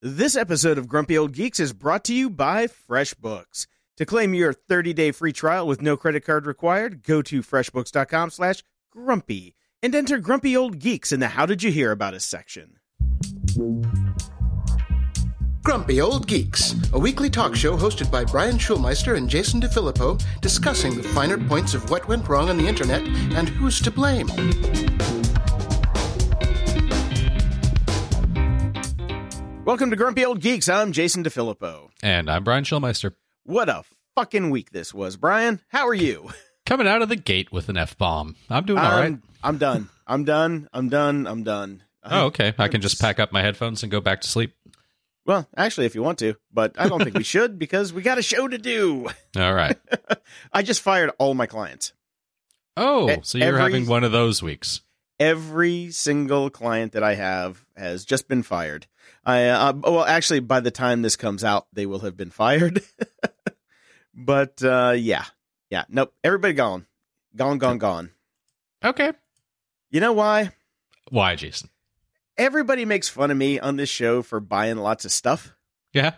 This episode of Grumpy Old Geeks is brought to you by FreshBooks. To claim your 30-day free trial with no credit card required, go to freshbooks.com slash grumpy and enter Grumpy Old Geeks in the How Did You Hear About Us section. Grumpy Old Geeks, a weekly talk show hosted by Brian Schulmeister and Jason DeFilippo, discussing the finer points of what went wrong on the internet and who's to blame. Welcome to Grumpy Old Geeks. I'm Jason DeFilippo. And I'm Brian Schulmeister. What a fucking week this was, Brian. How are you? Coming out of the gate with an F bomb. I'm doing all I'm, right. I'm done. I'm done. I'm done. I'm done. Oh, okay. I can just pack up my headphones and go back to sleep. Well, actually, if you want to, but I don't think we should because we got a show to do. All right. I just fired all my clients. Oh, so you're every- having one of those weeks. Every single client that I have has just been fired. I uh, well, actually, by the time this comes out, they will have been fired. but uh, yeah, yeah, nope. Everybody gone, gone, gone, gone. Okay. You know why? Why, Jason? Everybody makes fun of me on this show for buying lots of stuff. Yeah.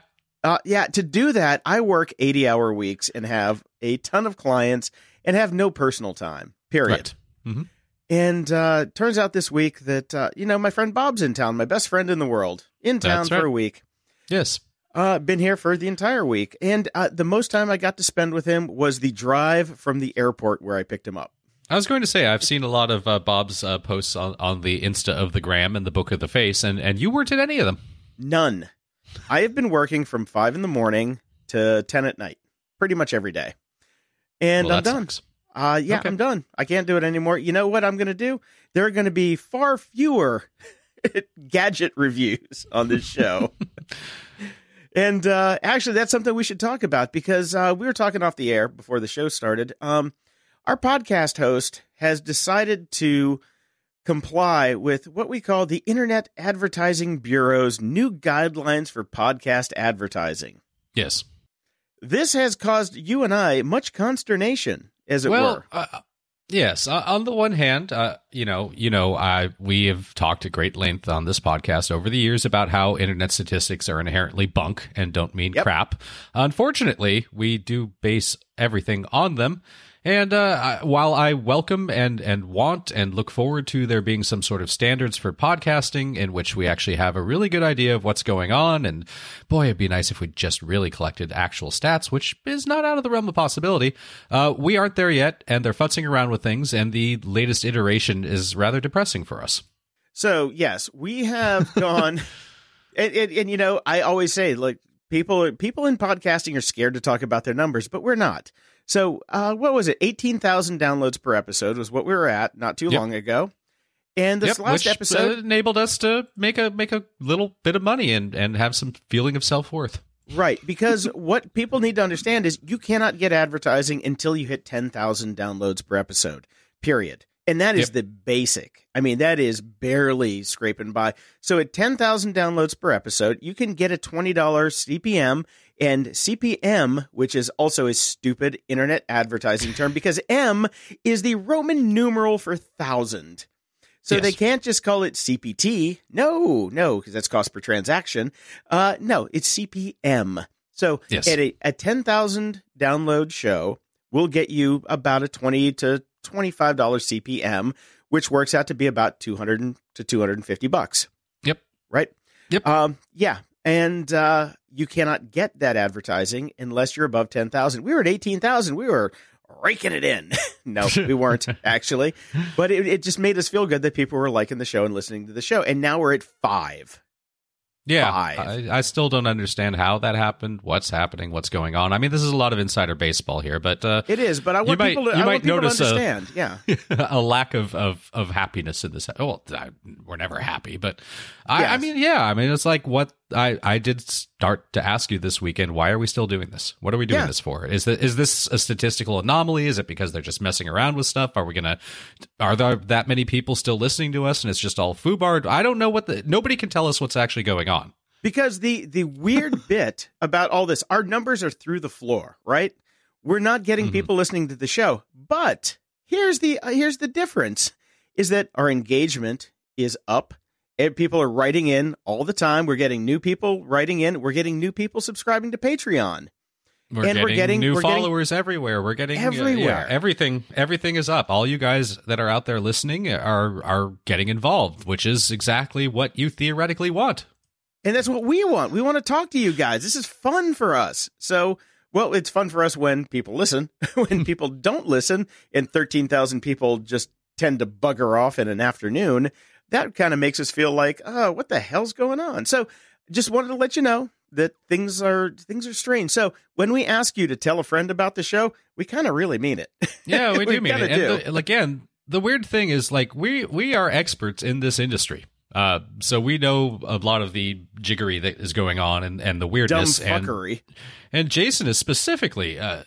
Uh, yeah, to do that, I work 80 hour weeks and have a ton of clients and have no personal time, period. Right. Mhm. And uh, turns out this week that, uh, you know, my friend Bob's in town, my best friend in the world, in town That's for right. a week. Yes. Uh, been here for the entire week. And uh, the most time I got to spend with him was the drive from the airport where I picked him up. I was going to say I've seen a lot of uh, Bob's uh, posts on, on the Insta of the Gram and the Book of the Face, and, and you weren't at any of them. None. I have been working from 5 in the morning to 10 at night, pretty much every day. And well, I'm done. sucks. Uh, yeah, Okay. I'm done. I can't do it anymore. You know what I'm going to do? There are going to be far fewer gadget reviews on this show. and uh, actually, that's something we should talk about because uh, we were talking off the air before the show started. Um, our podcast host has decided to comply with what we call the Internet Advertising Bureau's new guidelines for podcast advertising. Yes. This has caused you and I much consternation, as it well, were. Uh, yes. Uh, on the one hand, uh, you know, you know, I we have talked at great length on this podcast over the years about how internet statistics are inherently bunk and don't mean Yep. crap. Unfortunately, we do base everything on them. And uh, I, while I welcome and and want and look forward to there being some sort of standards for podcasting in which we actually have a really good idea of what's going on, and boy, it'd be nice if we just really collected actual stats, which is not out of the realm of possibility. Uh, we aren't there yet, and they're futzing around with things, and the latest iteration is rather depressing for us. So yes, we have gone, and, and, and you know, I always say like people people in podcasting are scared to talk about their numbers, but we're not. So uh, what was it? Eighteen thousand downloads per episode was what we were at not too Yep. long ago. And this Yep, last which, uh, episode, enabled us to make a make a little bit of money and and have some feeling of self worth. right? Because what people need to understand is you cannot get advertising until you hit ten thousand downloads per episode. Period. And that is Yep. the basic. I mean, that is barely scraping by. So at 10,000 downloads per episode, you can get a $20 CPM and CPM, which is also a stupid internet advertising term because M is the Roman numeral for thousand. So Yes. they can't just call it CPT. No, no, because that's cost per transaction. Uh, no, it's CPM. So Yes. at a, a 10,000 download show, we'll get you about a 20 to $25 CPM, which works out to be about 200 to 250 bucks. Yep. Right? Yep. Um, yeah. And uh, you cannot get that advertising unless you're above 10,000. We were at 18,000. We were raking it in. no, we weren't actually. But it, it just made us feel good that people were liking the show and listening to the show. And now we're at five. Yeah, Five. I, I still don't understand how that happened, what's happening, what's going on. I mean, this is a lot of insider baseball here, but uh, It is, but I want might- people to, you I might want people notice to a- understand. yeah. a lack of, of, of happiness in this. Well, I, we're never happy, but I, I mean, yeah, I mean, it's like what I, I did start to ask you this weekend. Why are we still doing this? What are we doing Yeah. this for? Is that is this a statistical anomaly? Is it because they're just messing around with stuff? Are we gonna? Are there that many people still listening to us, and it's just all foobar? I don't know what the. Nobody can tell us what's actually going on. Because the the weird bit about all this, our numbers are through the floor, right? We're not getting Mhm. people listening to the show. But here's the uh, here's the difference: is that our engagement is up And people are writing in all the time. We're getting new people writing in. We're getting new people subscribing to Patreon. We're And getting we're getting- new we're getting- followers everywhere. We're getting uh, Everywhere. yeah, everything. Everything is up. All you guys that are out there listening are are getting involved, which is exactly what you theoretically want. And that's what we want. We want to talk to you guys. This is fun for us. So, well, it's fun for us when people listen. when people don't listen and 13,000 people just tend to bugger off in an afternoon, that kind of makes us feel like, oh, what the hell's going on? So, just wanted to let you know that things are things are strange. So, when we ask you to tell a friend about the show, we kind of really mean it. Yeah, we We do mean it. And do. the- again, the weird thing is like we we are experts in this industry. Uh, so we know a lot of the jiggery that is going on and, and the Dumb weirdness and and Jason is specifically uh,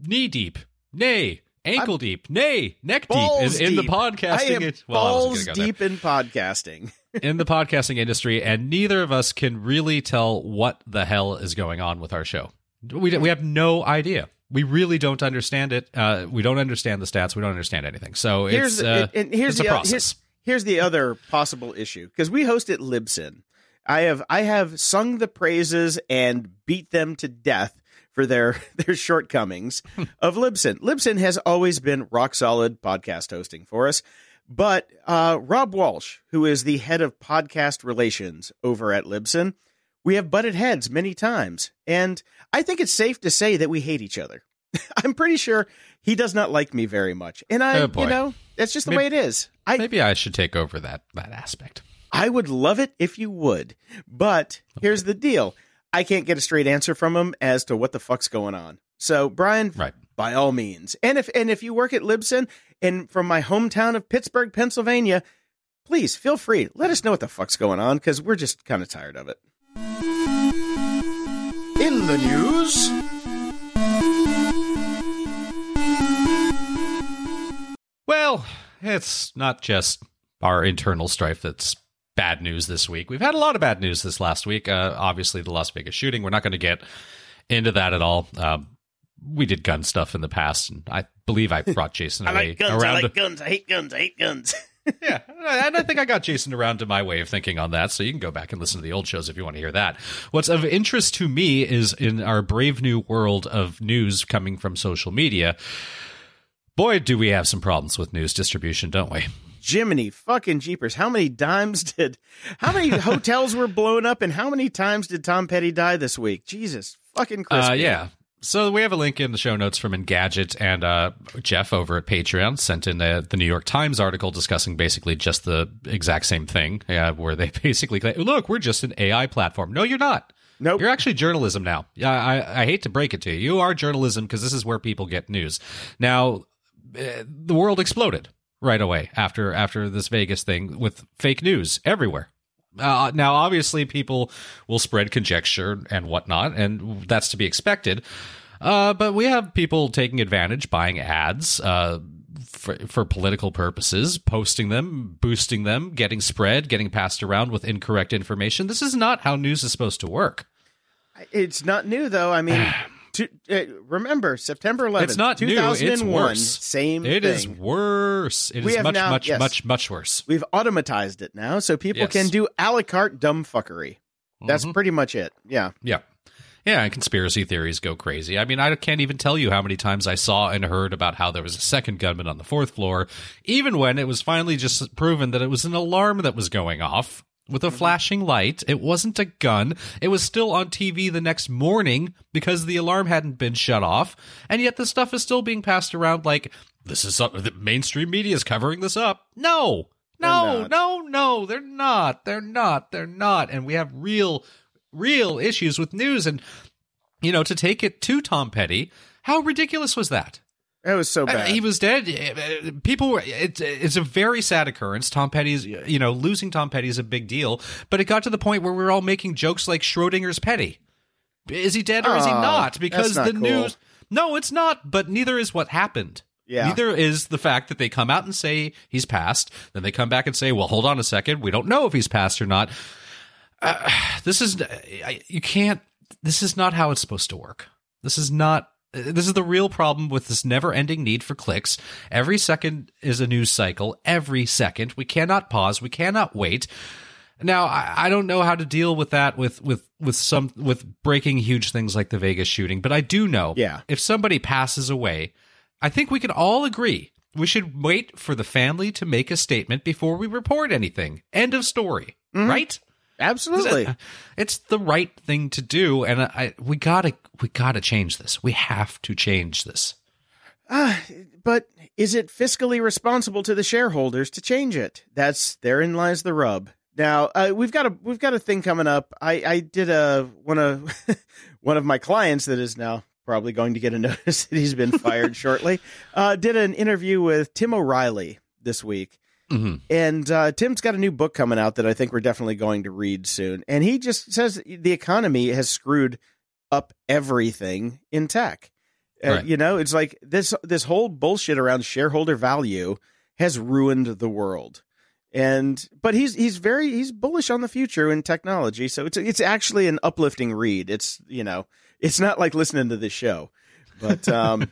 knee deep, nay, ankle deep, nay, neck deep is in, the podcasting. I am it- well, I balls there. deep in podcasting. in the podcasting industry, and neither of us can really tell what the hell is going on with our show. We we have no idea. We really don't understand it. Uh, we don't understand the stats. We don't understand anything. So Here's it's the- uh, here's it's the process. here's- here's the other possible issue because we host at Libsyn. I have I have sung the praises and beat them to death for their their shortcomings of Libsyn. Libsyn has always been rock solid podcast hosting for us. But uh, Rob Walsh, who is the head of podcast relations over at Libsyn, we have butted heads many times, and I think it's safe to say that we hate each other. I'm pretty sure he does not like me very much, and I, Oh, you know, that's just the Maybe- way it is. I Maybe I should take over that that aspect. I would love it if you would, but here's the deal: I can't get a straight answer from him as to what the fuck's going on. So, Brian, Right. by all means, and if and if you work at Libsyn and from my hometown of Pittsburgh, Pennsylvania, please feel free. Let us know what the fuck's going on because we're just kind of tired of it. In the news, Well, it's not just our internal strife that's bad news this week. We've had a lot of bad news this last week. Uh, obviously, the Las Vegas shooting. We're not going to get into that at all. Um, we did gun stuff in the past, and I believe I brought Jason away around. guns. I hate guns. I hate guns. yeah, and I think I got Jason around to my way of thinking on that. So you can go back and listen to the old shows if you want to hear that. What's of interest to me is in our brave new world of news coming from social media. Boy, do we have some problems with news distribution, don't we? Jiminy fucking jeepers! How many dimes did how many hotels were blown up, and how many times did Tom Petty die this week? Jesus fucking Christ! Uh, yeah. So we have a link in the show notes from Engadget and uh, Jeff over at Patreon sent in the, the New York Times article discussing basically just the exact same thing, uh, where they basically claim, look, we're just an AI platform. No, you're not. Nope. You're actually journalism now. Yeah, I, I hate to break it to you. You are journalism because this is where people get news. Now, uh, the world exploded right away after after this Vegas thing with fake news everywhere. Uh, now, obviously, people will spread conjecture and whatnot, and that's to be expected. Uh, but we have people taking advantage, buying ads uh, for, for political purposes, posting them, boosting them, getting spread, getting passed around with incorrect information. This is not how news is supposed to work. It's not new though. I mean, to, uh, remember September 11th, It's not new. It's worse. Same It thing. is worse. It We is much, now- much, yes. much, much worse. We've automatized it now, so people Yes. can do a la carte dumb fuckery. That's Mhm. pretty much it. Yeah. Yeah. Yeah, and conspiracy theories go crazy. I mean, I can't even tell you how many times I saw and heard about how there was a second gunman on the fourth floor, even when it was finally just proven that it was an alarm that was going off with a mm-hmm. flashing light. It wasn't a gun. It was still on TV the next morning because the alarm hadn't been shut off, and yet the stuff is still being passed around like this is something the mainstream media is covering this up. No. No, no, no, they're not. They're not. They're not. And we have real real issues with news and you know to take it to Tom Petty how ridiculous was that It was so Uh, bad. he was dead people were it, it's a very sad occurrence Tom Petty's you know losing Tom Petty is a big deal but it got to the point where we were all making jokes like Schrodinger's Petty is he dead or is he Oh, not because that's the cool. news no it's not but neither is what happened Yeah. Neither is the fact that they come out and say he's passed, then they come back and say, "Well, hold on a second, we don't know if he's passed or not." Uh, this is you can't. This is not how it's supposed to work. This is not. This is the real problem with this never-ending need for clicks. Every second is a news cycle. Every second, we cannot pause. We cannot wait. Now I, I don't know how to deal with that with with with some with breaking huge things like the Vegas shooting, but I do know Yeah. if somebody passes away, I think we can all agree we should wait for the family to make a statement before we report anything. End of story. Mm-hmm. Right? Absolutely. It's the right thing to do, and I we gotta we gotta change this. We have to change this. Ah, but is it fiscally responsible to the shareholders to change it? That's therein lies the rub. Now uh, we've got a we've got a thing coming up. I, I did a one of one of my clients that is now probably going to get a notice that he's been fired shortly. Uh, did an interview with Tim O'Reilly this week, Mhm. and uh, Tim's got a new book coming out that I think we're definitely going to read soon. And he just says the economy has screwed up everything in tech. Uh, Right. You know, it's like this this whole bullshit around shareholder value has ruined the world. And but he's he's very he's bullish on the future in technology. So it's it's actually an uplifting read. It's you know it's not like listening to this show, but um,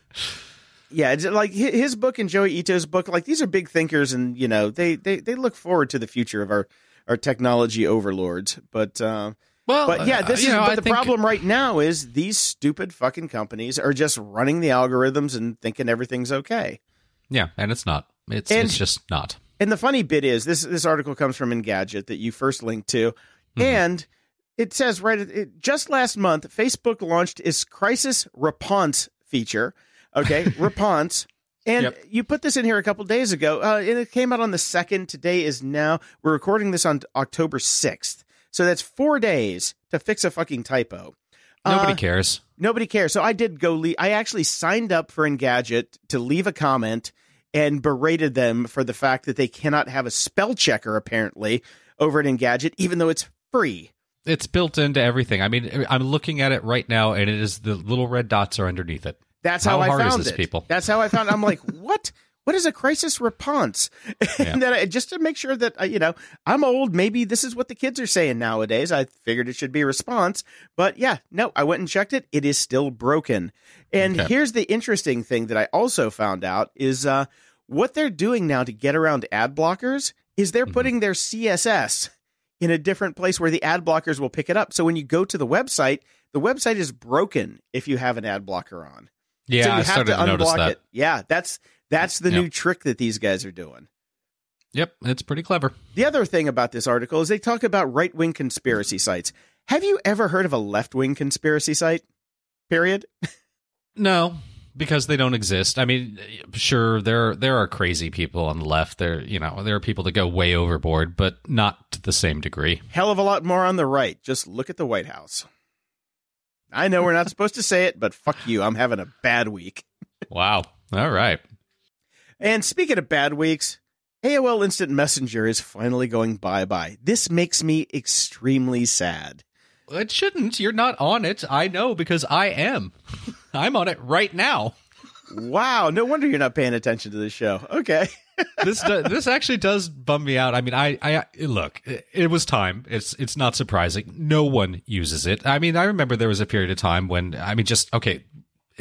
yeah, it's like his book and Joi Ito's book. Like these are big thinkers, and you know they they they look forward to the future of our our technology overlords. But uh, Well, but yeah, uh, this you is know, but I the think- problem right now is these stupid fucking companies are just running the algorithms and thinking everything's okay. Yeah, and it's not. It's And- it's just not. And the funny bit is this this article comes from Engadget that you first linked to, Mm-hmm. and it says right it, just last month Facebook launched its crisis response feature. Okay, response. And Yep. you put this in here a couple days ago, uh, and it came out on the second. Today is now we're recording this on October sixth, so that's four days to fix a fucking typo. Nobody Uh, cares. Nobody cares. So I did go. Le- I actually signed up for Engadget to leave a comment and berated them for the fact that they cannot have a spell checker apparently over at Engadget, even though it's free. It's built into everything. I mean, I'm looking at it right now, and it is the little red dots are underneath it. That's How how, I found this, it. people? That's how I found. I'm like, what? What is a crisis response? Yeah. and then I, just to make sure that uh, you know, I'm old. Maybe this is what the kids are saying nowadays. I figured it should be a response, but yeah, no. I went and checked it. It is still broken. And Okay. here's the interesting thing that I also found out is uh, what they're doing now to get around ad blockers is they're Mhm. putting their CSS in a different place where the ad blockers will pick it up. So when you go to the website, the website is broken if you have an ad blocker on. Yeah, so you I have started to unblock that. it. Yeah, that's that's the Yep. new trick that these guys are doing. Yep, it's pretty clever. The other thing about this article is they talk about right wing conspiracy sites. Have you ever heard of a left wing conspiracy site? Period. No, because they don't exist. I mean, sure, there there are crazy people on the left. There, you know, there are people that go way overboard, but not to the same degree. Hell of a lot more on the right. Just look at the White House. I know we're not supposed to say it, but fuck you. I'm having a bad week. Wow. All right. And speaking of bad weeks, AOL Instant Messenger is finally going bye bye. This makes me extremely sad. It shouldn't. You're not on it. I know because I am. I'm on it right now. Wow, no wonder you're not paying attention to the show. Okay. this do, this actually does bum me out. I mean, I I look, it, it was time. It's it's not surprising. No one uses it. I mean, I remember there was a period of time when I mean, just okay,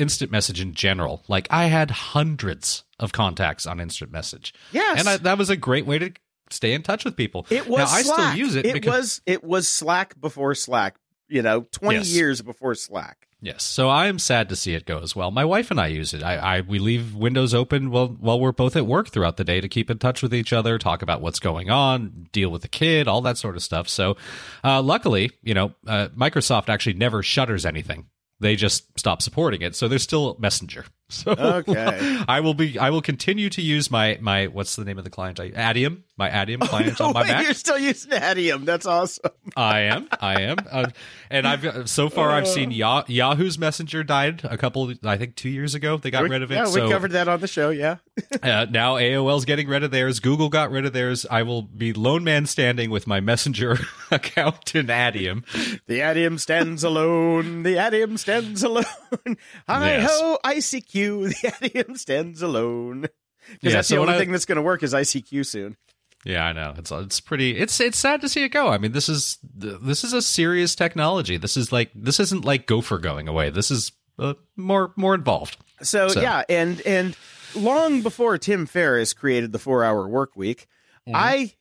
instant message in general. Like I had hundreds of contacts on instant message. Yes. and I, that was a great way to stay in touch with people. It was now, I still use it. It because, was it was Slack before Slack. You know, twenty Yes. years before Slack. Yes, so I am sad to see it go as well. My wife and I use it. I, I we leave windows open while while we're both at work throughout the day to keep in touch with each other, talk about what's going on, deal with the kid, all that sort of stuff. So, uh, luckily, you know, uh, Microsoft actually never shutters anything. They just stop supporting it, so there's still Messenger. So Okay. I will be I will continue to use my my what's the name of the client? I, Adium, my Adium client on my Oh, wait, Mac. You're still using Adium. That's awesome. I am. I am. Uh, and I've so far I've seen Yah- Yahoo's Messenger died a couple. I think two years ago they got We- rid of it. Yeah, so we covered that on the show. Yeah. uh, now AOL's getting rid of theirs. Google got rid of theirs. I will be lone man standing with my Messenger account in Adium. The Adium stands alone. The Adium stands alone. Hi Yes. ho, ICQ. The Adium stands alone. Because Yeah, that's so the only I- thing that's going to work is ICQ soon. Yeah, I know. It's it's pretty. It's it's sad to see it go. I mean, this is this is a serious technology. This is like this isn't like Gopher going away. This is uh, more more involved. So, So- yeah, and and long before Tim Ferriss created the four hour work week, I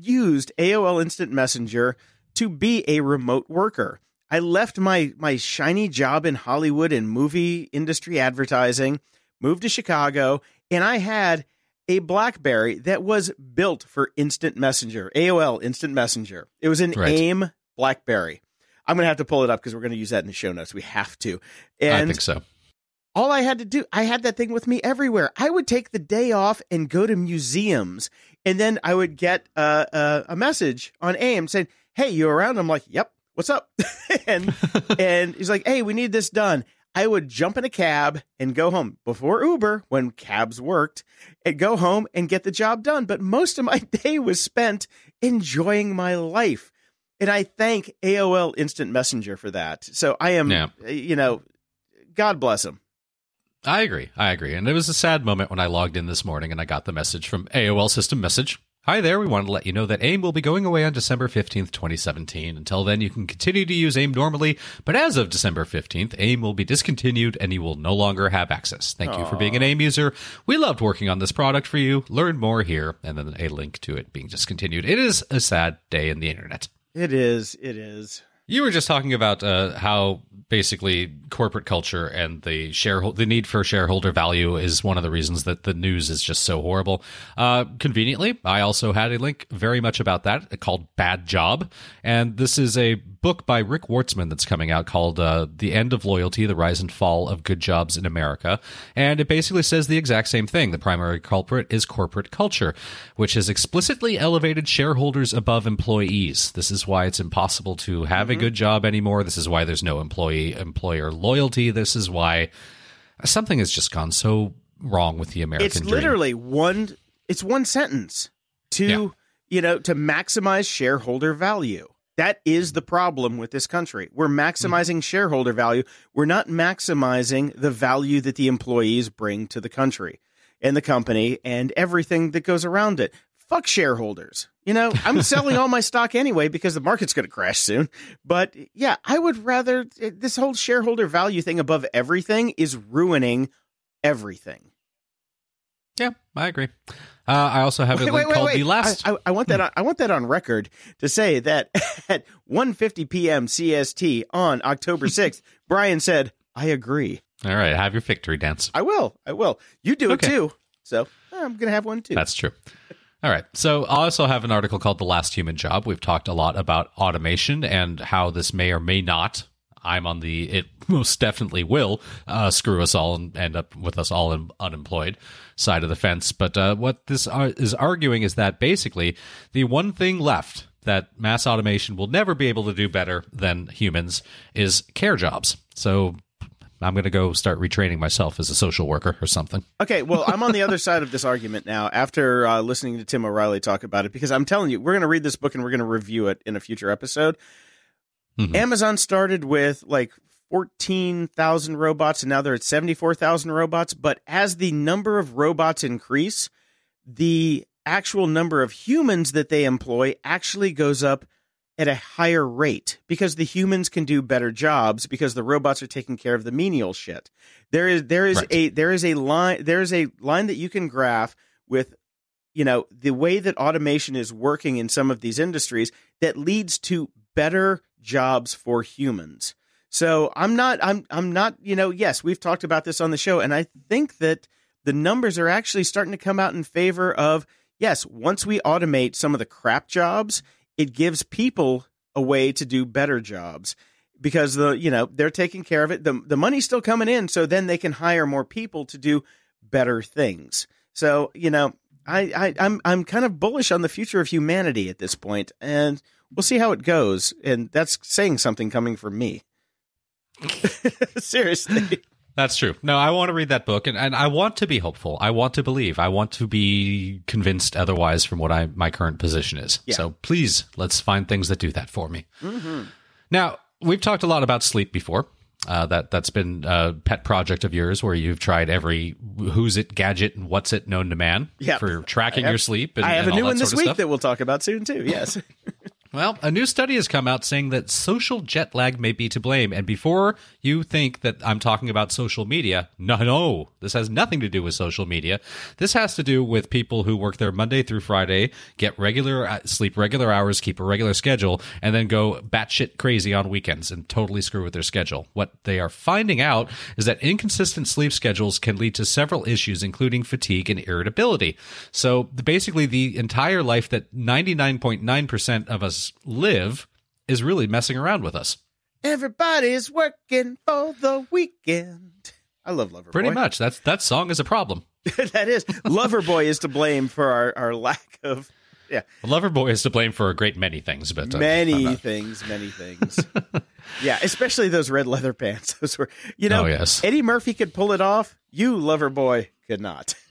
used AOL Instant Messenger to be a remote worker. I left my my shiny job in Hollywood and movie industry advertising, moved to Chicago, and I had a BlackBerry that was built for Instant Messenger, AOL Instant Messenger. It was an Right. AIM BlackBerry. I'm going to have to pull it up because we're going to use that in the show notes. We have to. I think so. all I had to do, I had that thing with me everywhere. I would take the day off and go to museums, and then I would get uh, uh, a message on AIM saying, "Hey, you around?" I'm like, "Yep, what's up?" and and he's like, "Hey, we need this done." I would jump in a cab and go home before Uber, when cabs worked, and go home and get the job done. But most of my day was spent enjoying my life. And I thank AOL Instant Messenger for that. So I am, Yeah. you know, God bless him. I agree. I agree. And it was a sad moment when I logged in this morning and I got the message from AOL System Message. Hi there. We want to let you know that AIM will be going away on December 15th, 2017. Until then, you can continue to use AIM normally, but as of December 15th, AIM will be discontinued and you will no longer have access. Thank you for being an AIM user. We loved working on this product for you. Learn more here, and then a link to it being discontinued. It is a sad day in the internet. It is. It is. You were just talking about uh, how basically corporate culture and the shareholder the need for shareholder value is one of the reasons that the news is just so horrible. Uh, conveniently, I also had a link very much about that called "Bad Job," and this is a book by Rick Wartzman that's coming out called uh, "The End of Loyalty: The Rise and Fall of Good Jobs in America," and it basically says the exact same thing. The primary culprit is corporate culture, which has explicitly elevated shareholders above employees. This is why it's impossible to have a good job anymore. This is why there's no employee employer loyalty. This is why something has just gone so wrong with the American It's dream. literally one. It's one sentence to Yeah. you know to maximize shareholder value. That is the problem with this country. We're maximizing shareholder value. We're not maximizing the value that the employees bring to the country and the company and everything that goes around it. Fuck shareholders. You know, I'm selling all my stock anyway because the market's going to crash soon. But yeah, I would rather this whole shareholder value thing above everything is ruining everything. Yeah, I agree. Uh, I also have a Wait, link wait, wait, called wait. the last. I, I, I want that. On, I want that on record to say that at 1:50 p.m. CST on October 6th, Brian said, "I agree. All right, have your victory dance. I will. I will. You do Okay. it too. So I'm gonna have one too. That's true. All right. So I also have an article called The Last Human Job. We've talked a lot about automation and how this may or may not. I'm on the, it most definitely will uh, screw us all and end up with us all in, unemployed side of the fence. But uh, what this ar- is arguing is that basically the one thing left that mass automation will never be able to do better than humans is care jobs. So I'm going to go start retraining myself as a social worker or something. Okay, well, I'm on the other side of this argument now after uh, listening to Tim O'Reilly talk about it because I'm telling you, we're going to read this book and we're going to review it in a future episode. Mhm. Amazon started with like 14,000 robots and now they're at 74,000 robots. But as the number of robots increase, the actual number of humans that they employ actually goes up at a higher rate because the humans can do better jobs because the robots are taking care of the menial shit. There is there is Right. a there is a line there is a line that you can graph with you know the way that automation is working in some of these industries that leads to better jobs for humans. So I'm not I'm I'm not you know yes we've talked about this on the show and I think that the numbers are actually starting to come out in favor of yes once we automate some of the crap jobs it gives people a way to do better jobs because the you know they're taking care of it. The the money's still coming in so then they can hire more people to do better things. So you know I, I I'm I'm kind of bullish on the future of humanity at this point and we'll see how it goes. And that's saying something coming from me. Seriously That's true. No, I want to read that book and, and I want to be hopeful. I want to believe. I want to be convinced otherwise from what I my current position is. Yeah. So please, let's find things that do that for me. Mm-hmm. Now, we've talked a lot about sleep before. Uh, that that's been a pet project of yours, where you've tried every who's it gadget and what's it known to man Yep. for tracking your sleep. And, I have a new one this week stuff. that we'll talk about soon too yes Well, a new study has come out saying that social jet lag may be to blame. And before you think that I'm talking about social media, no, no, this has nothing to do with social media. This has to do with people who work there Monday through Friday, get regular, uh, sleep regular hours, keep a regular schedule, and then go batshit crazy on weekends and totally screw with their schedule. What they are finding out is that inconsistent sleep schedules can lead to several issues, including fatigue and irritability. So basically, the entire life that 99.9% of us live is really messing around with us. Everybody's working for the weekend. I love Loverboy. Pretty much. That's that song is a problem. that is Loverboy is to blame for our, our lack of yeah. Loverboy is to blame for a great many things, but uh, many not... things, many things. yeah, especially those red leather pants. Those were you know, oh, yes. Eddie Murphy could pull it off. You Loverboy could not.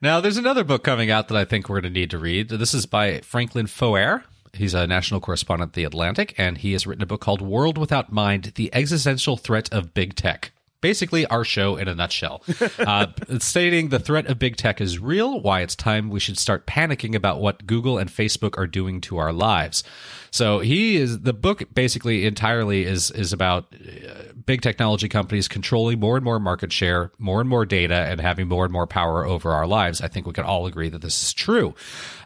Now, there's another book coming out that I think we're going to need to read. This is by Franklin Foer. He's a national correspondent at The Atlantic, and he has written a book called World Without Mind The Existential Threat of Big Tech basically our show in a nutshell. Uh, stating the threat of big tech is real, why it's time we should start panicking about what Google and Facebook are doing to our lives. So he is the book basically entirely is is about uh, big technology companies controlling more and more market share, more and more data, and having more and more power over our lives. I think we can all agree that this is true.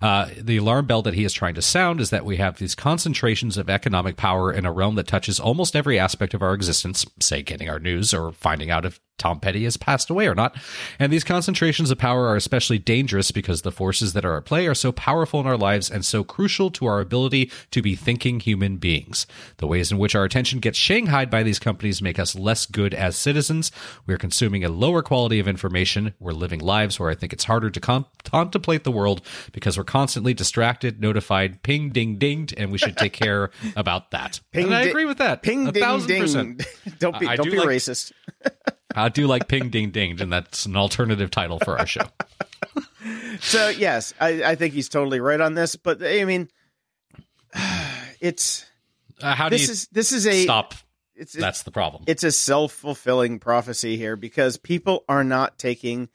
Uh, the alarm bell that he is trying to sound is that we have these concentrations of economic power in a realm that touches almost every aspect of our existence, say getting our news or finding out if Tom Petty has passed away or not. And these concentrations of power are especially dangerous because the forces that are at play are so powerful in our lives and so crucial to our ability to be thinking human beings. The ways in which our attention gets shanghaied by these companies make us less good as citizens. We're consuming a lower quality of information. We're living lives where I think it's harder to contemplate the world because we're constantly distracted, notified, ping, ding, dinged, and we should take care about that. Ping, and I agree with that. Ping, a ding, thousand ding. percent. don't be, I don't do be like- racist. I do like ping, ding, dinged, and that's an alternative title for our show. So yes, I, I think he's totally right on this. But I mean, it's Uh, how do this you is this is a stop? It's That's the problem. it's a self fulfilling prophecy here because people are not taking.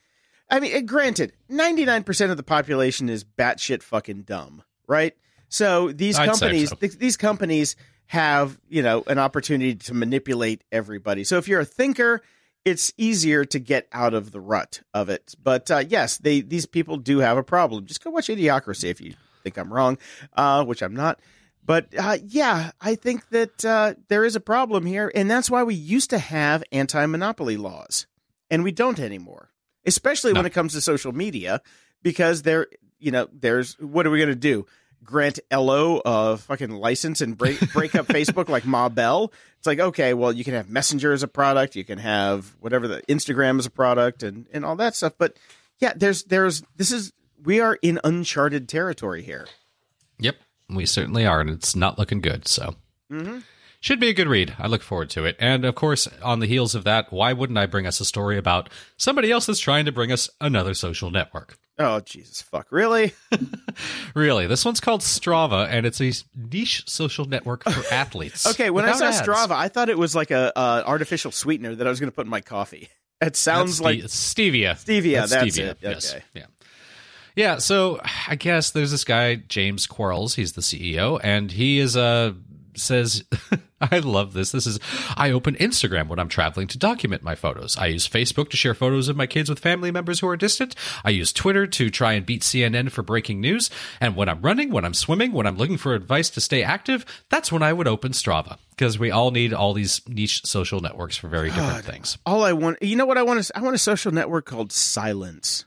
I mean, granted, ninety nine percent of the population is batshit fucking dumb, right? So these I'd companies, so. th- these companies have you know an opportunity to manipulate everybody. So if you're a thinker, it's easier to get out of the rut of it. But uh, yes, they these people do have a problem. Just go watch Idiocracy if you think I'm wrong, uh, which I'm not. But uh, yeah, I think that uh, there is a problem here, and that's why we used to have anti-monopoly laws, and we don't anymore. Especially when it comes to social media, because there, you know, there's what are we going to do? Grant Ello a fucking license and break break up Facebook like Ma Bell? It's like okay, well, you can have Messenger as a product, you can have whatever the Instagram as a product, and and all that stuff. But yeah, there's there's this is we are in uncharted territory here. Yep, we certainly are, and it's not looking good. So, Mhm. should be a good read. I look forward to it. And of course, on the heels of that, why wouldn't I bring us a story about somebody else that's trying to bring us another social network? Oh Jesus fuck! Really? Really, this one's called Strava, and it's a niche social network for athletes. Okay, when I saw ads. Strava, I thought it was like a, a artificial sweetener that I was going to put in my coffee. It sounds That's like ste- stevia. Stevia, that's it. Yes. Okay. Yeah. Yeah. So I guess there's this guy James Quarles. He's the CEO, and he is uh says, "I love this. This is I open Instagram when I'm traveling to document my photos. I use Facebook to share photos of my kids with family members who are distant. I use Twitter to try and beat CNN for breaking news. And when I'm running, when I'm swimming, when I'm looking for advice to stay active, that's when I would open Strava." Because we all need all these niche social networks for very different things. all I want. You know what I want? To, I want a social network called Silence.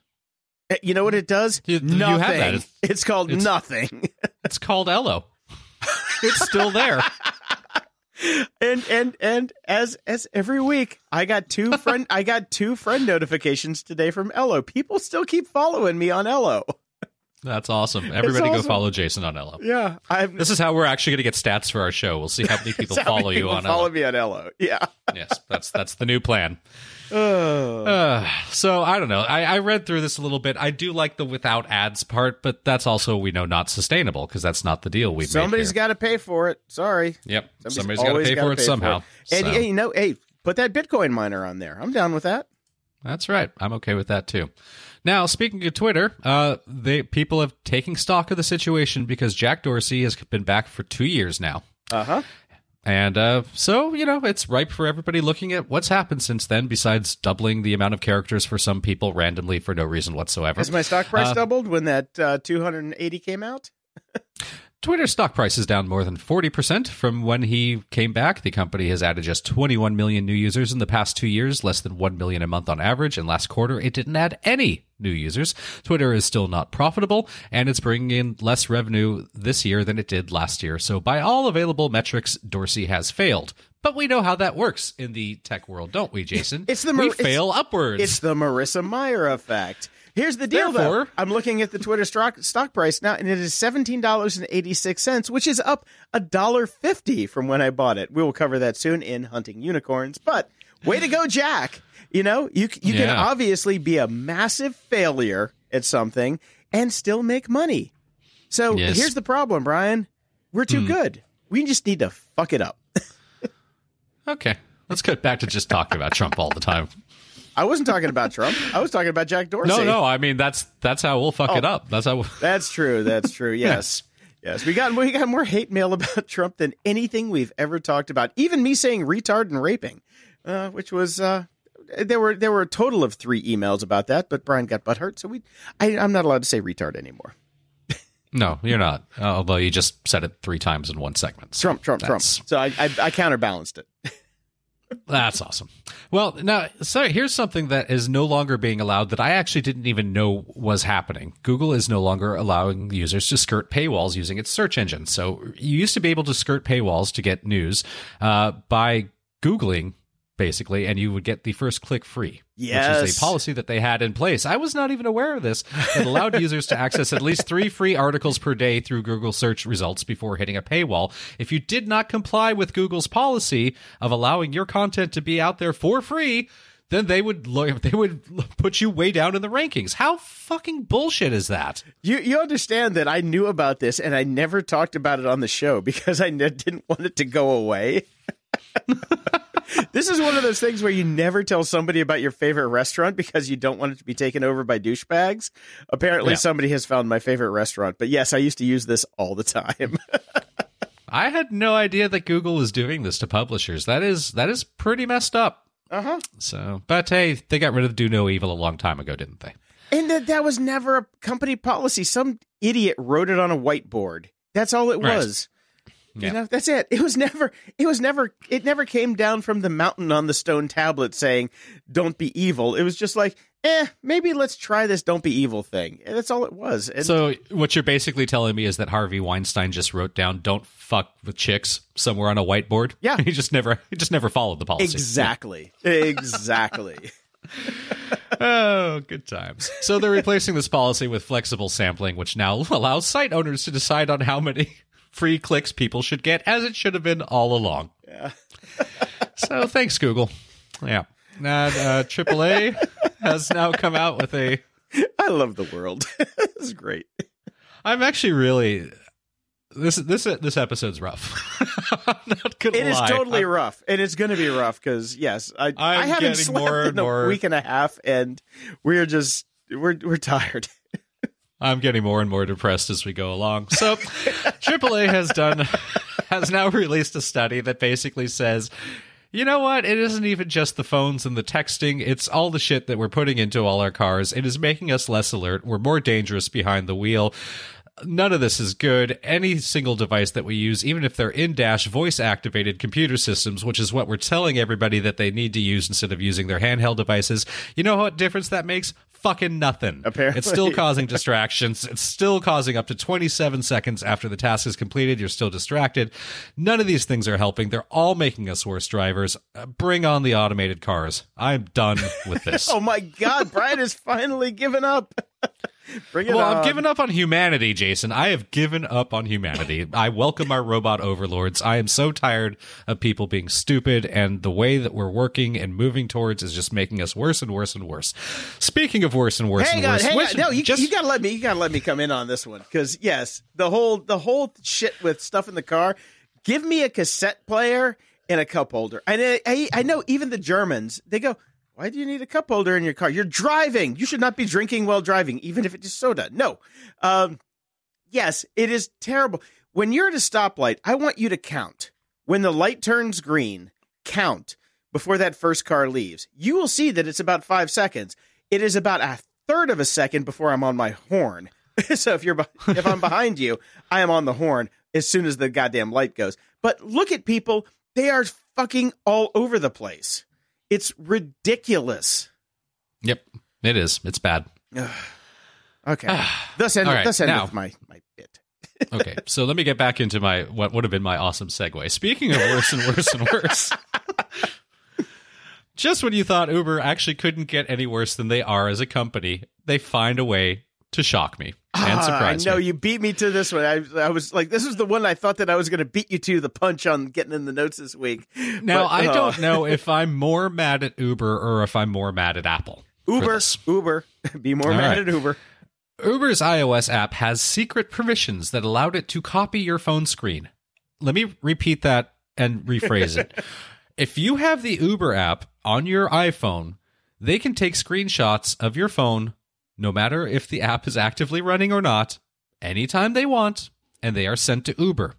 Eh, You know what it does? You- you nothing. that. It's- It's called it's- nothing. It's called Ello. It's still there. and and and as as every week, I got two friend. I got two friend notifications today from Ello. People still keep following me on Ello. That's awesome. Everybody awesome. go follow Jason on Ello. Yeah, I'm. This is how we're actually going to get stats for our show. We'll see how many people how follow many you people on follow Ello. me on Ello. Yeah. yes, that's that's the new plan. Uh, so I don't know. I, I read through this a little bit. I do like the without ads part, but that's also we know not sustainable because that's not the deal we've Somebody's got to pay for it. Sorry. Yep, Somebody's somebody's got to pay for it somehow. And So, hey, you know, hey, put that Bitcoin miner on there. I'm down with that. that's right. I'm okay with that too. Now, speaking of Twitter, uh, they people have taken stock of the situation because Jack Dorsey has been back for two years now. Uh huh. And uh, so, you know, it's ripe for everybody looking at what's happened since then, besides doubling the amount of characters for some people randomly for no reason whatsoever. Has my stock price Uh, doubled when that uh, 280 came out? Twitter stock price is down more than 40% from when he came back. The company has added just 21 million new users in the past two years, less than 1 million a month on average. And last quarter, it didn't add any new users. Twitter is still not profitable, and it's bringing in less revenue this year than it did last year. So, by all available metrics, Dorsey has failed. But we know how that works in the tech world, don't we, Jason? It's the we Mar- it's- fail upwards. It's the Marissa Mayer effect. Here's the deal, Therefore- though. I'm looking at the Twitter stock, stock price now, and it is seventeen dollars and eighty six cents, which is up a dollar fifty from when I bought it. We will cover that soon in hunting unicorns. But way to go, Jack! You know you you can obviously be a massive failure at something and still make money. So Yes. here's the problem, Brian. We're too hmm. good. We just need to fuck it up. okay. Let's get back to just talking about Trump all the time. I wasn't talking about Trump. I was talking about Jack Dorsey. No, no. I mean, that's that's how we'll fuck it up. That's how. We'll... That's true. That's true. Yes. Yes. We got we got more hate mail about Trump than anything we've ever talked about. Even me saying retard and raping, uh, which was uh, there were there were a total of three emails about that, but Brian got butthurt, so we I, I'm not allowed to say retard anymore. No, you're not. Although you just said it three times in one segment. So Trump, Trump, Trump. So I, I I counterbalanced it. That's awesome. Well, now, so here's something that is no longer being allowed that I actually didn't even know was happening. Google is no longer allowing users to skirt paywalls using its search engine. So you used to be able to skirt paywalls to get news uh, by Googling, basically, and you would get the first click free. Which is Yes. a policy that they had in place. I was not even aware of this. It allowed users to access at least three free articles per day through Google search results before hitting a paywall. If you did not comply with Google's policy of allowing your content to be out there for free, then they would they would put you way down in the rankings. How fucking bullshit is that? You you understand that I knew about this and I never talked about it on the show because I ne- didn't want it to go away. this is one of those things where you never tell somebody about your favorite restaurant because you don't want it to be taken over by douchebags. Apparently, Yeah. somebody has found my favorite restaurant, but yes, I used to use this all the time. I had no idea that Google was doing this to publishers. That is that is pretty messed up. uh huh. So, but hey, they got rid of Do No Evil a long time ago, didn't they? And that that was never a company policy. Some idiot wrote it on a whiteboard. That's all it Right. was. Yeah. You know, that's it. It was never it was never it never came down from the mountain on the stone tablet saying, Don't be evil. It was just like, eh, maybe let's try this don't be evil thing. And that's all it was. And So what you're basically telling me is that Harvey Weinstein just wrote down "Don't fuck with chicks" somewhere on a whiteboard. Yeah. he just never he just never followed the policy. exactly. exactly. Oh, good times. So they're replacing this policy with flexible sampling, which now allows site owners to decide on how many free clicks people should get, as it should have been all along. Yeah. so thanks, Google. Yeah. And uh, AAA has now come out with a. I love the world. it's great. I'm actually really. This this this episode's rough. I'm not gonna It is lie. totally rough, and it's going to be rough because yes, I, I I'm haven't getting slept more in a more- week and a half, and we're just we're we're tired. I'm getting more and more depressed as we go along. So, AAA has done has now released a study that basically says, you know what? It isn't even just the phones and the texting. It's all the shit that we're putting into all our cars. It is making us less alert. We're more dangerous behind the wheel. None of this is good. Any single device that we use, even if they're in dash voice activated computer systems, which is what we're telling everybody that they need to use instead of using their handheld devices, you know what difference that makes? Fucking nothing. Apparently. It's still causing distractions. It's still causing up to 27 seconds after the task is completed. You're still distracted. None of these things are helping. They're all making us worse drivers. Uh, bring on the automated cars. I'm done with this. Oh my God, Brian has finally given up. Bring it well, on. I've given up on humanity, Jason. I have given up on humanity. I welcome our robot overlords. I am so tired of people being stupid, and the way that we're working and moving towards is just making us worse and worse and worse. Speaking of worse and worse Hang and on, worse, hang which- on. No, you, just you gotta let me. You gotta let me come in on this one because yes, the whole the whole shit with stuff in the car. Give me a cassette player and a cup holder. And I, I, I know even the Germans they go, Why do you need a cup holder in your car? You're driving. You should not be drinking while driving, even if it is soda. No. Um, yes, it is terrible. When you're at a stoplight, I want you to count. When the light turns green, count before that first car leaves. You will see that it's about five seconds. It is about a third of a second before I'm on my horn. so if you're if I'm behind you, I am on the horn as soon as the goddamn light goes. But look at people; they are fucking all over the place. It's ridiculous. Yep, it is. It's bad. okay, ah. thus end. right, thus end now- with my my bit. Okay, so let me get back into my what would have been my awesome segue. Speaking of worse and worse and worse, just when you thought Uber actually couldn't get any worse than they are as a company, they find a way to shock me and Ah, surprise I know me. you beat me to this one. I, I was like, this is the one I thought that I was going to beat you to the punch on getting in the notes this week. Now But, I uh, don't know if I'm more mad at Uber or if I'm more mad at Apple. Uber. Uber, be more All mad right. at Uber. Uber's iOS app has secret permissions that allowed it to copy your phone screen. Let me repeat that and rephrase it. If you have the Uber app on your iPhone, they can take screenshots of your phone, no matter if the app is actively running or not, anytime they want, and they are sent to Uber.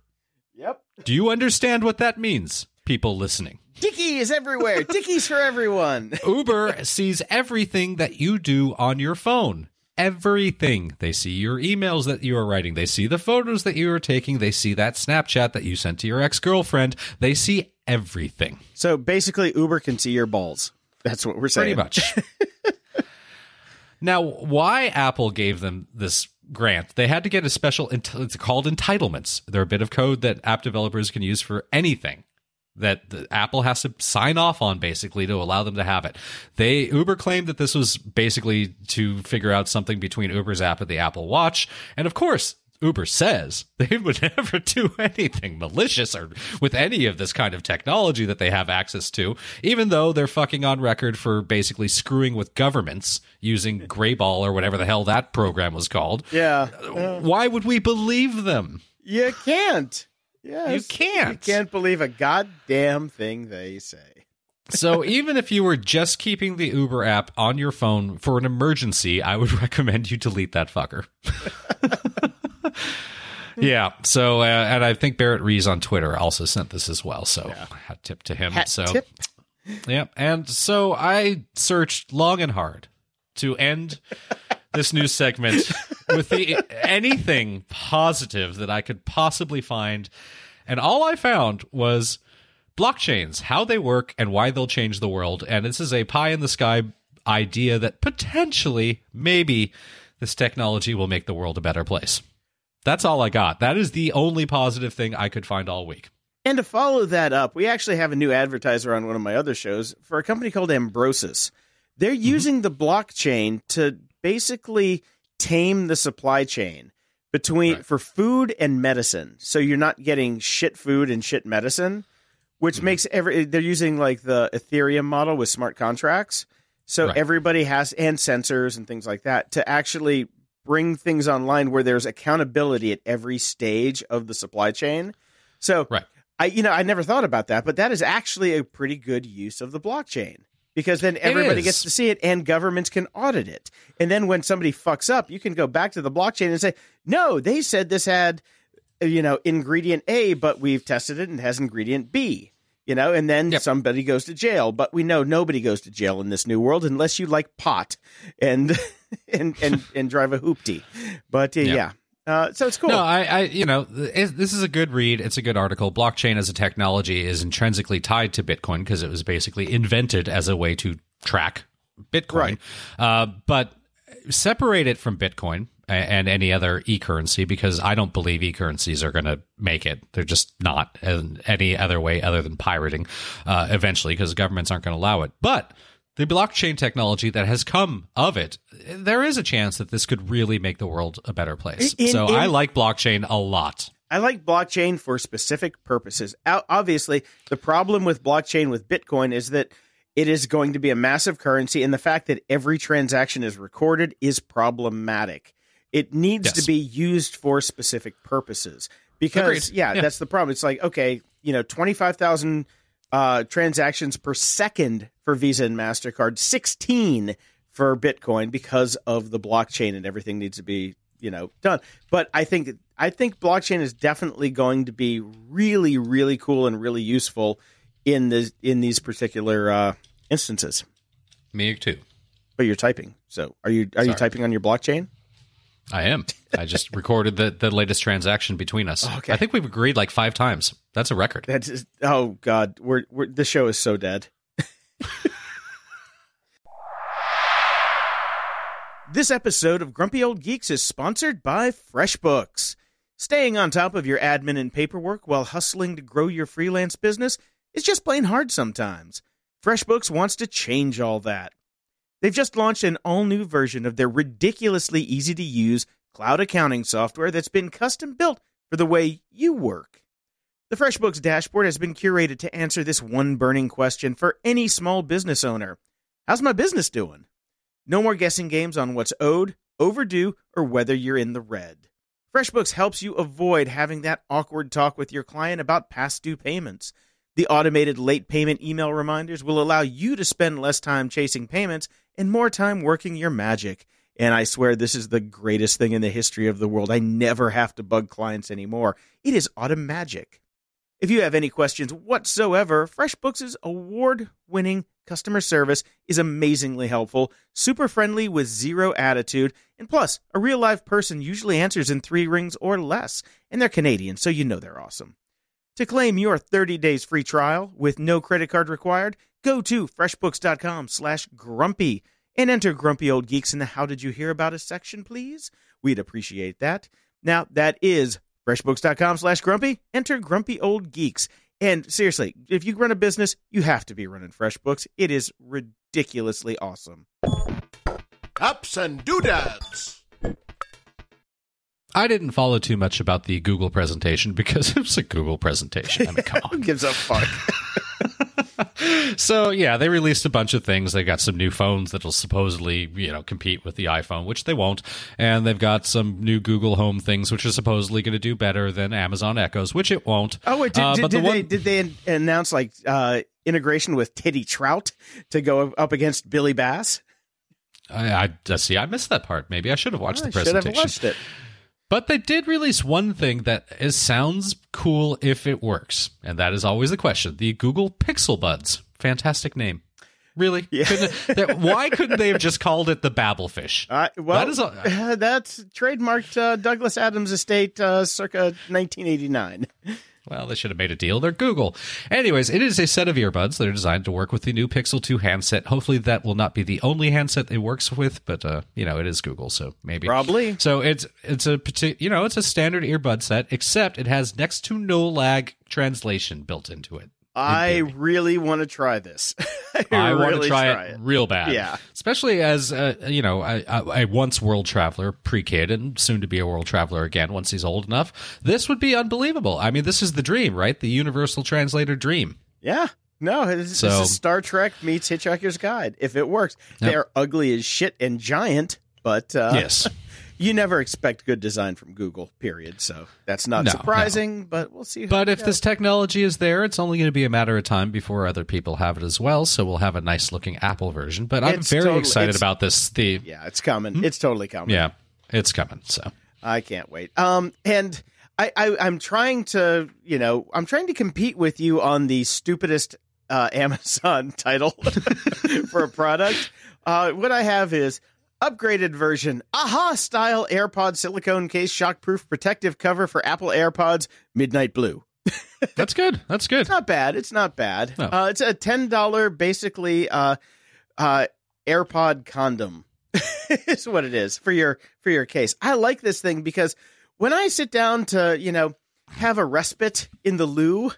Yep. Do you understand what that means, people listening? Dicky is everywhere. Dickies for everyone. Uber sees everything that you do on your phone. Everything. They see your emails that you are writing. They see the photos that you are taking. They see that Snapchat that you sent to your ex girlfriend. They see everything. So basically, Uber can see your balls. That's what we're saying. Pretty much. now, why Apple gave them this grant? They had to get a special, it's called entitlements. They're a bit of code that app developers can use for anything that Apple has to sign off on basically to allow them to have it. They Uber claimed that this was basically to figure out something between Uber's app and the Apple Watch, and of course. Uber says they would never do anything malicious or with any of this kind of technology that they have access to, even though they're fucking on record for basically screwing with governments using Greyball or whatever the hell that program was called. Yeah. Uh, why would we believe them? You can't. Yes. You can't. You can't believe a goddamn thing they say. So even if you were just keeping the Uber app on your phone for an emergency, I would recommend you delete that fucker. yeah. So uh, and I think Barrett Rees on Twitter also sent this as well. So hat tip to him. Hat so tip. yeah. And so I searched long and hard to end this new segment with the anything positive that I could possibly find. And all I found was blockchains, how they work and why they'll change the world. And this is a pie in the sky idea that potentially, maybe, this technology will make the world a better place. That's all I got. That is the only positive thing I could find all week. And to follow that up, we actually have a new advertiser on one of my other shows for a company called Ambrosus. They're mm-hmm. using the blockchain to basically tame the supply chain between Right. for food and medicine. So you're not getting shit food and shit medicine, which mm-hmm. makes every they're using like the Ethereum model with smart contracts. So Right. everybody has and sensors and things like that to actually bring things online where there's accountability at every stage of the supply chain. So Right. I you know I never thought about that, but that is actually a pretty good use of the blockchain because then everybody gets to see it and governments can audit it. And then when somebody fucks up, you can go back to the blockchain and say, "No, they said this had you know ingredient A, but we've tested it and it has ingredient B." You know, and then Yep. somebody goes to jail, but we know nobody goes to jail in this new world unless you like pot and and and, and drive a hoopty. But uh, Yeah. yeah, uh, so it's cool. No, I, I, you know, it, this is a good read. It's a good article. Blockchain as a technology is intrinsically tied to Bitcoin because it was basically invented as a way to track Bitcoin. Right. Uh, but separate it from Bitcoin and any other e-currency because I don't believe e-currencies are going to make it. They're just not in any other way other than pirating uh, eventually because governments aren't going to allow it. But the blockchain technology that has come of it, there is a chance that this could really make the world a better place. In- so in- I like blockchain a lot. I like blockchain for specific purposes. Obviously, the problem with blockchain with Bitcoin is that it is going to be a massive currency, and the fact that every transaction is recorded is problematic. It needs Yes. to be used for specific purposes because, yeah, Yeah. that's the problem. It's like, okay, you know, 25,000 uh, transactions per second for Visa and Mastercard, 16 for Bitcoin because of the blockchain and everything needs to be you know done. But I think I think blockchain is definitely going to be really really cool and really useful in the in these particular uh, instances. Me too. But you're typing. So are you are you typing on your blockchain? I am. I just recorded the, the latest transaction between us. Okay. I think we've agreed like five times. That's a record. That's just, oh god, we're we're the show is so dead. this episode of Grumpy Old Geeks is sponsored by FreshBooks. Staying on top of your admin and paperwork while hustling to grow your freelance business is just plain hard sometimes. FreshBooks wants to change all that. They've just launched an all new version of their ridiculously easy to use cloud accounting software that's been custom built for the way you work. The FreshBooks dashboard has been curated to answer this one burning question for any small business owner How's my business doing? No more guessing games on what's owed, overdue, or whether you're in the red. FreshBooks helps you avoid having that awkward talk with your client about past due payments. The automated late payment email reminders will allow you to spend less time chasing payments and more time working your magic. And I swear this is the greatest thing in the history of the world. I never have to bug clients anymore. It is automagic. If you have any questions whatsoever, FreshBooks' award winning customer service is amazingly helpful, super friendly with zero attitude, and plus, a real live person usually answers in three rings or less, and they're Canadian, so you know they're awesome. To claim your 30 days free trial with no credit card required, go to freshbooks.com slash grumpy and enter Grumpy Old Geeks in the How Did You Hear About Us section, please. We'd appreciate that. Now, that is freshbooks.com slash grumpy. Enter Grumpy Old Geeks. And seriously, if you run a business, you have to be running FreshBooks. It is ridiculously awesome. Ups and doodads. I didn't follow too much about the Google presentation because it was a Google presentation. I mean, come on. Who gives a fuck? so yeah, they released a bunch of things. They got some new phones that'll supposedly, you know, compete with the iPhone, which they won't. And they've got some new Google Home things, which are supposedly going to do better than Amazon Echoes, which it won't. Oh wait, did, Uh, did, but the they did they announce like uh, integration with Titty Trout to go up against Billy Bass? I, I see. I missed that part. Maybe I should have watched I the should have presentation. watched it. But they did release one thing that is sounds cool if it works, and that is always the question: the Google Pixel Buds. Fantastic name. Really? Yeah. Couldn't- that- why couldn't they have just called it the Babblefish? Uh, well, That is a- that's trademarked uh, Douglas Adams estate, uh, circa 1989. Well, they should have made a deal. They're Google. Anyways, it is a set of earbuds that are designed to work with the new Pixel 2 handset. Hopefully, that will not be the only handset it works with, but uh, you know, it is Google, so maybe Probably. So it's it's a you know it's a standard earbud set, except it has next to no lag translation built into it. I really want to try this. I, I want really to try, it, real bad. Yeah. especially as uh, you know, a once world traveler, pre kid, and soon to be a world traveler again once he's old enough. This would be unbelievable. I mean, this is the dream, right? The universal translator dream. Yeah. No, this, So- this is Star Trek meets Hitchhiker's Guide. If it works, Yep. they're ugly as shit and giant, but uh, yes. you never expect good design from Google. Period. So that's not No, surprising, but we'll see. But if goes. this technology is there, it's only going to be a matter of time before other people have it as well. So we'll have a nice looking Apple version. But I'm It's very totally- excited about this. The yeah, it's coming. Hmm? It's totally coming. yeah, it's coming. So I can't wait. Um, and I, I, I'm trying to, you know, I'm trying to compete with you on the stupidest uh, Amazon title for a product. Uh, what I have is upgraded version, aha style AirPod silicone case, shockproof protective cover for Apple AirPods, midnight blue. that's good. That's good. It's not bad. It's not bad. No. Uh, it's a ten dollar basically uh, uh, AirPod condom. is what it is for your for your case. I like this thing because when I sit down to you know have a respite in the loo,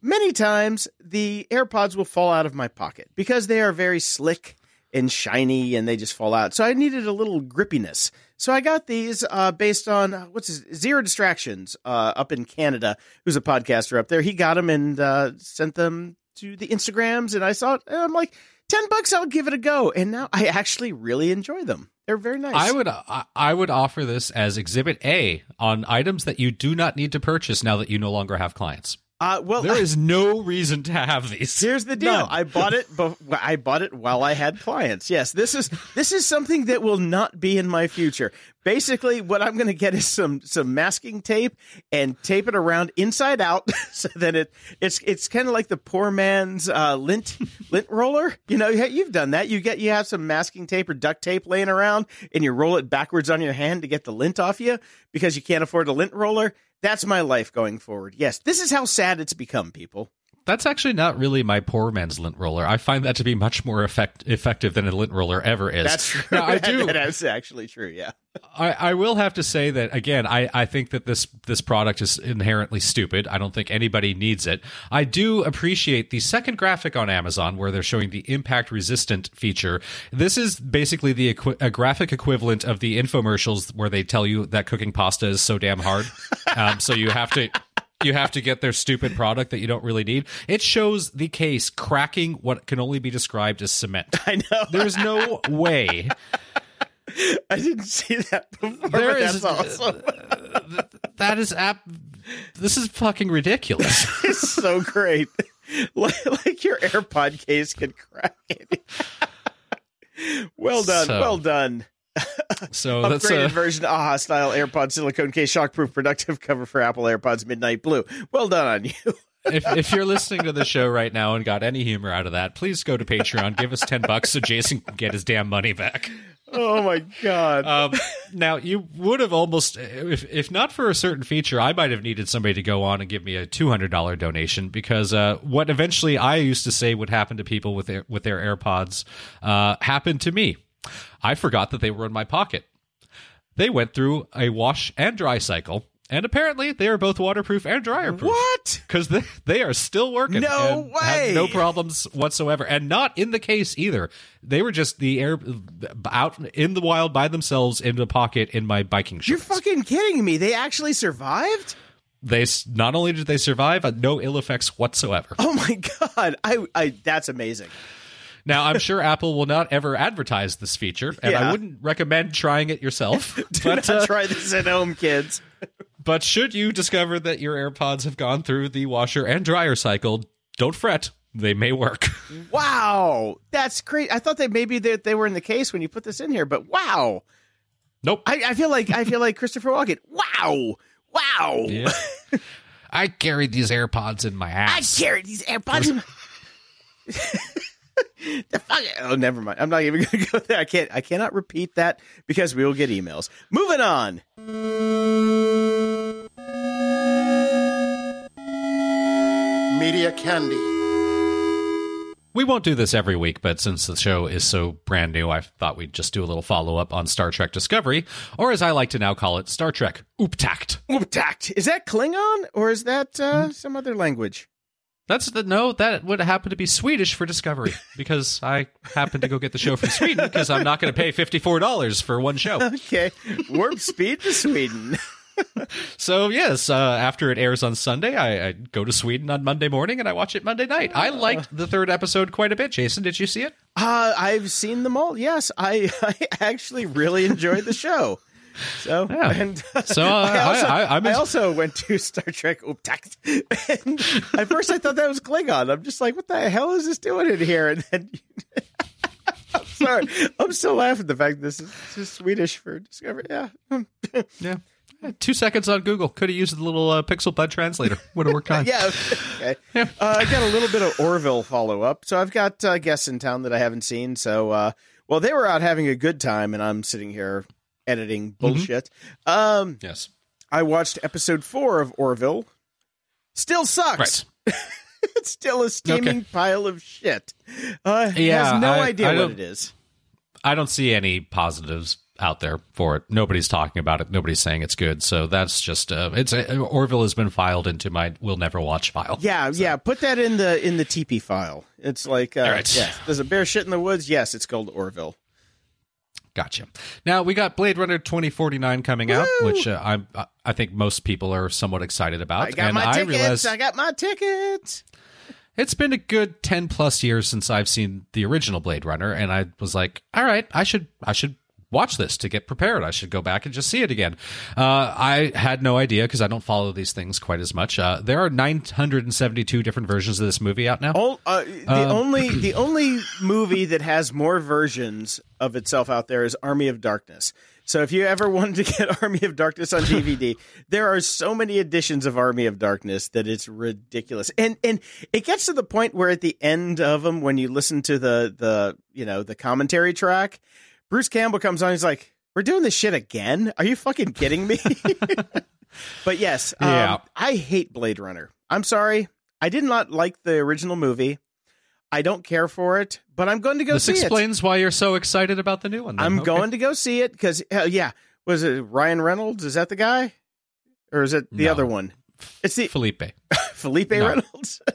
many times the AirPods will fall out of my pocket because they are very slick and shiny and they just fall out. So I needed a little grippiness. So I got these uh, based on uh, what's his Zero Distractions uh, up in Canada, who's a podcaster up there. He got them and uh, sent them to the Instagrams, and I saw it. And I'm like, ten bucks, I'll give it a go. And now I actually really enjoy them. They're very nice. I would I, I would offer this as Exhibit A on items that you do not need to purchase now that you no longer have clients. Uh, well, There is no reason to have these. Here's the deal. None. I bought it. But I bought it while I had clients. Yes, this is this is something that will not be in my future. Basically, what I'm going to get is some some masking tape and tape it around inside out, so that it it's it's kind of like the poor man's uh, lint lint roller. You know, you- you've done that. You get you have some masking tape or duct tape laying around, and you roll it backwards on your hand to get the lint off you because you can't afford a lint roller. That's my life going forward. Yes, this is how sad it's become, people. That's actually not really my poor man's lint roller. I find that to be much more effect- effective than a lint roller ever is. That's true. Now, I do. that is actually true. Yeah. I, I will have to say that again. I, I think that this this product is inherently stupid. I don't think anybody needs it. I do appreciate the second graphic on Amazon where they're showing the impact resistant feature. This is basically the equi- a graphic equivalent of the infomercials where they tell you that cooking pasta is so damn hard. um, so you have to. You have to get their stupid product that you don't really need. It shows the case cracking what can only be described as cement. I know. There's no way I didn't see that before. There is- that's awesome. that is app. This is fucking ridiculous. it's so great. Like, like your AirPod case can crack it. well done. So, well done. So that's Upgraded uh, version AHA style AirPod silicone case, shockproof, productive cover for Apple AirPods Midnight Blue. Well done on you. if if you're listening to the show right now and got any humor out of that, please go to Patreon, give us ten bucks so Jason can get his damn money back. Oh my god. Um, now you would have almost, if if not for a certain feature, I might have needed somebody to go on and give me a two hundred dollar donation because uh, what eventually I used to say would happen to people with their with their AirPods uh, happened to me. I forgot that they were in my pocket. They went through a wash and dry cycle, and apparently they are both waterproof and dryer proof. what? Because they, they are still working. No and have way. no problems whatsoever. And not in the case either. They were just the air out in the wild by themselves in the pocket in my biking You're fucking kidding me. They actually survived? they not only did they survive, no ill effects whatsoever. Oh my god. I I that's amazing. Now, I'm sure Apple will not ever advertise this feature, and Yeah. I wouldn't recommend trying it yourself. Do but, not uh, try this at home, kids. but should you discover that your AirPods have gone through the washer and dryer cycle, don't fret. They may work. Wow, that's great. I thought that maybe they, they were in the case when you put this in here, but wow, nope. I, I feel like I feel like Christopher Walken. Wow, wow. Yeah. I carried these AirPods in my ass. I carried these AirPods. in my- the fuck? Oh, never mind. I'm not even going to go there. I can't. I cannot repeat that because we will get emails. Moving on. Media Candy. We won't do this every week, but since the show is so brand new, I thought we'd just do a little follow up on Star Trek Discovery, or as I like to now call it, Star Trek Upptäckt. Upptäckt. Is that Klingon or is that uh, some other language? That's the no, that would happen to be Swedish for Discovery because I happen to go get the show from Sweden because I'm not going to pay $54 for one show. Okay, warp speed to Sweden. So, yes, uh, after it airs on Sunday, I, I go to Sweden on Monday morning and I watch it Monday night. I liked the third episode quite a bit. Jason, did you see it? Uh, I've seen them all. Yes, I, I actually really enjoyed the show. So, Yeah. and So, uh, I, also, I- I- I, also went to Star Trek. And at first, I thought that was Klingon. I'm just like, what the hell is this doing in here? And then, I'm sorry, I'm still laughing at the fact that this is, this is Swedish for Discovery. Yeah, Yeah. Two seconds on Google. Could have used the little uh, Pixel Bud translator. Would have worked fine. yeah. Okay. Uh, I got a little bit of Orville follow up. So I've got uh, guests in town that I haven't seen. So, uh, well, they were out having a good time, and I'm sitting here editing bullshit. Um, Yes. I watched episode four of Orville. Still sucks. Right. it's still a steaming Okay. pile of shit. Uh, Yeah, has no I- idea I what it is. I don't see any positives out there for it. Nobody's talking about it. Nobody's saying it's good. So that's just uh, it's uh, Orville has been filed into my will never watch file. Yeah, yeah. Put that in the in the TP file. It's like, uh, right. yes. Does a bear shit in the woods? Yes, it's called Orville. Gotcha. Now we got Blade Runner 2049 coming out, which uh, I'm I think most people are somewhat excited about. I got and my I tickets. realize I got my tickets. it's been a good 10 plus years since I've seen the original Blade Runner and I was like, all right, I should I should watch this to get prepared. I should go back and just see it again. Uh, I had no idea because I don't follow these things quite as much. Uh, there are 972 different versions of this movie out now. All, uh, the only the only movie that has more versions of itself out there is Army of Darkness. So if you ever wanted to get Army of Darkness on DVD, there are so many editions of Army of Darkness that it's ridiculous. And and it gets to the point where at the end of them, when you listen to the the you know the commentary track, Bruce Campbell comes on. He's like, "We're doing this shit again? Are you fucking kidding me?" but yes, um, Yeah. I hate Blade Runner. I'm sorry, I did not like the original movie. I don't care for it, but I'm going to go this see it. This explains why you're so excited about the new one. then. I'm Okay. going to go see it because yeah, was it Ryan Reynolds? Is that the guy, or is it the No. other one? It's the Felipe. Felipe No. Reynolds.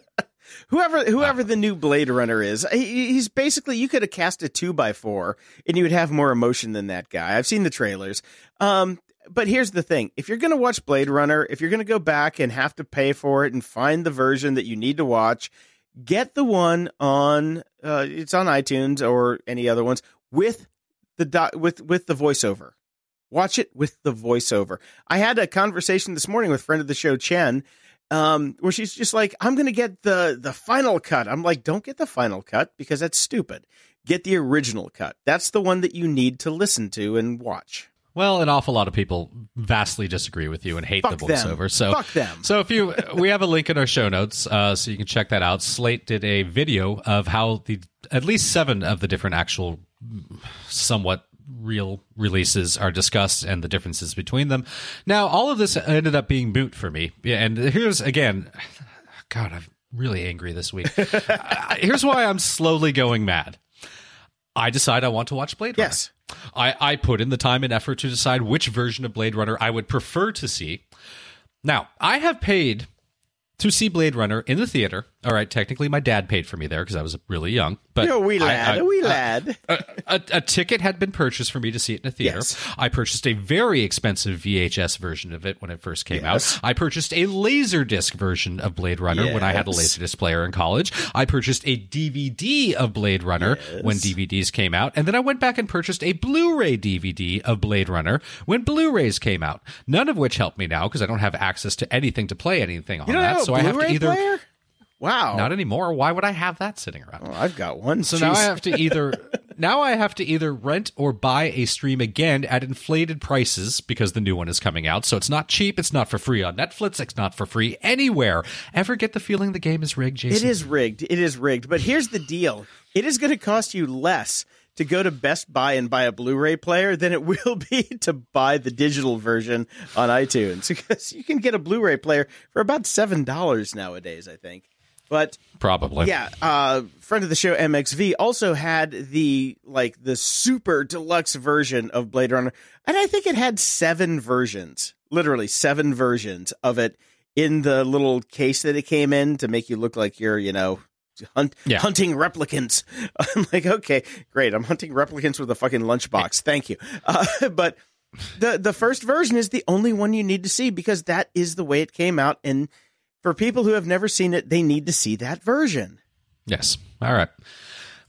whoever whoever the new Blade Runner is, he, he's basically you could have cast a two by four and you would have more emotion than that guy. I've seen the trailers. Um, but here's the thing: if you're going to watch Blade Runner, if you're going to go back and have to pay for it and find the version that you need to watch, get the one on uh, it's on iTunes or any other ones with the with with the voiceover. Watch it with the voiceover. I had a conversation this morning with friend of the show Chen, um, where she's just like, "I'm going to get the the final cut." I'm like, "Don't get the final cut because that's stupid. Get the original cut. That's the one that you need to listen to and watch." Well, an awful lot of people vastly disagree with you and hate Fuck the them. voiceover. So Fuck them. So if you, we have a link in our show notes, uh, so you can check that out. Slate did a video of how the at least seven of the different actual, somewhat real releases are discussed and the differences between them. Now, all of this ended up being moot for me. Yeah, and here's again, God, I'm really angry this week. Uh, here's why I'm slowly going mad. I decide I want to watch Blade Runner. Yes. I, I put in the time and effort to decide which version of Blade Runner I would prefer to see. Now, I have paid to see Blade Runner in the theater. All right, technically, my dad paid for me there because I was really young. But You're a wee lad, I- a wee uh, lad. a, a, a ticket had been purchased for me to see it in a theater. Yes. I purchased a very expensive VHS version of it when it first came Yes. out. I purchased a Laserdisc version of Blade Runner when I had a Laserdisc player in college. I purchased a DVD of Blade Runner when DVDs came out. And then I went back and purchased a Blu-ray DVD of Blade Runner when Blu-rays came out. None of which helped me now because I don't have access to anything to play anything on You that. so I have to either player? Wow. not anymore. Why would I have that sitting around? Oh, I've got one. So now I have to either now I have to either rent or buy a stream again at inflated prices because the new one is coming out. So it's not cheap. It's not for free on Netflix. It's not for free anywhere. Ever get the feeling the game is rigged, It Jason? is rigged. It is rigged. But here's the deal it is going to cost you less to go to Best Buy and buy a Blu ray player than it will be to buy the digital version on iTunes because you can get a Blu ray player for about $7 nowadays, I think. But Probably. yeah, uh, friend of the show MXV also had the like the super deluxe version of Blade Runner, and I think it had seven versions, literally seven versions of it in the little case that it came in to make you look like you're, you know, hunt, Yeah. hunting replicants. I'm like, okay, great, I'm hunting replicants with a fucking lunchbox. Thank you, uh, but. The the first version is the only one you need to see because that is the way it came out and for people who have never seen it, they need to see that version. Yes. All right.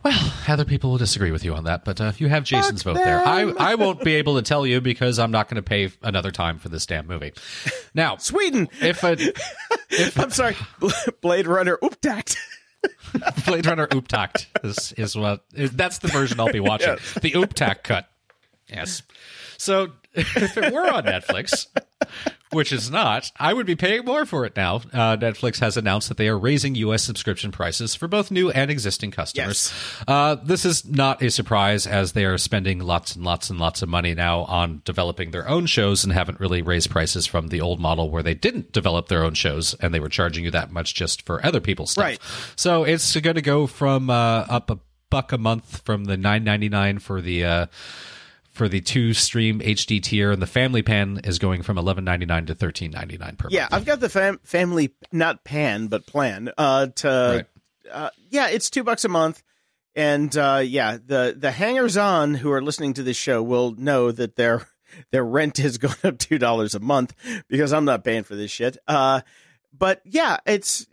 Well, other people will disagree with you on that, but uh, you have Jason's Fuck vote there. I. I won't be able to tell you because I'm not going to pay another time for this damn movie. Now, Sweden. if a if I'm sorry, Blade Runner Upptäckt. Blade Runner Upptäckt is, is what is, that's the version I'll be watching. The Ooptak cut. Yes. So if it were on Netflix, which is not, I would be paying more for it now. Uh, Netflix has announced that they are raising U.S. subscription prices for both new and existing customers. Uh, this is not a surprise as they are spending lots and lots and lots of money now on developing their own shows and haven't really raised prices from the old model where they didn't develop their own shows and they were charging you that much just for other people's stuff. Right. So it's going to go from uh, up a buck a month from the nine ninety nine for the uh, for the two stream HD tier, and the family pan is going from eleven ninety nine to thirteen ninety nine per month. Yeah, month. I've got the fam- family not pan but plan. Uh, to uh, yeah, it's two bucks a month, and uh, yeah, the the hangers on who are listening to this show will know that their their rent is going up two dollars a month because I'm not paying for this shit. Uh, but yeah, it's.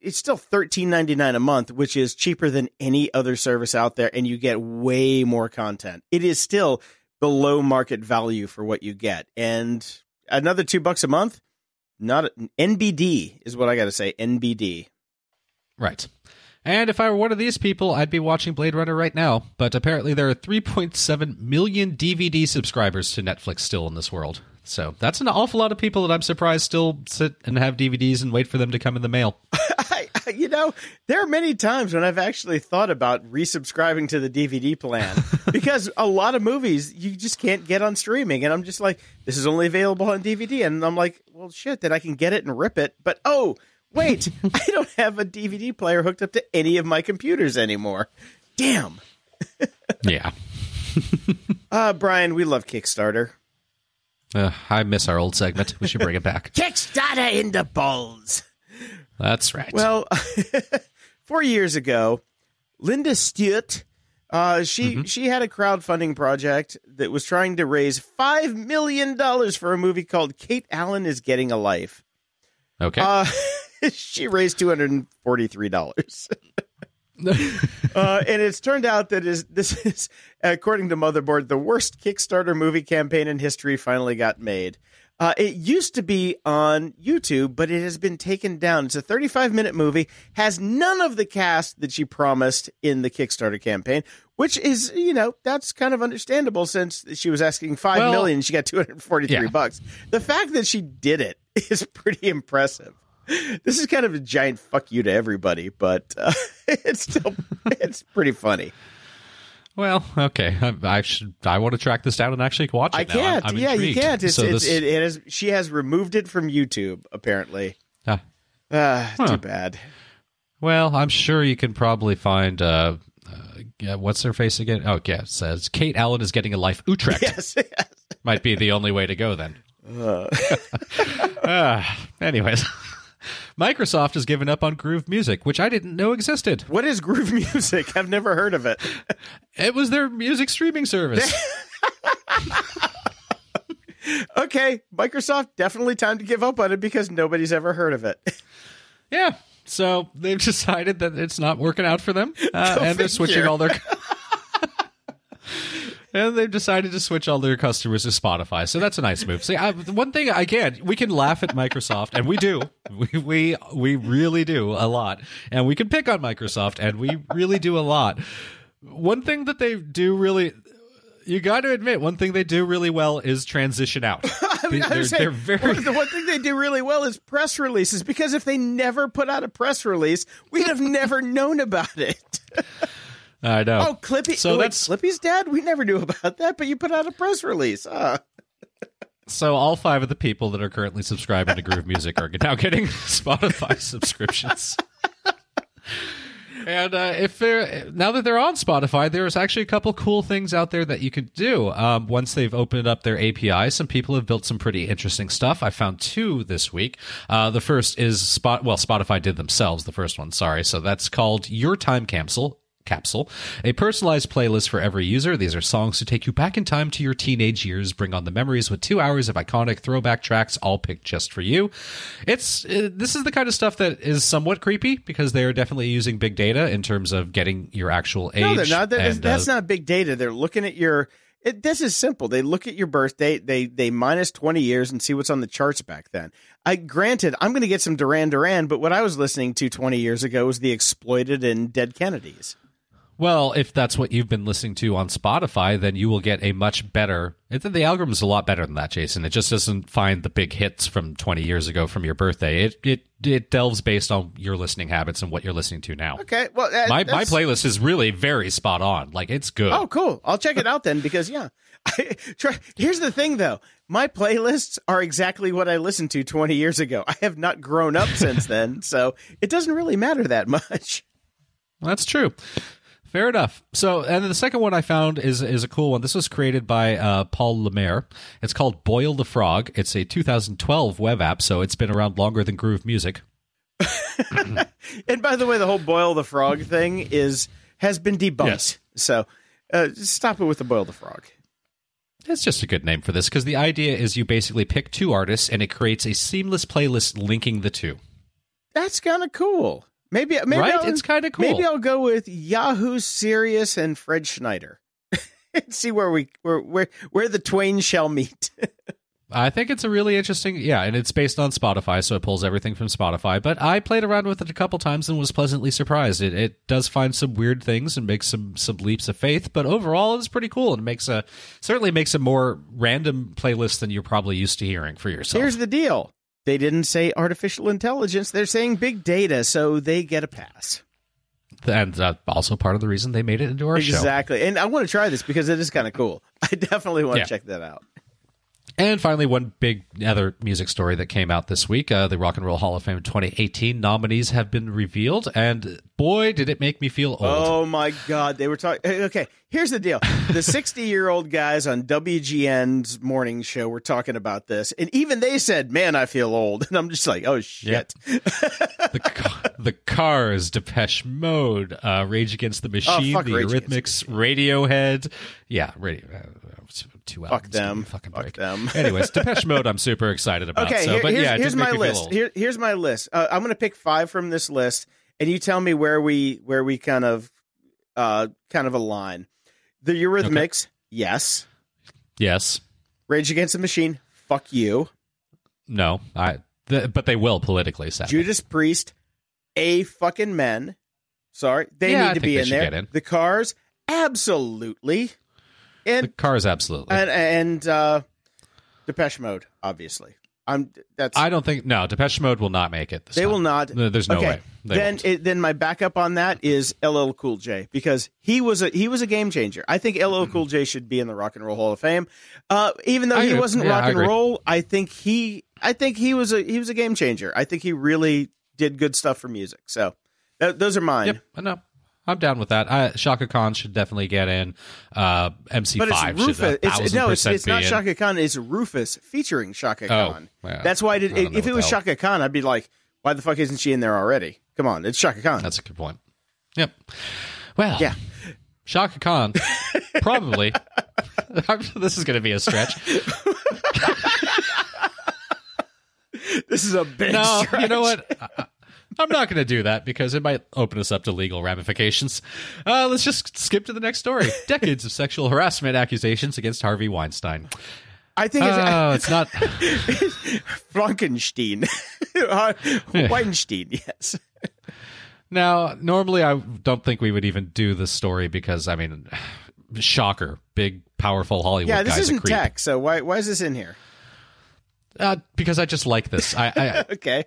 it's still thirteen ninety nine a month, which is cheaper than any other service out there, and you get way more content. It is still below market value for what you get. And another two bucks a month, not NBD is what I got to say. NBD. Right. And if I were one of these people, I'd be watching Blade Runner right now. But apparently, there are 3.7 million DVD subscribers to Netflix still in this world. So that's an awful lot of people that I'm surprised still sit and have DVDs and wait for them to come in the mail. You know, there are many times when I've actually thought about resubscribing to the DVD plan because a lot of movies you just can't get on streaming. And I'm just like, this is only available on DVD. And I'm like, well, shit, then I can get it and rip it. But oh, wait, I don't have a DVD player hooked up to any of my computers anymore. Damn. yeah. uh, Brian, we love Kickstarter. Uh, I miss our old segment. We should bring it back. Kickstarter in the balls. That's right. Well, four years ago, Linda Stewart, uh, she mm-hmm. she had a crowdfunding project that was trying to raise five million dollars for a movie called Kate Allen is Getting a Life. Okay. Uh, she raised two hundred and forty three dollars. uh, and it's turned out that is this is, according to Motherboard, the worst Kickstarter movie campaign in history finally got made. Uh, it used to be on YouTube, but it has been taken down. It's a 35 minute movie, has none of the cast that she promised in the Kickstarter campaign, which is, you know, that's kind of understandable since she was asking five well, million, she got 243 yeah. bucks. The fact that she did it is pretty impressive this is kind of a giant fuck you to everybody, but uh, it's still it's pretty funny. Well, okay. I, I, should. I want to track this down and actually watch it. I can't. I'm, I'm yeah, intrigued. you can't. It's, so it's, this... it, it is. She has removed it from YouTube. Apparently. Ah, uh, huh. too bad. Well, I'm sure you can probably find. Uh, uh, yeah, what's her face again? Oh, yeah, it says Kate Allen is getting a life. Utrecht. Yes, yes. Might be the only way to go then. Uh. uh anyways. Microsoft has given up on Groove Music, which I didn't know existed. What is Groove Music? I've never heard of it. it was their music streaming service. okay, Microsoft definitely time to give up on it because nobody's ever heard of it. yeah, so they've decided that it's not working out for them, uh, and they're switching all their and they've decided to switch all their customers to Spotify. So that's a nice move. See, I, one thing again, we can laugh at Microsoft, and we do, we we we really do a lot, and we can pick on Microsoft, and we really do a lot. One thing that they do really you got to admit, one thing they do really well is transition out. I mean, they're, saying, they're very. The one thing they do really well is press releases because if they never put out a press release, we'd have never known about it. I know. Oh, Clippy. So wait, that's Clippy's dad. We never knew about that, but you put out a press release. Uh. so all five of the people that are currently subscribing to Groove Music are now getting Spotify subscriptions. and uh, if they're now that they're on Spotify, there's actually a couple cool things out there that you can do. Um, once they've opened up their API, some people have built some pretty interesting stuff. I found two this week. Uh, the first is Spot. Well, Spotify did themselves. The first one, sorry. So that's called Your Time Capsule capsule, a personalized playlist for every user. These are songs to take you back in time to your teenage years, bring on the memories with two hours of iconic throwback tracks, all picked just for you. It's uh, this is the kind of stuff that is somewhat creepy because they are definitely using big data in terms of getting your actual age. No, they're not. And, that's uh, not big data. They're looking at your. It, this is simple. They look at your birthday, they they minus twenty years and see what's on the charts back then. I granted, I'm going to get some Duran Duran, but what I was listening to twenty years ago was the Exploited and Dead Kennedys. Well, if that's what you've been listening to on Spotify, then you will get a much better. It, the algorithm is a lot better than that, Jason. It just doesn't find the big hits from 20 years ago from your birthday. It it it delves based on your listening habits and what you're listening to now. Okay, well, uh, my my playlist is really very spot on. Like it's good. Oh, cool. I'll check it out then because yeah. I, try, here's the thing though. My playlists are exactly what I listened to 20 years ago. I have not grown up since then, so it doesn't really matter that much. That's true. Fair enough. So, and the second one I found is is a cool one. This was created by uh, Paul Lamere. It's called Boil the Frog. It's a 2012 web app, so it's been around longer than Groove Music. and by the way, the whole Boil the Frog thing is has been debunked. Yes. So, uh, stop it with the Boil the Frog. It's just a good name for this because the idea is you basically pick two artists and it creates a seamless playlist linking the two. That's kind of cool. Maybe maybe right? I'll, it's kind of cool. Maybe I'll go with Yahoo Serious and Fred Schneider. and see where we where where where the twain shall meet. I think it's a really interesting, yeah, and it's based on Spotify, so it pulls everything from Spotify. But I played around with it a couple times and was pleasantly surprised. It, it does find some weird things and makes some some leaps of faith, but overall, it's pretty cool and makes a certainly makes a more random playlist than you're probably used to hearing for yourself. Here's the deal: they didn't say artificial intelligence; they're saying big data, so they get a pass. and uh, also part of the reason they made it into our show. Exactly, and I want to try this because it is kind of cool. I definitely want Yeah. to check that out. And finally, one big other music story that came out this week: uh, the Rock and Roll Hall of Fame 2018 nominees have been revealed, and boy, did it make me feel old. Oh my God, they were talking. Okay, here's the deal: the 60 year old guys on WGN's morning show were talking about this, and even they said, "Man, I feel old," and I'm just like, "Oh shit." the Ca- the Cars, Depeche Mode, uh, Rage Against the Machine, Oh, the Rage Eurythmics, Radiohead. Yeah, radio. Two Fuck albums. Me them. Fucking Fuck break. them. Anyways, Depeche Mode, I'm super excited about. Okay, so, here- but here's, yeah, here's my list. old. Here, here's my list. Uh, I'm going to pick five from this list, and you tell me where we where we kind of uh kind of align. The Eurythmics, yes. Yes. Rage Against the Machine, fuck you. No. I. But they will politically. Sadly. Judas Priest, a fucking men. Sorry, they Yeah, need to be in there. in. The Cars, absolutely, The Cars, absolutely. and and uh, Depeche Mode, obviously. I'm that's I don't think no. Depeche Mode will not make it. This They time. will not. There's no okay. way. They then, it, then my backup on that is LL Cool J because he was a he was a game changer. I think LL Cool J should be in the Rock and Roll Hall of Fame. Uh, even though I he agree. wasn't Yeah, rock and roll, I think he I think he was a he was a game changer. I think he really did good stuff for music. So th- those are mine. Yep. I know. I'm down with that. I, Chaka Khan should definitely get in. Uh, MC5 But it's should Rufus. a It's, no, it's, it's not in. Chaka Khan. It's Rufus featuring Chaka Oh, Khan. yeah. That's why I did. I if it was hell. Chaka Khan, I'd be like, why the fuck isn't she in there already? Come on, it's Chaka Khan. That's a good point. Yep. Well, Yeah. Chaka Khan, probably. this is going to be a stretch. this is a big. No, stretch. you know what? I, I'm not going to do that because it might open us up to legal ramifications. Uh, let's just skip to the next story. Decades of sexual harassment accusations against Harvey Weinstein. I think it's Oh, it's not. Frankenstein. Uh, Weinstein, yes. Now, normally I don't think we would even do this story because, I mean, shocker, big, powerful Hollywood Yeah, this isn't tech, so why why is this in here? Uh, because I just like this. I, I Okay.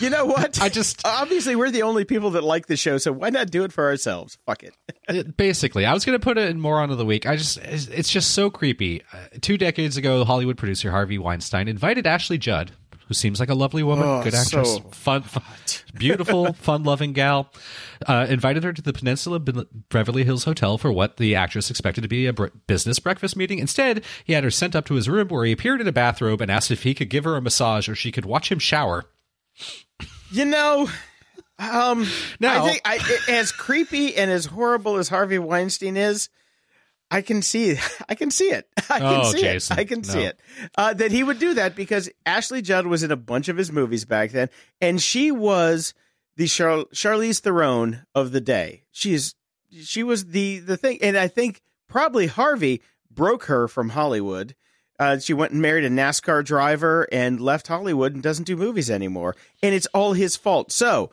You know what? I just- obviously we're the only people that like the show, so why not do it for ourselves? Fuck it. It- basically i was going to put it in moron of the week i just it's, it's just so creepy uh, two decades ago hollywood producer harvey weinstein invited ashley judd who seems like a lovely woman Oh, good actress so fun, fun beautiful fun-loving gal uh, invited her to the peninsula beverly hills hotel for what the actress expected to be a br- business breakfast meeting. Instead he had her sent up to his room where he appeared in a bathrobe and asked if he could give her a massage or she could watch him shower. You know, um, Now- I think I, as creepy and as horrible as Harvey Weinstein is, I can see, I can see it. I can Oh, see Jason, it. I can see it. Uh, that he would do that because Ashley Judd was in a bunch of his movies back then, and she was the Char- Charlize Theron of the day. She is, she was the the thing, and I think probably Harvey broke her from Hollywood. Uh, she went and married a NASCAR driver and left Hollywood and doesn't do movies anymore. And it's all his fault. So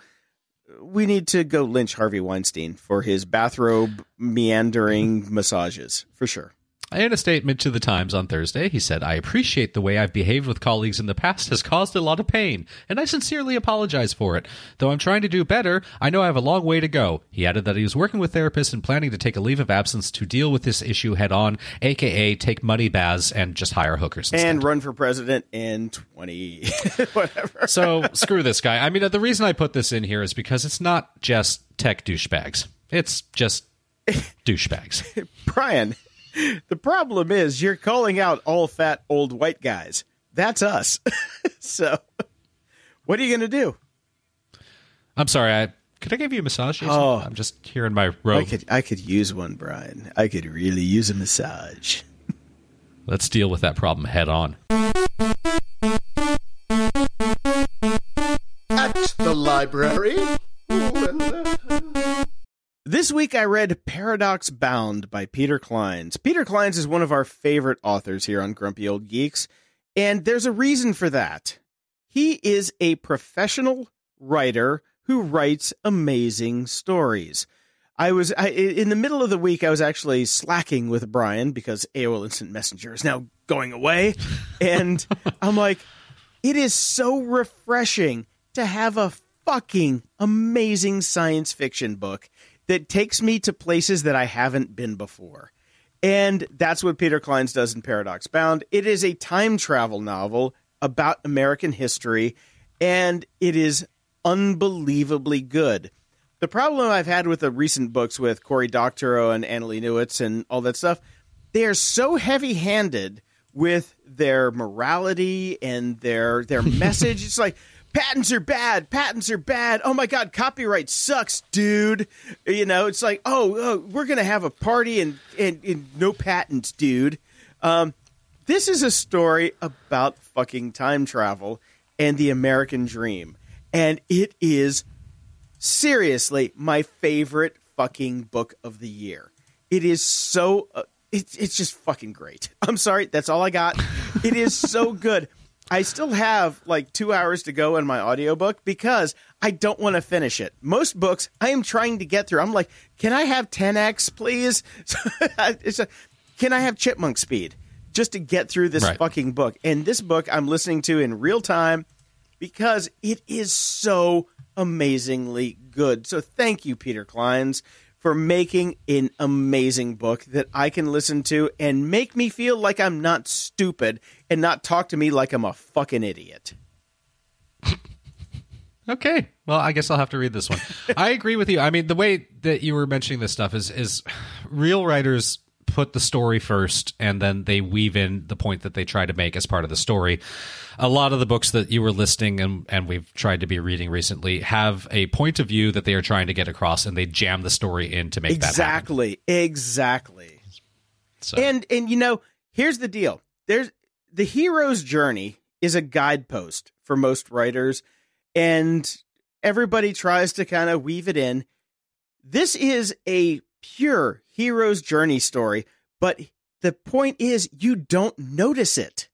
we need to go lynch Harvey Weinstein for his bathrobe meandering massages for sure. In a statement to the Times on Thursday, he said, I appreciate the way I've behaved with colleagues in the past has caused a lot of pain, and I sincerely apologize for it. Though I'm trying to do better, I know I have a long way to go. He added that he was working with therapists and planning to take a leave of absence to deal with this issue head on, aka take money baths and just hire hookers instead. And run for president in 20 whatever. so screw this guy. I mean, the reason I put this in here is because it's not just tech douchebags. It's just douchebags. Brian, the problem is you're calling out all fat old white guys. That's us. so what are you going to do? I'm sorry. I could I give you a massage? Jason? Oh. I'm just here in my I robe. could I could use one, Brian. I could really use a massage. Let's deal with that problem head on. At the library. Ooh, and, This This week I read Paradox Bound by Peter Clines. Peter Clines is one of our favorite authors here on Grumpy Old Geeks, and there's a reason for that. He is a professional writer who writes amazing stories. I was I, in the middle of the week. I was actually slacking with Brian because AOL Instant Messenger is now going away, and I'm like, it is so refreshing to have a fucking amazing science fiction book that takes me to places that I haven't been before. And that's what Peter Clines does in Paradox Bound. It is a time travel novel about American history, and it is unbelievably good. The problem I've had with the recent books with Cory Doctorow and Annalee Newitz and all that stuff, they are so heavy handed with their morality and their their message. it's like patents are bad, patents are bad. Oh my god, copyright sucks, dude. You know, it's like, oh, oh we're gonna have a party and and, and no patents, dude. Um, this is a story about fucking time travel and the American dream, and it is seriously my favorite fucking book of the year. It is so. Uh, it's it's just fucking great. I'm sorry, that's all I got. It is so good. I still have like two hours to go in my audiobook because I don't want to finish it. Most books I am trying to get through. I'm like, can I have 10x, please? a, can I have chipmunk speed just to get through this right. fucking book? And this book I'm listening to in real time because it is so amazingly good. So thank you, Peter Clines, for making an amazing book that I can listen to and make me feel like I'm not stupid and not talk to me like I'm a fucking idiot. okay. Well, I guess I'll have to read this one. I agree with you. I mean, the way that you were mentioning this stuff is is real writers put the story first and then they weave in the point that they try to make as part of the story. A lot of the books that you were listing and, and we've tried to be reading recently have a point of view that they are trying to get across and they jam the story in to make exactly, that happen. Exactly. So. And and you know, here's the deal. There's the hero's journey is a guidepost for most writers and everybody tries to kind of weave it in. This is a pure hero's journey story, but the point is you don't notice it.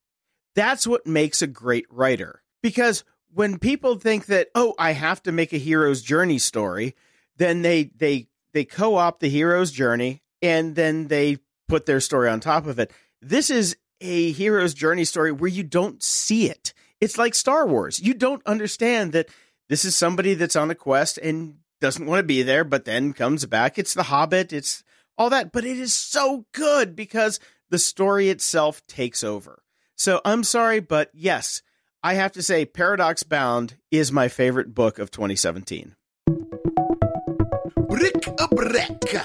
That's what makes a great writer. Because when people think that, oh, I have to make a hero's journey story, then they they they co-opt the hero's journey and then they put their story on top of it. This is a hero's journey story where you don't see it. It's like Star Wars. You don't understand that this is somebody that's on a quest and doesn't want to be there, but then comes back. It's The Hobbit, it's all that, but it is so good because the story itself takes over. So I'm sorry, but yes, I have to say Paradox Bound is my favorite book of 2017. Brick a brick.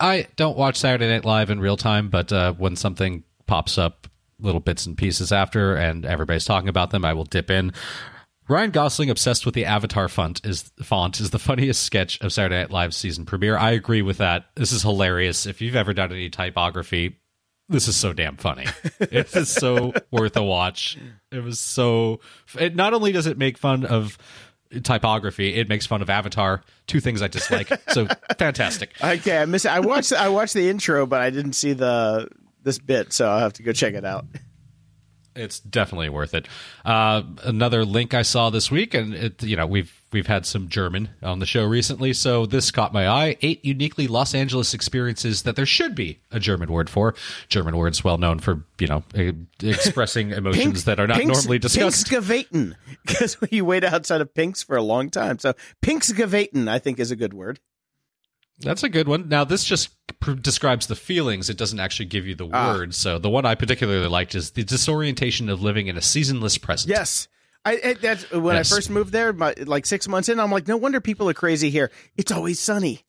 I don't watch Saturday Night Live in real time, but uh, when something pops up little bits and pieces after and everybody's talking about them, I will dip in. Ryan Gosling obsessed with the Avatar font is font is the funniest sketch of Saturday Night Live season premiere. I agree with that. This is hilarious. If you've ever done any typography, this is so damn funny. it is so worth a watch. It was so. It not only does it make fun of typography, it makes fun of Avatar. Two things I dislike. So fantastic. Okay, I miss. It. I watched. I watched the intro, but I didn't see the this bit, so I'll have to go check it out. It's definitely worth it. Uh, another link I saw this week, and it, you know we've we've had some German on the show recently, so this caught my eye. Eight uniquely Los Angeles experiences that there should be a German word for. German words well known for you know expressing emotions that are not Pinks, normally discussed. Pinksgavaten, because you wait outside of Pinks for a long time. So Pinksgavaten, I think, is a good word. That's a good one. Now, this just pr- describes the feelings. It doesn't actually give you the ah. words. So, the one I particularly liked is the disorientation of living in a seasonless present. Yes. I, that's when yes. I first moved there, my, like six months in. I'm like, no wonder people are crazy here. It's always sunny.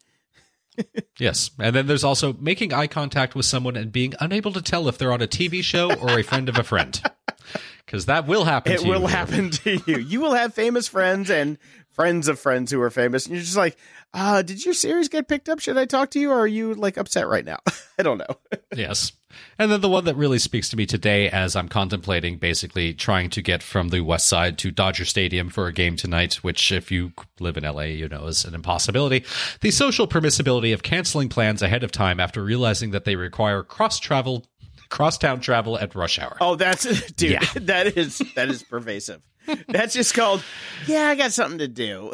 yes, and then there's also making eye contact with someone and being unable to tell if they're on a TV show or a friend of a friend, because that will happen. It will happen to you. You will have famous friends and friends of friends who are famous, and you're just like, uh, did your series get picked up? Should I talk to you, or are you like upset right now? I don't know. yes. And then the one that really speaks to me today as I'm contemplating basically trying to get from the west side to Dodger Stadium for a game tonight, which if you live in LA, you know is an impossibility. The social permissibility of canceling plans ahead of time after realizing that they require cross travel crosstown travel at rush hour. Oh, that's dude. Yeah. That is that is pervasive. That's just called. Yeah, I got something to do.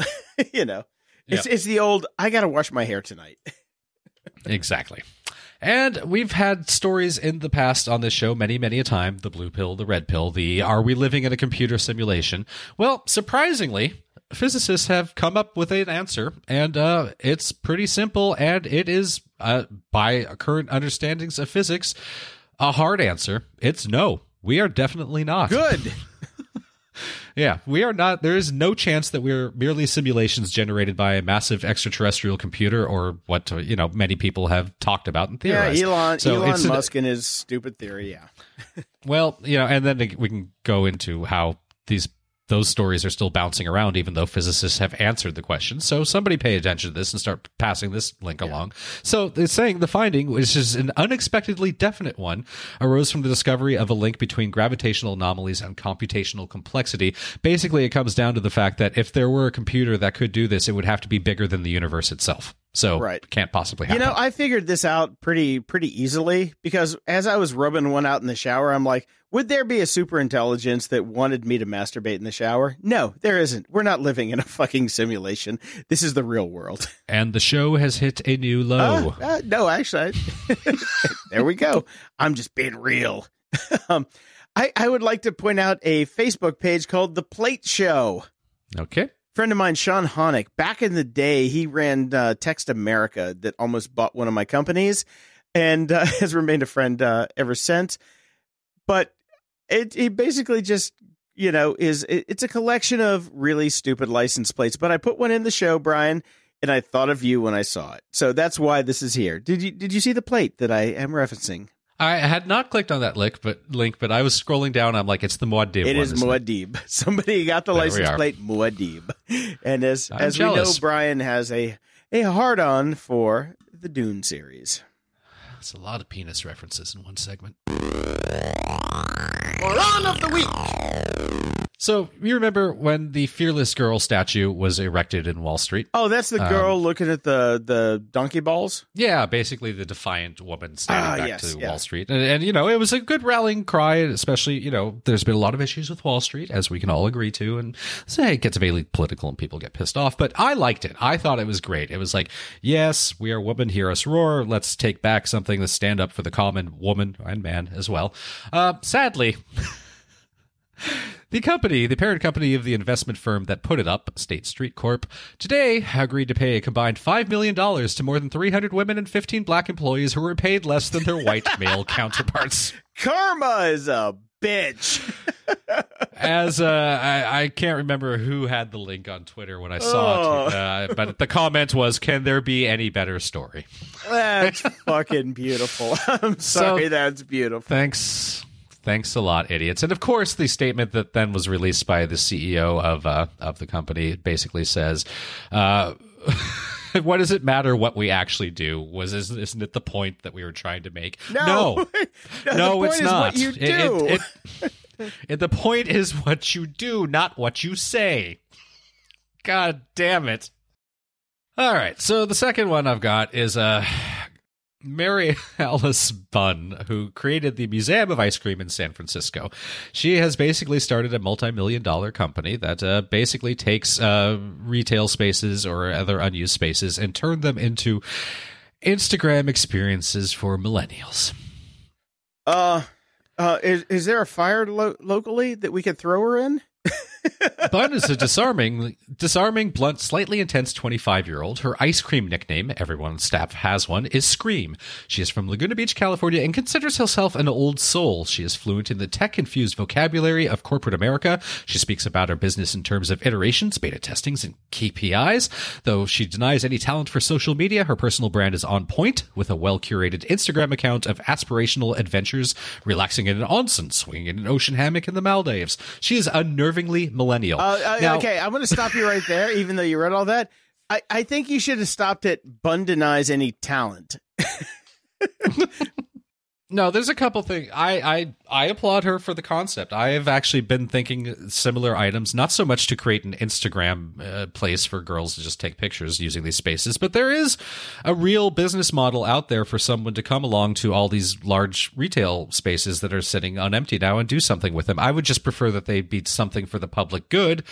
you know, it's it's the old. I got to wash my hair tonight. Exactly. And we've had stories in the past on this show many, many a time the blue pill, the red pill, the are we living in a computer simulation? Well, surprisingly, physicists have come up with an answer, and uh, it's pretty simple, and it is, uh, by current understandings of physics, a hard answer. It's no. We are definitely not. Good. Yeah, we are not. There is no chance that we're merely simulations generated by a massive extraterrestrial computer, or what you know many people have talked about and Yeah, theorized. Elon So Elon an- Musk and his stupid theory. Yeah. Well, you know, and then we can go into how these those stories are still bouncing around, even though physicists have answered the question. So somebody pay attention to this and start passing this link along. So it's saying the finding, which is an unexpectedly definite one, arose from the discovery of a link between gravitational anomalies and computational complexity. Basically, it comes down to the fact that if there were a computer that could do this, it would have to be bigger than the universe itself. So Right. can't possibly happen. You know, I figured this out pretty pretty easily because as I was rubbing one out in the shower, I'm like, would there be a super intelligence that wanted me to masturbate in the shower? No, there isn't. We're not living in a fucking simulation. This is the real world. and the show has hit a new low. Uh, uh, no, actually, I- there we go. I'm just being real. um, I, I would like to point out a Facebook page called The Plate Show. Okay. Friend of mine, Sean Honick, back in the day, he ran uh, Text America that almost bought one of my companies and uh, has remained a friend uh, ever since. But it, it basically just, you know, is it, it's a collection of really stupid license plates. But I put one in the show, Brian, and I thought of you when I saw it. So that's why this is here. Did you did you see the plate that I am referencing? I had not clicked on that link, but link, but I was scrolling down. I'm like, it's the Muad'Dib. It one, is isn't it? Somebody got the There license are. plate Muad'Dib. And as I'm as we know. Brian has a a hard on for the Dune series. It's a lot of penis references in one segment. Moron of the week. So you remember when the Fearless Girl statue was erected in Wall Street? Oh, that's the girl looking at the the donkey balls. Yeah, basically the defiant woman standing Ah, back yes, to yeah. Wall Street, and, and you know it was a good rallying cry. Especially you know there's been a lot of issues with Wall Street, as we can all agree to, and say it gets very political and people get pissed off. But I liked it. I thought it was great. It was like, yes, we are women, hear us roar. Let's take back something. Let's stand up for the common woman and man as well. Uh, sadly. The company, the parent company of the investment firm that put it up, State Street Corp, today agreed to pay a combined $5 million to more than 300 women and 15 black employees who were paid less than their white male counterparts. Karma is a bitch. As uh, I, I can't remember who had the link on Twitter when I saw it, uh, but the comment was, Can there be any better story? That's fucking beautiful. I'm sorry, that's beautiful. Thanks. Thanks a lot, idiots. And of course, the statement that then was released by the CEO of uh, of the company basically says, uh, "What does it matter what we actually do? Was is- isn't it the point that we were trying to make? No, no, No, the no, point it's is not. what you do. it- it- it- the point is what you do, not what you say. God damn it! All right, so the second one I've got is uh Mary Alice Bunn, who created the Museum of Ice Cream in San Francisco. She has basically started a multi million dollar company that uh, basically takes uh, retail spaces or other unused spaces and turned them into Instagram experiences for millennials. Uh, uh, is is there a fire lo- locally that we could throw her in? Bunn is a disarming, disarming, blunt, slightly intense 25 year old. Her ice cream nickname, everyone on staff has one, is Scream. She is from Laguna Beach, California, and considers herself an old soul. She is fluent in the tech infused vocabulary of corporate America. She speaks about her business in terms of iterations, beta testings, and KPIs. Though she denies any talent for social media, her personal brand is on point with a well curated Instagram account of aspirational adventures, relaxing in an onsen, swinging in an ocean hammock in the Maldives. She is unnervingly millennial. Uh, uh, Now- okay, I'm going to stop you right there, even though you read all that. I, I think you should have stopped at Bunn denies any talent. No, there's a couple things. I, I I applaud her for the concept. I have actually been thinking similar items, not so much to create an Instagram uh, place for girls to just take pictures using these spaces, but there is a real business model out there for someone to come along to all these large retail spaces that are sitting unempty now and do something with them. I would just prefer that they be something for the public good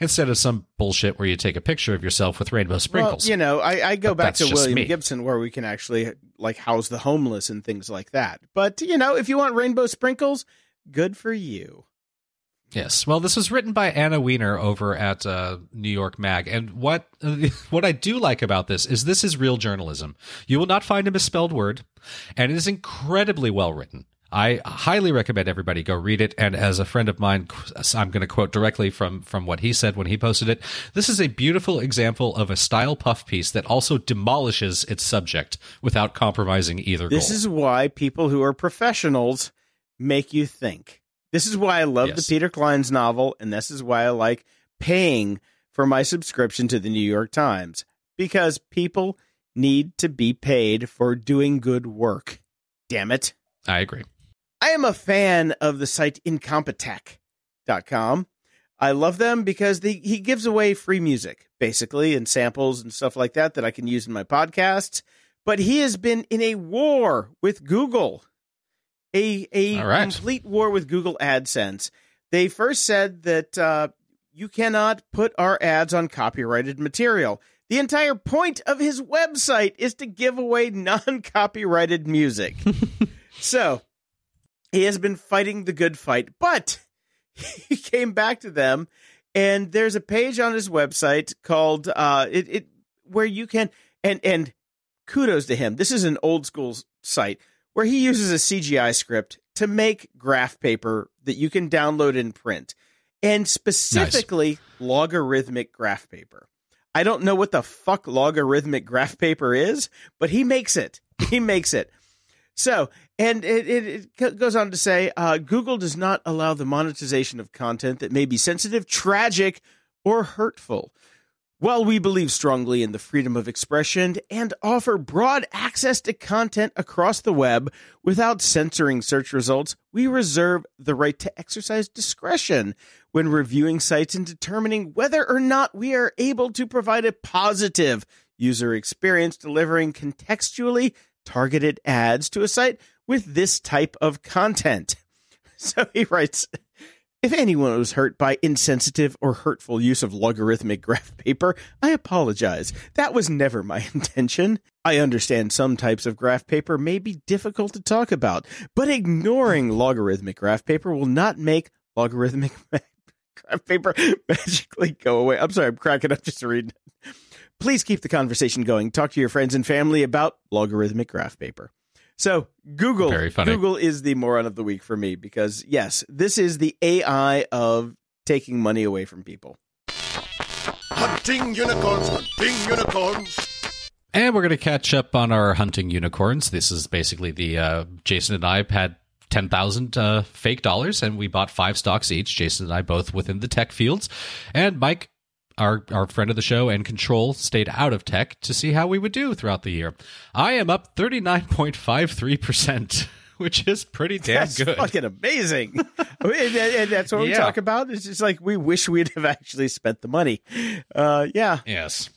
instead of some bullshit where you take a picture of yourself with rainbow sprinkles. Well, you know, I, I go But back to William me. Gibson where we can actually like house the homeless and things like that. But you know, if you want rainbow sprinkles, good for you. Yes. Well, this was written by Anna Wiener over at uh, New York Mag, and what what I do like about this is this is real journalism. You will not find a misspelled word, and it is incredibly well written. I highly recommend everybody go read it. And as a friend of mine, I'm going to quote directly from from what he said when he posted it. This is a beautiful example of a style puff piece that also demolishes its subject without compromising either This goal. is why people who are professionals make you think. This is why I love Yes. the Peter Clines' novel, and this is why I like paying for my subscription to the New York Times because people need to be paid for doing good work. Damn it. I agree. I am a fan of the site incompetech.com. I love them because they, he gives away free music, basically, and samples and stuff like that that I can use in my podcasts. But he has been in a war with Google, a, a right. complete war with Google AdSense. They first said that uh, you cannot put our ads on copyrighted material. The entire point of his website is to give away non copyrighted music. so he has been fighting the good fight, but he came back to them, and there's a page on his website called uh, it, it where you can and and kudos to him. This is an old school site where he uses a CGI script to make graph paper that you can download and print, and specifically logarithmic graph paper. I don't know what the fuck logarithmic graph paper is, but he makes it. He makes it. So, and it, it, it goes on to say uh, Google does not allow the monetization of content that may be sensitive, tragic, or hurtful. While we believe strongly in the freedom of expression and offer broad access to content across the web without censoring search results, we reserve the right to exercise discretion when reviewing sites and determining whether or not we are able to provide a positive user experience delivering contextually targeted ads to a site with this type of content. So he writes If anyone was hurt by insensitive or hurtful use of logarithmic graph paper, I apologize. That was never my intention. I understand some types of graph paper may be difficult to talk about, but ignoring logarithmic graph paper will not make logarithmic graph paper magically go away. I'm sorry, I'm cracking up just to read. Please keep the conversation going. Talk to your friends and family about logarithmic graph paper. So Google, Very funny. Google is the moron of the week for me because yes, this is the AI of taking money away from people. Hunting unicorns, hunting unicorns. And we're going to catch up on our hunting unicorns. This is basically the uh, Jason and I had 10,000 uh, fake dollars and we bought five stocks each. Jason and I both within the tech fields. And Mike, our, our friend of the show and control, stayed out of tech to see how we would do throughout the year. I am up 39.53%, which is pretty damn That's good. fucking amazing. I mean, and, that's what we talk about. It's just like we wish we'd have actually spent the money. Uh, yeah. Yes.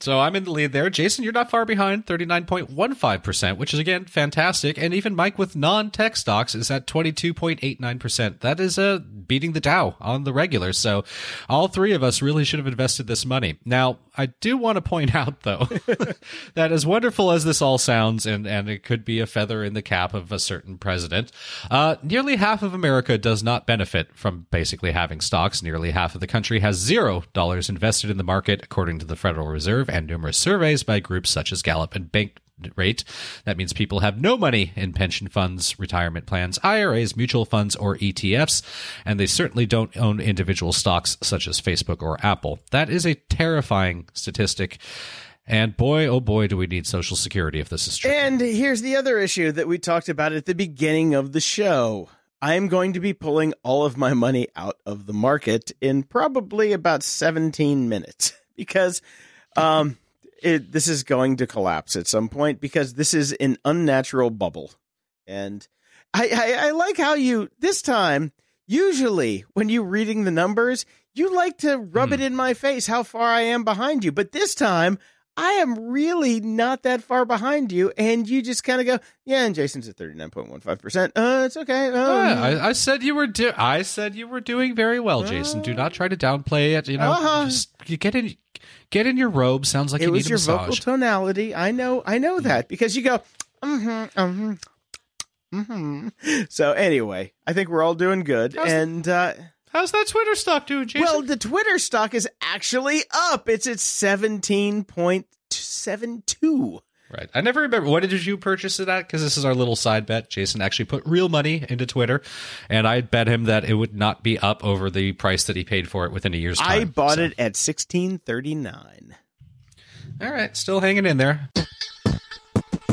So I'm in the lead there. Jason, you're not far behind, 39.15%, which is again fantastic. And even Mike with non-tech stocks is at 22.89%. That is uh, beating the Dow on the regular. So all three of us really should have invested this money. Now, I do want to point out though that as wonderful as this all sounds and and it could be a feather in the cap of a certain president, uh, nearly half of America does not benefit from basically having stocks. Nearly half of the country has zero dollars invested in the market, according to the Federal Reserve and numerous surveys by groups such as Gallup and Bank rate. That means people have no money in pension funds, retirement plans, IRAs, mutual funds, or ETFs, and they certainly don't own individual stocks such as Facebook or Apple. That is a terrifying statistic. And boy, oh boy, do we need Social Security if this is true. And here's the other issue that we talked about at the beginning of the show. I'm going to be pulling all of my money out of the market in probably about 17 minutes because um, it, this is going to collapse at some point because this is an unnatural bubble. And I, I, I like how you, this time, usually when you reading the numbers, you like to rub it in my face how far I am behind you. But this time, I am really not that far behind you, and you just kind of go, yeah. And Jason's at thirty nine point one five percent. Uh, it's okay. Um, Yeah, I, I said you were. Do- I said you were doing very well, Jason. Do not try to downplay it. You know, Uh-huh. just you get in, get in your robe. Sounds like it you was need a your massage. vocal tonality. I know. I know that because you go, mm-hmm, mm-hmm, mm-hmm. So anyway, I think we're all doing good, How's- and uh, How's that Twitter stock doing, Jason? well, the Twitter stock is actually up. It's at seventeen point seven two. Right. I never remember. What did you purchase it at? Because this is our little side bet. Jason actually put real money into Twitter, and I bet him that it would not be up over the price that he paid for it within a year's time. I bought So- it at sixteen thirty nine. All right, still hanging in there.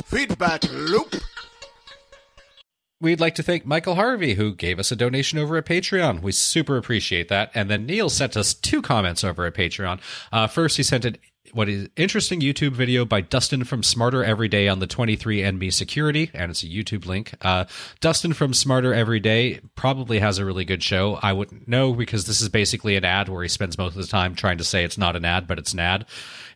Feedback loop. We'd like to thank Michael Harvey, who gave us a donation over at Patreon. We super appreciate that. And then Neil sent us two comments over at Patreon. Uh, first, he sent an what is interesting YouTube video by Dustin from Smarter Everyday on the 23andMe security, and it's a YouTube link. Uh, Dustin from Smarter Everyday probably has a really good show. I wouldn't know because this is basically an ad where he spends most of the time trying to say it's not an ad, but it's an ad,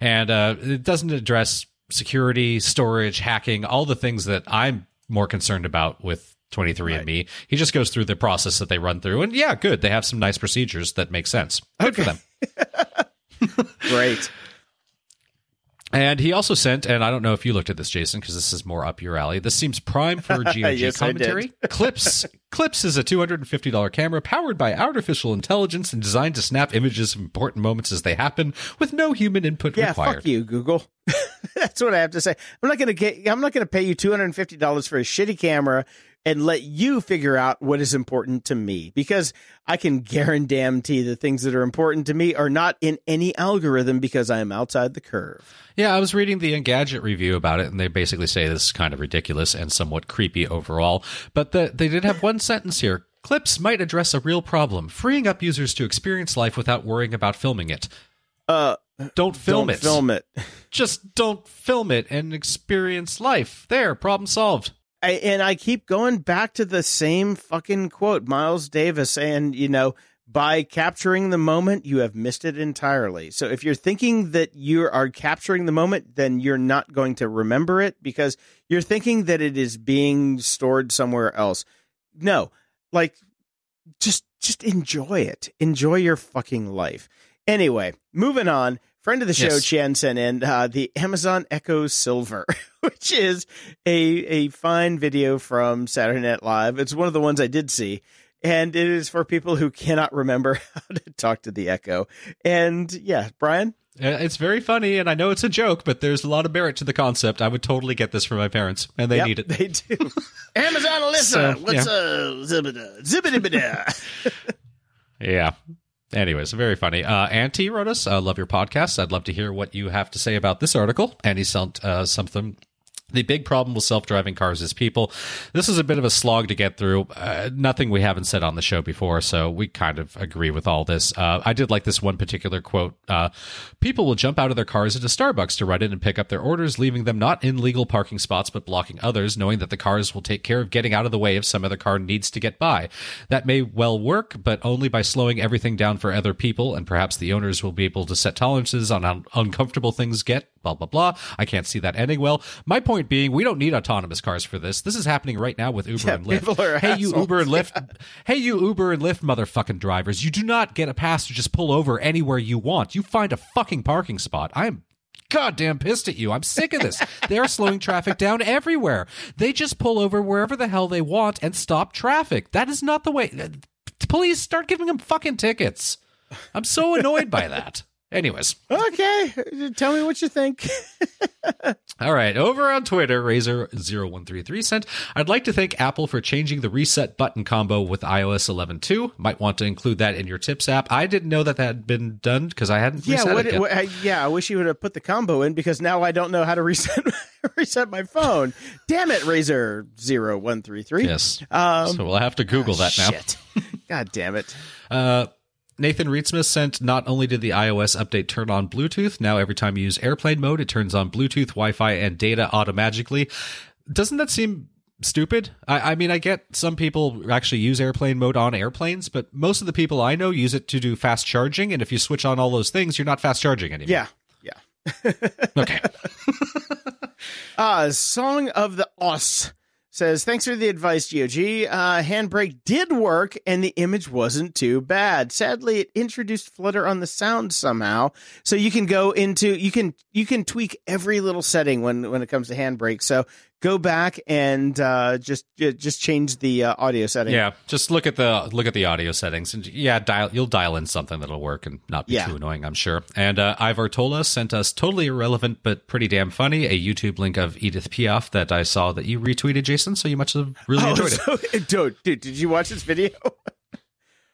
and uh, it doesn't address security, storage, hacking, all the things that I'm more concerned about with 23andMe. He just goes through the process that they run through, and yeah, good. They have some nice procedures that make sense. Good for them. Great. And he also sent, and I don't know if you looked at this, Jason, because this is more up your alley. This seems prime for GOG Yes, commentary. Clips. Clips is a $250 camera powered by artificial intelligence and designed to snap images of important moments as they happen with no human input Yeah, required. fuck you, Google. That's what I have to say. I'm not gonna get. I'm not gonna pay you two hundred and fifty dollars for a shitty camera and let you figure out what is important to me because I can guarantee the things that are important to me are not in any algorithm because I am outside the curve. Yeah, I was reading the Engadget review about it, and they basically say this is kind of ridiculous and somewhat creepy overall. But the, they did have one sentence here. Clips might address a real problem, freeing up users to experience life without worrying about filming it. Uh, Don't film don't it. film it. Just don't film it and experience life. There, problem solved. I, and I keep going back to the same fucking quote, Miles Davis, and you know, by capturing the moment, you have missed it entirely. So if you're thinking that you are capturing the moment, then you're not going to remember it because you're thinking that it is being stored somewhere else. No, like just just enjoy it. Enjoy your fucking life. Anyway, moving on. Friend of the show, Yes. Chan sent in uh, the Amazon Echo Silver, which is a a fine video from Saturday Night Live. It's one of the ones I did see, and it is for people who cannot remember how to talk to the Echo. And yeah, Brian, It's very funny, and I know it's a joke, but there's a lot of merit to the concept. I would totally get this for my parents, and they Yep, need it. They do. Amazon Alyssa, So, what's uh, zibida, zibida, Yeah. Anyways, very funny. Uh, Auntie wrote us, uh, love your podcast. I'd love to hear what you have to say about this article. And he sent uh, something. The big problem with self driving cars is people. This is a bit of a slog to get through. Uh, nothing we haven't said on the show before, so we kind of agree with all this. Uh, I did like this one particular quote. Uh, people will jump out of their cars into Starbucks to run in and pick up their orders, leaving them not in legal parking spots but blocking others, knowing that the cars will take care of getting out of the way if some other car needs to get by. That may well work, but only by slowing everything down for other people, and perhaps the owners will be able to set tolerances on how uncomfortable things get. Blah blah blah. I can't see that ending well. My point being, we don't need autonomous cars for this. This is happening right now with Uber Yeah, and Lyft. hey, you. Uber and Lyft. hey, you Uber and Lyft motherfucking drivers. You do not get a pass to just pull over anywhere you want. You find a fucking parking spot. I'm goddamn pissed at you. I'm sick of this. They're slowing traffic down everywhere. They just pull over wherever the hell they want and stop traffic. That is not the way. Please start giving them fucking tickets. I'm so annoyed by that. Anyways, Okay, tell me what you think. all right. Over on Twitter, Razor0133 sent, I'd like to thank Apple for changing the reset button combo with iOS 11.2. Might want to include that in your tips app. I didn't know that that had been done because I hadn't yeah, reset what, it yet. what, uh, yeah. I wish you would have put the combo in because now I don't know how to reset reset my phone. Damn it, Razor 0133. yes. Um, so we'll have to Google that now. Shit. God damn it. Uh, Nathan Reedsmith sent not only did the iOS update turn on Bluetooth, now every time you use airplane mode, it turns on Bluetooth, Wi Fi, and data automatically. Doesn't that seem stupid? I, I mean, I get some people actually use airplane mode on airplanes, but most of the people I know use it to do fast charging. And if you switch on all those things, you're not fast charging anymore. Yeah. Yeah. Okay. Uh, Song of the Os says, Thanks for the advice, GOG. Uh, Handbrake did work and the image wasn't too bad. Sadly, it introduced flutter on the sound somehow. So you can go into, you can, you can tweak every little setting when, when it comes to Handbrake. So go back and, uh, just, just change the uh, audio setting. Yeah, just look at the look at the audio settings, and yeah, dial you'll dial in something that'll work and not be Yeah. too annoying, I'm sure. And uh, Ivar Tola sent us totally irrelevant but pretty damn funny a YouTube link of Edith Piaf that I saw that you retweeted, Jason. So you must have really Oh, enjoyed it. dude, dude, did you watch this video?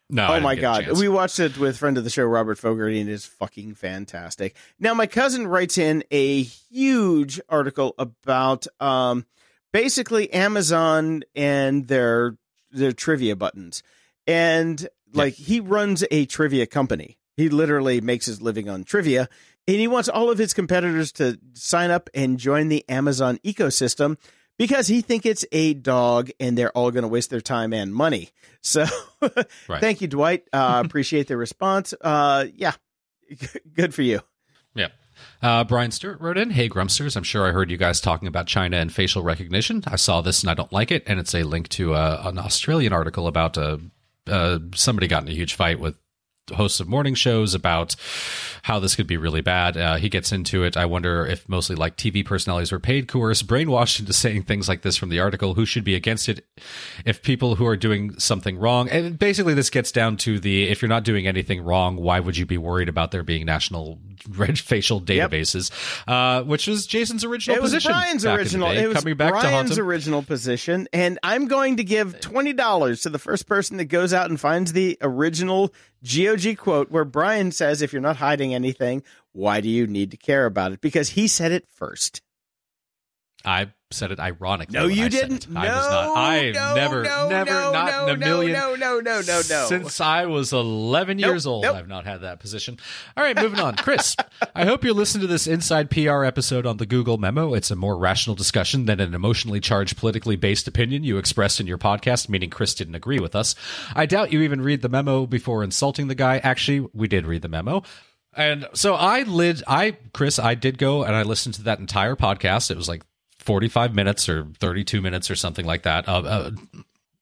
No, Oh my god, we watched it with friend of the show Robert Fogarty, and it's fucking fantastic. Now, my cousin writes in a huge article about um, basically Amazon and their their trivia buttons, and like he runs a trivia company. He literally makes his living on trivia, and he wants all of his competitors to sign up and join the Amazon ecosystem because he think it's a dog and they're all going to waste their time and money. So Right. thank you, Dwight. Uh, appreciate the response. Uh, yeah, good for you. Yeah. Uh, Brian Stewart wrote in, Hey Grumpsters, I'm sure I heard you guys talking about China and facial recognition. I saw this and I don't like it. And it's a link to uh, an Australian article about uh, uh, somebody got in a huge fight with hosts of morning shows about how this could be really bad. Uh, he gets into it. I wonder if mostly like TV personalities were paid, coerced, brainwashed into saying things like this from the article. Who should be against it? If people who are doing something wrong, and basically this gets down to the if you're not doing anything wrong, why would you be worried about there being national reg- facial databases? Uh, which was Jason's original It was position. Brian's in the original. day, It was coming back Brian's original position, and I'm going to give twenty dollars to the first person that goes out and finds the original GOG quote where Brian says, "If you're not hiding anything, why do you need to care about it?" Because he said it first. I said it ironically. No, you I didn't. No, I was not. I no, never, no, never, no, not no, in a million. No, no, no, no, no. Since I was 11 Nope, years old, nope. I've not had that position. All right, moving on. Chris, I hope you listen to this inside PR episode on the Google memo. It's a more rational discussion than an emotionally charged, politically based opinion you expressed in your podcast, meaning Chris didn't agree with us. I doubt you even read the memo before insulting the guy. Actually, we did read the memo. And so I lid, I, Chris, I did go and I listened to that entire podcast. It was like 45 minutes or 32 minutes or something like that. Uh, uh,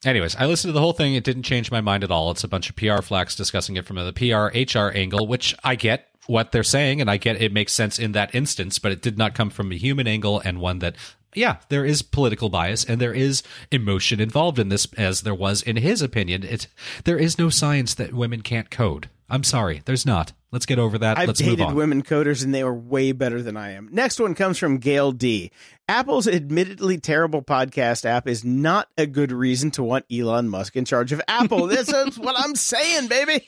anyways, I listened to the whole thing. It didn't change my mind at all. It's a bunch of PR flacks discussing it from the PR HR angle, which I get what they're saying and I get it makes sense in that instance, but it did not come from a human angle and one that yeah, there is political bias and there is emotion involved in this as there was in his opinion. It there is no science that women can't code. I'm sorry, there's not. Let's get over that. I've Let's move dated women coders and they were way better than I am. Next one comes from Gail D. Apple's admittedly terrible podcast app is not a good reason to want Elon Musk in charge of Apple. this is what I'm saying, baby.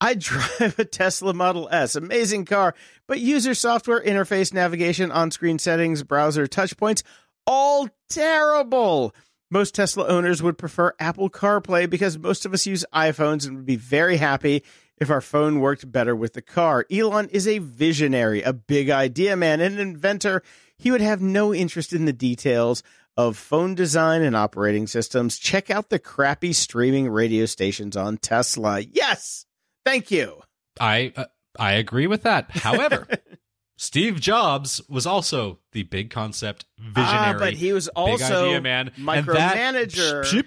I drive a Tesla Model S, amazing car, but user software, interface, navigation, on screen settings, browser touch points, all terrible. Most Tesla owners would prefer Apple CarPlay because most of us use iPhones and would be very happy if our phone worked better with the car. Elon is a visionary, a big idea man, and an inventor. He would have no interest in the details of phone design and operating systems. Check out the crappy streaming radio stations on Tesla. Yes. Thank you. I uh, I agree with that. However, Steve Jobs was also the big concept visionary. Ah, but he was big also idea man. And that- micromanager.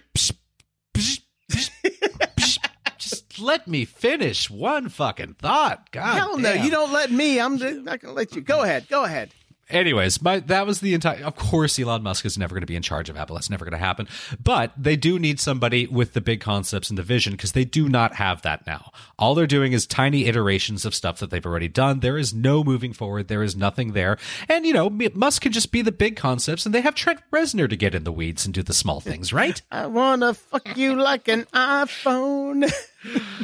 Just let me finish one fucking thought. God, Hell no, damn. you don't let me. I'm not to let you. Go ahead. Go ahead. Anyways, my that was the entire. Of course, Elon Musk is never going to be in charge of Apple. That's never going to happen. But they do need somebody with the big concepts and the vision because they do not have that now. All they're doing is tiny iterations of stuff that they've already done. There is no moving forward. There is nothing there. And you know, Musk can just be the big concepts, and they have Trent Reznor to get in the weeds and do the small things, right? I wanna fuck you like an iPhone.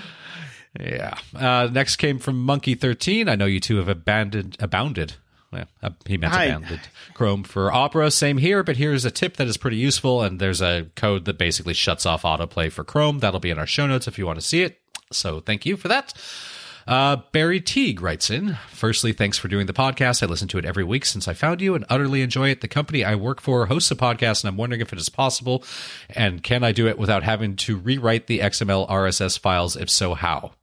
yeah. Uh, next came from Monkey Thirteen. I know you two have abandoned, abounded well, uh, he meant abandoned Chrome for Opera. Same here, but here's a tip that is pretty useful, and there's a code that basically shuts off autoplay for Chrome. That'll be in our show notes if you want to see it. So thank you for that. Uh, Barry Teague writes in Firstly, thanks for doing the podcast. I listen to it every week since I found you and utterly enjoy it. The company I work for hosts a podcast, and I'm wondering if it is possible and can I do it without having to rewrite the XML RSS files? If so, how?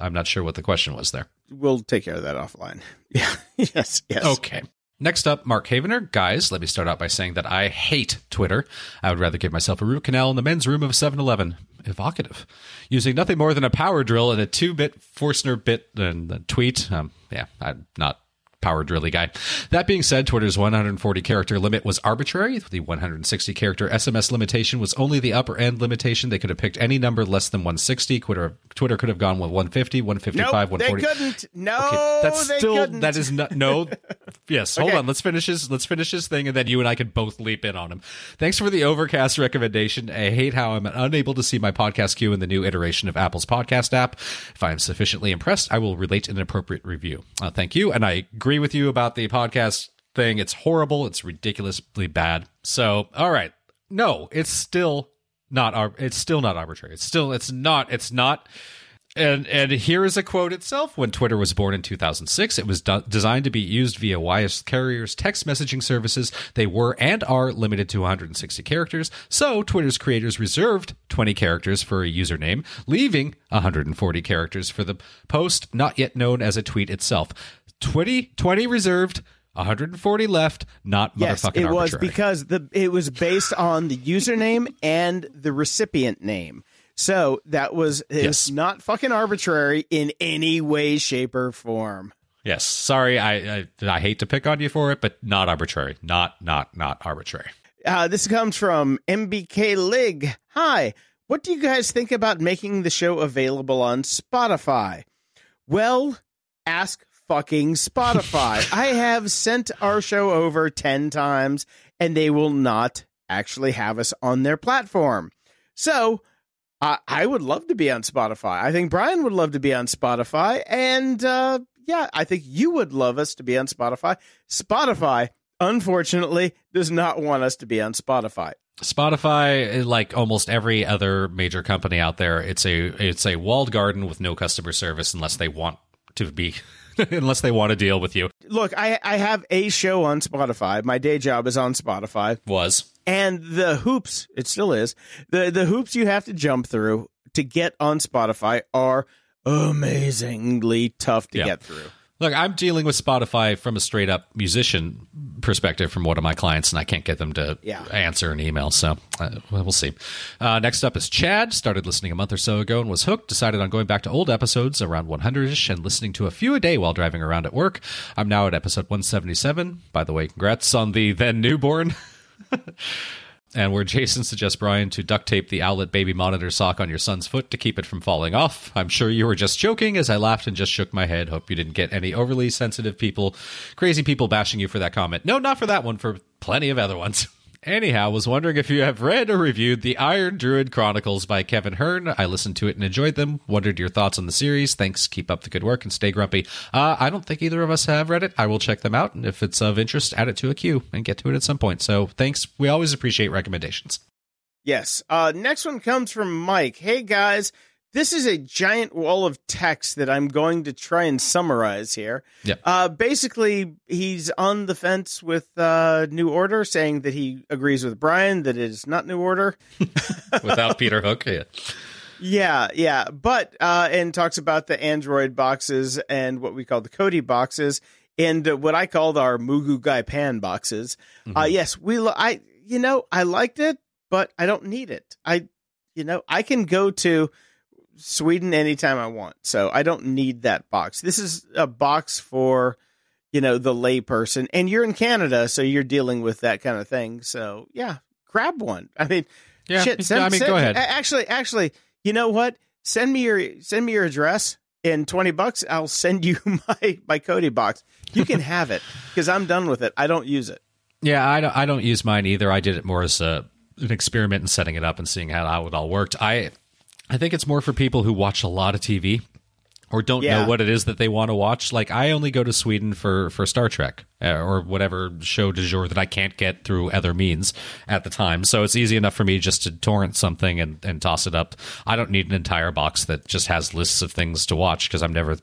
I'm not sure what the question was there. We'll take care of that offline. Yeah. yes. Yes. Okay. Next up, Mark Havener. Guys, let me start out by saying that I hate Twitter. I would rather give myself a root canal in the men's room of 7 Eleven. Evocative. Using nothing more than a power drill and a 2 bit Forstner bit and tweet. Um, yeah, I'm not power drilly guy. That being said, Twitter's 140 character limit was arbitrary. The 160 character SMS limitation was only the upper end limitation. They could have picked any number less than 160. Twitter, Twitter could have gone with 150, 155, Nope, they 140. couldn't. No, Okay, that's they still couldn't. that is not no. Yes, hold Okay. on. Let's finish his. Let's finish his thing, and then you and I can both leap in on him. Thanks for the Overcast recommendation. I hate how I'm unable to see my podcast queue in the new iteration of Apple's podcast app. If I am sufficiently impressed, I will relate an appropriate review. Uh, thank you, and I agree with you about the podcast thing. It's horrible. It's ridiculously bad. So, all right, no, it's still not. It's still not arbitrary. It's still. It's not. It's not. And and here is a quote itself. When Twitter was born in 2006, it was do- designed to be used via wireless carriers' text messaging services. They were and are limited to 160 characters. So Twitter's creators reserved 20 characters for a username, leaving 140 characters for the post, not yet known as a tweet itself. 20, 20 reserved, 140 left. Not Yes, motherfucking it was arbitrary. because the it was based on the username and the recipient name. So that was it Yes. not fucking arbitrary in any way, shape, or form. yes. Sorry, I, I I hate to pick on you for it, but not arbitrary. Not not not arbitrary. Uh, this comes from MBK Lig. Hi, what do you guys think about making the show available on Spotify? Well, ask fucking Spotify. I have sent our show over 10 times and they will not actually have us on their platform. So, I I would love to be on Spotify. I think Brian would love to be on Spotify. And uh, yeah, I think you would love us to be on Spotify. Spotify, unfortunately, does not want us to be on Spotify. Spotify, like almost every other major company out there, it's a it's a walled garden with no customer service unless they want to be unless they want to deal with you. Look, I, I have a show on Spotify. My day job is on Spotify. Was And the hoops, it still is, the, the hoops you have to jump through to get on Spotify are amazingly tough to Yeah. get through. Look, I'm dealing with Spotify from a straight up musician perspective from one of my clients, and I can't get them to Yeah. answer an email. So uh, well, see. Uh, next up is Chad. Started listening a month or so ago and was hooked. Decided on going back to old episodes around 100 ish and listening to a few a day while driving around at work. I'm now at episode 177. By the way, congrats on the then newborn. and where Jason suggests Brian to duct tape the outlet baby monitor sock on your son's foot to keep it from falling off. I'm sure you were just joking as I laughed and just shook my head. Hope you didn't get any overly sensitive people, crazy people bashing you for that comment. No, not for that one, for plenty of other ones. Anyhow, was wondering if you have read or reviewed the Iron Druid Chronicles by Kevin Hearne. I listened to it and enjoyed them. Wondered your thoughts on the series. Thanks. Keep up the good work and stay grumpy. Uh, I don't think either of us have read it. I will check them out, and if it's of interest, add it to a queue and get to it at some point. So thanks. We always appreciate recommendations. Yes. Uh, next one comes from Mike. Hey guys, this is a giant wall of text that I'm going to try and summarize here. Yep. Uh, basically, he's on the fence with uh, New Order, saying that he agrees with Brian that it is not New Order. Without Peter Hook, yeah. Yeah, yeah, but uh, and talks about the Android boxes and what we call the Kodi boxes and uh, what I called our Mugu Gai Pan boxes. Uh, yes, we. Lo- I you know I liked it, but I don't need it. I you know I can go to Sweden anytime I want, so I don't need that box. This is a box for you know, the layperson. And you're in Canada, so you're dealing with that kind of thing. So yeah, grab one. I mean, Yeah, shit. Send, I mean, send- go ahead. Actually, actually, you know what? Send me your send me your address. In twenty bucks, I'll send you my my Kodi box. You can have it because I'm done with it. I don't use it. Yeah, I don't, I don't use mine either. I did it more as a, an experiment and setting it up and seeing how, how it all worked. I I think it's more for people who watch a lot of TV or don't Yeah. know what it is that they want to watch. Like I only go to Sweden for for Star Trek uh, or whatever show du jour that I can't get through other means at the time. So it's easy enough for me just to torrent something and, and toss it up. I don't need an entire box that just has lists of things to watch because I'm never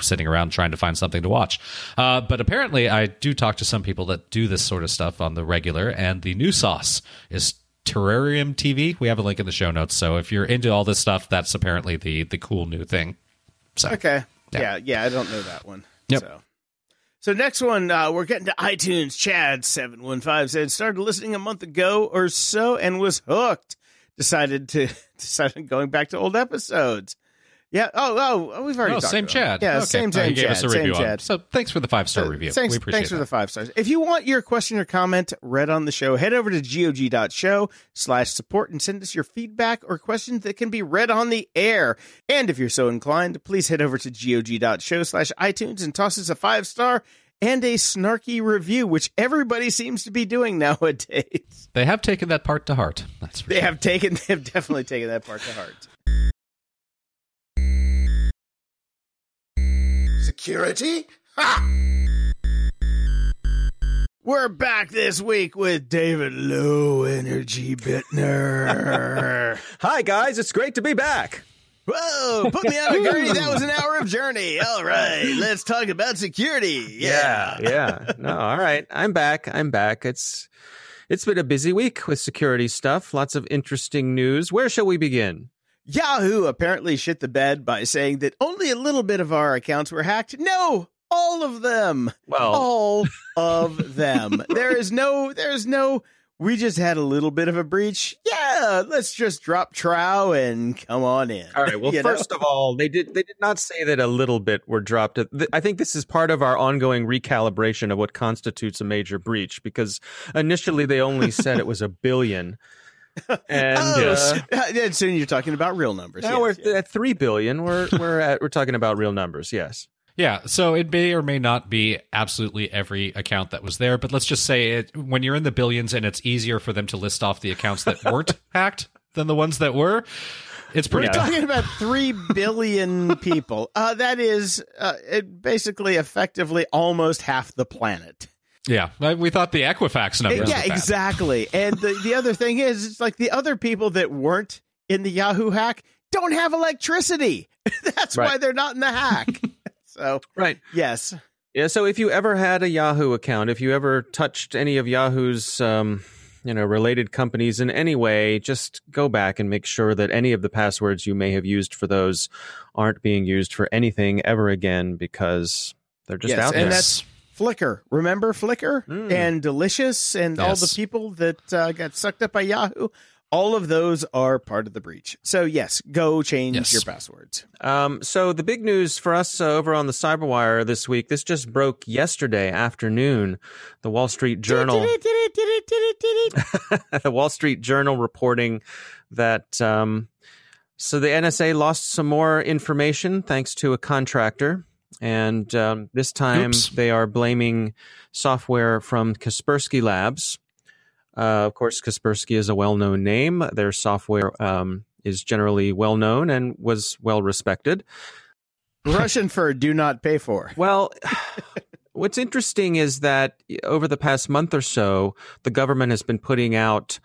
sitting around trying to find something to watch. Uh, but apparently, I do talk to some people that do this sort of stuff on the regular, and the new sauce is Terrarium TV. We have a link in the show notes, so if you're into all this stuff, that's apparently the the cool new thing. So Okay. Yeah. Yeah, yeah, I don't know that one. Yep. So, so next one, uh, we're getting to iTunes. Chad seven one five said started listening a month ago or so and was hooked. Decided to decided going back to old episodes. Yeah. Oh, oh, we've already. Oh, talked same about it. Chad. Yeah, Okay. same Oh, Chad. gave us a same. Chad. So thanks for the five star Uh, review. Thanks, we appreciate thanks for that. the five stars. If you want your question or comment read on the show, head over to gog.show slash support and send us your feedback or questions that can be read on the air. And if you're so inclined, please head over to gog.show slash iTunes and toss us a five star and a snarky review, which everybody seems to be doing nowadays. They have taken that part to heart. That's They sure. have taken, they have definitely taken that part to heart. Security? Ha! We're back this week with David Low Energy Bittner. Hi, guys. It's great to be back. Whoa, put me out of gurney. That was an hour of journey. All right, let's talk about security. Yeah. Yeah. No, all right. I'm back. I'm back. It's it's been a busy week with security stuff. Lots of interesting news. Where shall we begin? Yahoo apparently shit the bed by saying that only a little bit of our accounts were hacked. No, all of them. Well, All of them. there is no, there's no, we just had a little bit of a breach. Yeah, let's just drop trow and come on in. all right. Well, You know? first of all, they did they did not say that a little bit were dropped. I think this is part of our ongoing recalibration of what constitutes a major breach because initially they only said it was a billion. And Oh, uh, s- and soon you're talking about real numbers. now Yes, we're yes. at 3 billion. We're we're at we're talking about real numbers. Yes. Yeah, so it may or may not be absolutely every account that was there, but let's just say it when you're in the billions and it's easier for them to list off the accounts that weren't hacked than the ones that were. It's pretty We're talking about three billion people. Uh, that is uh, it basically, effectively, almost half the planet. Yeah, we thought the Equifax numbers. yeah, were bad. exactly. And the, the other thing is, it's like the other people that weren't in the Yahoo hack don't have electricity. That's why they're not in the hack. so, Right. yes, Yeah, so if you ever had a Yahoo account, if you ever touched any of Yahoo's um, you know, related companies in any way, just go back and make sure that any of the passwords you may have used for those aren't being used for anything ever again because they're just Yes, out and there. that's- Flickr. Remember Flickr Mm. and Delicious and all the people that uh, got sucked up by Yahoo? All of those are part of the breach. So, yes, go change Yes. your passwords. Um, so the big news for us uh, over on the Cyberwire this week, this just broke yesterday afternoon. The Wall Street Journal, the Wall Street Journal reporting that um, so the NSA lost some more information thanks to a contractor, and um, this time Oops. they are blaming software from Kaspersky Labs. Uh, of course, Kaspersky is a well-known name. Their software um, is generally well-known and was well respected. Russian for do not pay for. Well, what's interesting is that over the past month or so, the government has been putting out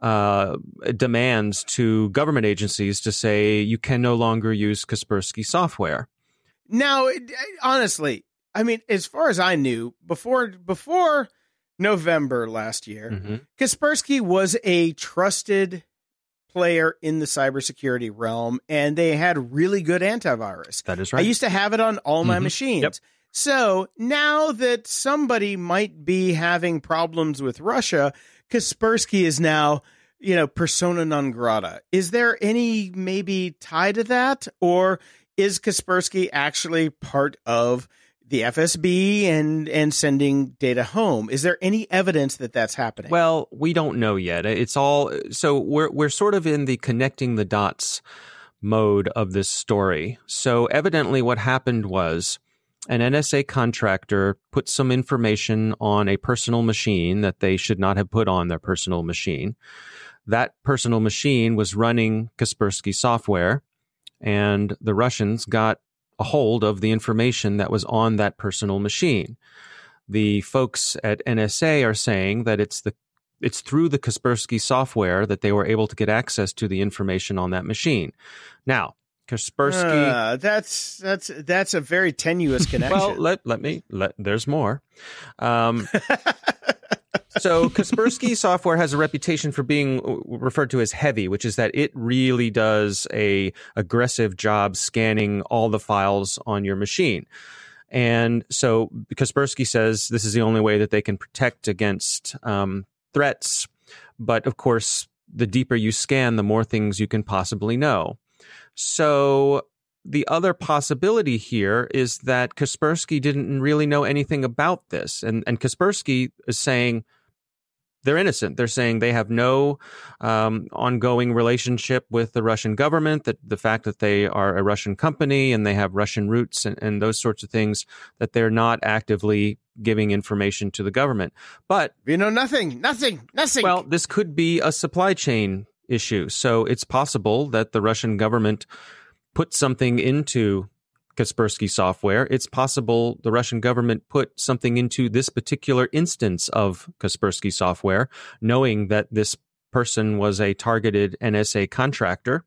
uh, demands to government agencies to say you can no longer use Kaspersky software. Now, it- honestly, I mean, as far as I knew, before before November last year, Mhm. Kaspersky was a trusted player in the cybersecurity realm, and they had really good antivirus. That is right. I used to have it on all my Mhm. machines. Yep. So now that somebody might be having problems with Russia, Kaspersky is now, you know, persona non grata. Is there any maybe tie to that? Or is Kaspersky actually part of the FSB and and sending data home. Is there any evidence that that's happening? Well, we don't know yet. It's all so we're we're sort of in the connecting the dots mode of this story. So evidently what happened was an NSA contractor put some information on a personal machine that they should not have put on their personal machine. That personal machine was running Kaspersky software and the Russians got a hold of the information that was on that personal machine. The folks at NSA are saying that it's the it's through the Kaspersky software that they were able to get access to the information on that machine. Now, Kaspersky. Uh, that's that's that's a very tenuous connection. well, let let me let. There's more. Um, so Kaspersky software has a reputation for being referred to as heavy, which is that it really does a aggressive job scanning all the files on your machine. And so Kaspersky says this is the only way that they can protect against um, threats. But of course, the deeper you scan, the more things you can possibly know. So the other possibility here is that Kaspersky didn't really know anything about this. And, and Kaspersky is saying, they're innocent. They're saying they have no um, ongoing relationship with the Russian government, that the fact that they are a Russian company and they have Russian roots and, and those sorts of things, that they're not actively giving information to the government. But you know, nothing, nothing, nothing. Well, this could be a supply chain issue. So it's possible that the Russian government put something into Kaspersky software, it's possible the Russian government put something into this particular instance of Kaspersky software, knowing that this person was a targeted NSA contractor.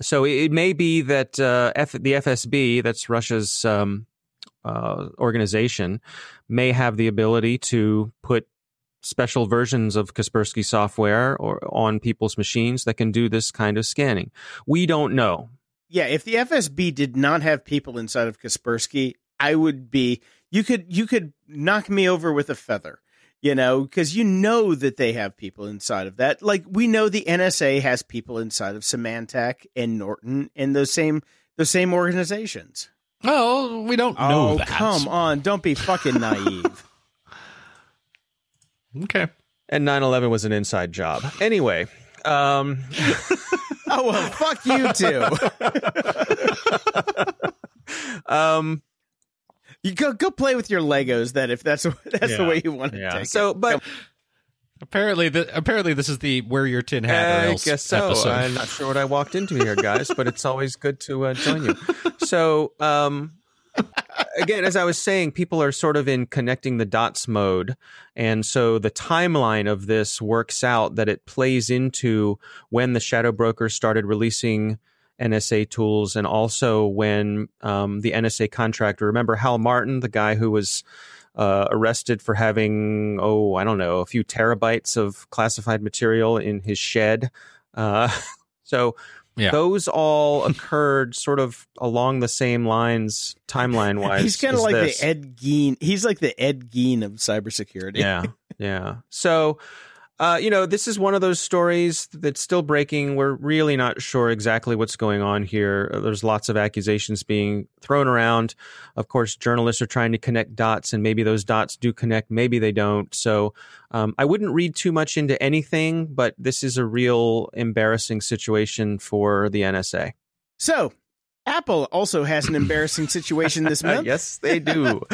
So it may be that uh, F- the FSB, that's Russia's um, uh, organization, may have the ability to put special versions of Kaspersky software or on people's machines that can do this kind of scanning. We don't know yeah, if the FSB did not have people inside of Kaspersky, I would be you could you could knock me over with a feather, you know, because you know that they have people inside of that. Like we know the NSA has people inside of Symantec and Norton and those same those same organizations. Oh, we don't oh, know oh, that. come on, don't be fucking naive. okay. And 9/11 was an inside job. Anyway, um oh well, fuck you too. um, you go go play with your Legos. Then, if that's that's Yeah. the way you want to yeah. take So, it. but Apparently, the, apparently this is the wear your tin hat or I guess so. Episode. I'm not sure what I walked into here, guys, but it's always good to uh, join you. So, um, again, as I was saying, people are sort of in connecting the dots mode. And so the timeline of this works out that it plays into when the shadow brokers started releasing NSA tools and also when um, the NSA contractor, remember Hal Martin, the guy who was uh, arrested for having, oh, I don't know, a few terabytes of classified material in his shed. Uh, so Yeah. those all occurred sort of along the same lines, timeline wise. he's kind of like the Ed Gein. He's like the Ed Gein of cybersecurity. yeah, yeah. So, uh, you know, this is one of those stories that's still breaking. We're really not sure exactly what's going on here. There's lots of accusations being thrown around. Of course, journalists are trying to connect dots, and maybe those dots do connect, maybe they don't. So, um, I wouldn't read too much into anything, but this is a real embarrassing situation for the NSA. So, Apple also has an embarrassing situation this month. yes, they do.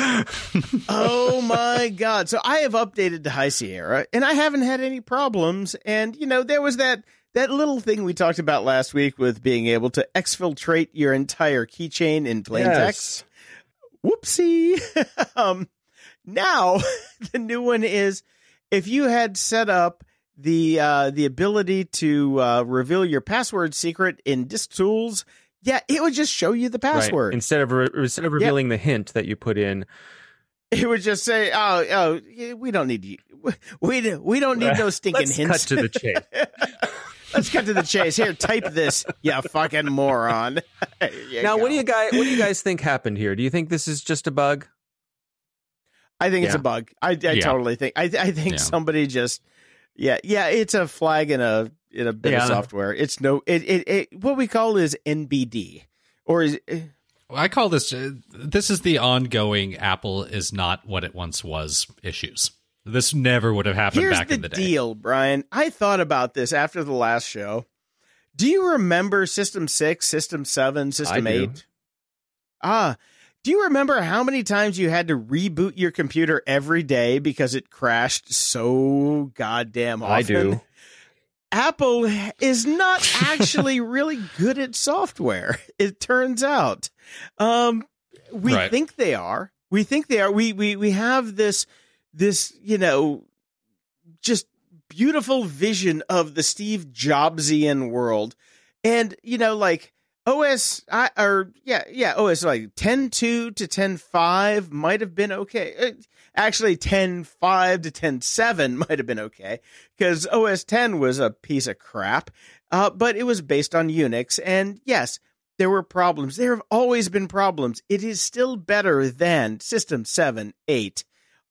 oh my god! So I have updated to High Sierra, and I haven't had any problems. And you know, there was that that little thing we talked about last week with being able to exfiltrate your entire keychain in plain text. Whoopsie! um, now the new one is if you had set up the uh, the ability to uh, reveal your password secret in Disk Tools, yeah, it would just show you the Right. password. Instead of re- instead of revealing the hint that you put in, It would just say, "Oh, oh, we don't need you. We we we don't need no stinking let's hints." cut to the chase. Let's cut to the chase. Here, type this, Yeah, fucking moron. There you now, what do you guys what do you guys think happened here? Do you think this is just a bug? I think it's a bug. I, I Yeah. totally think. I I think Yeah. somebody just, yeah, yeah. It's a flag in a in a bit Yeah. of software. It's no. It, it it what we call is NBD or is eh, I call this uh, this is the ongoing Apple is not what it once was issues. This never would have happened Here's back the, in the day. deal, Brian. I thought about this after the last show. Do you remember System 6, System 7, System I do. 8? Ah, do you remember how many times you had to reboot your computer every day because it crashed so goddamn often? I do. Apple is not actually really good at software. It turns out, um, we Right. think they are. We think they are. We we we have this this you know just beautiful vision of the Steve Jobsian world, and you know like OS I, or yeah yeah OS like 10.2 to 10.5 might have been okay. Uh, Actually, 10.5 to 10.7 might have been okay because OS 10 was a piece of crap, uh, but it was based on Unix. And yes, there were problems. There have always been problems. It is still better than System 7, 8.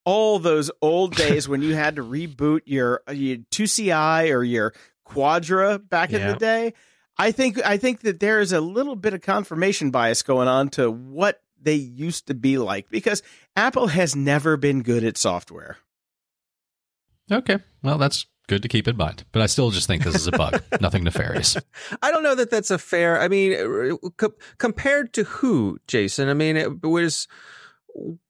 All those old days when you had to reboot your, uh, your 2CI or your Quadra back in the day. I think I think that there is a little bit of confirmation bias going on to what they used to be like because Apple has never been good at software. Okay, well that's good to keep in mind, but I still just think this is a bug, nothing nefarious. I don't know that that's a fair. I mean, uh, co- compared to who, Jason? I mean, it was.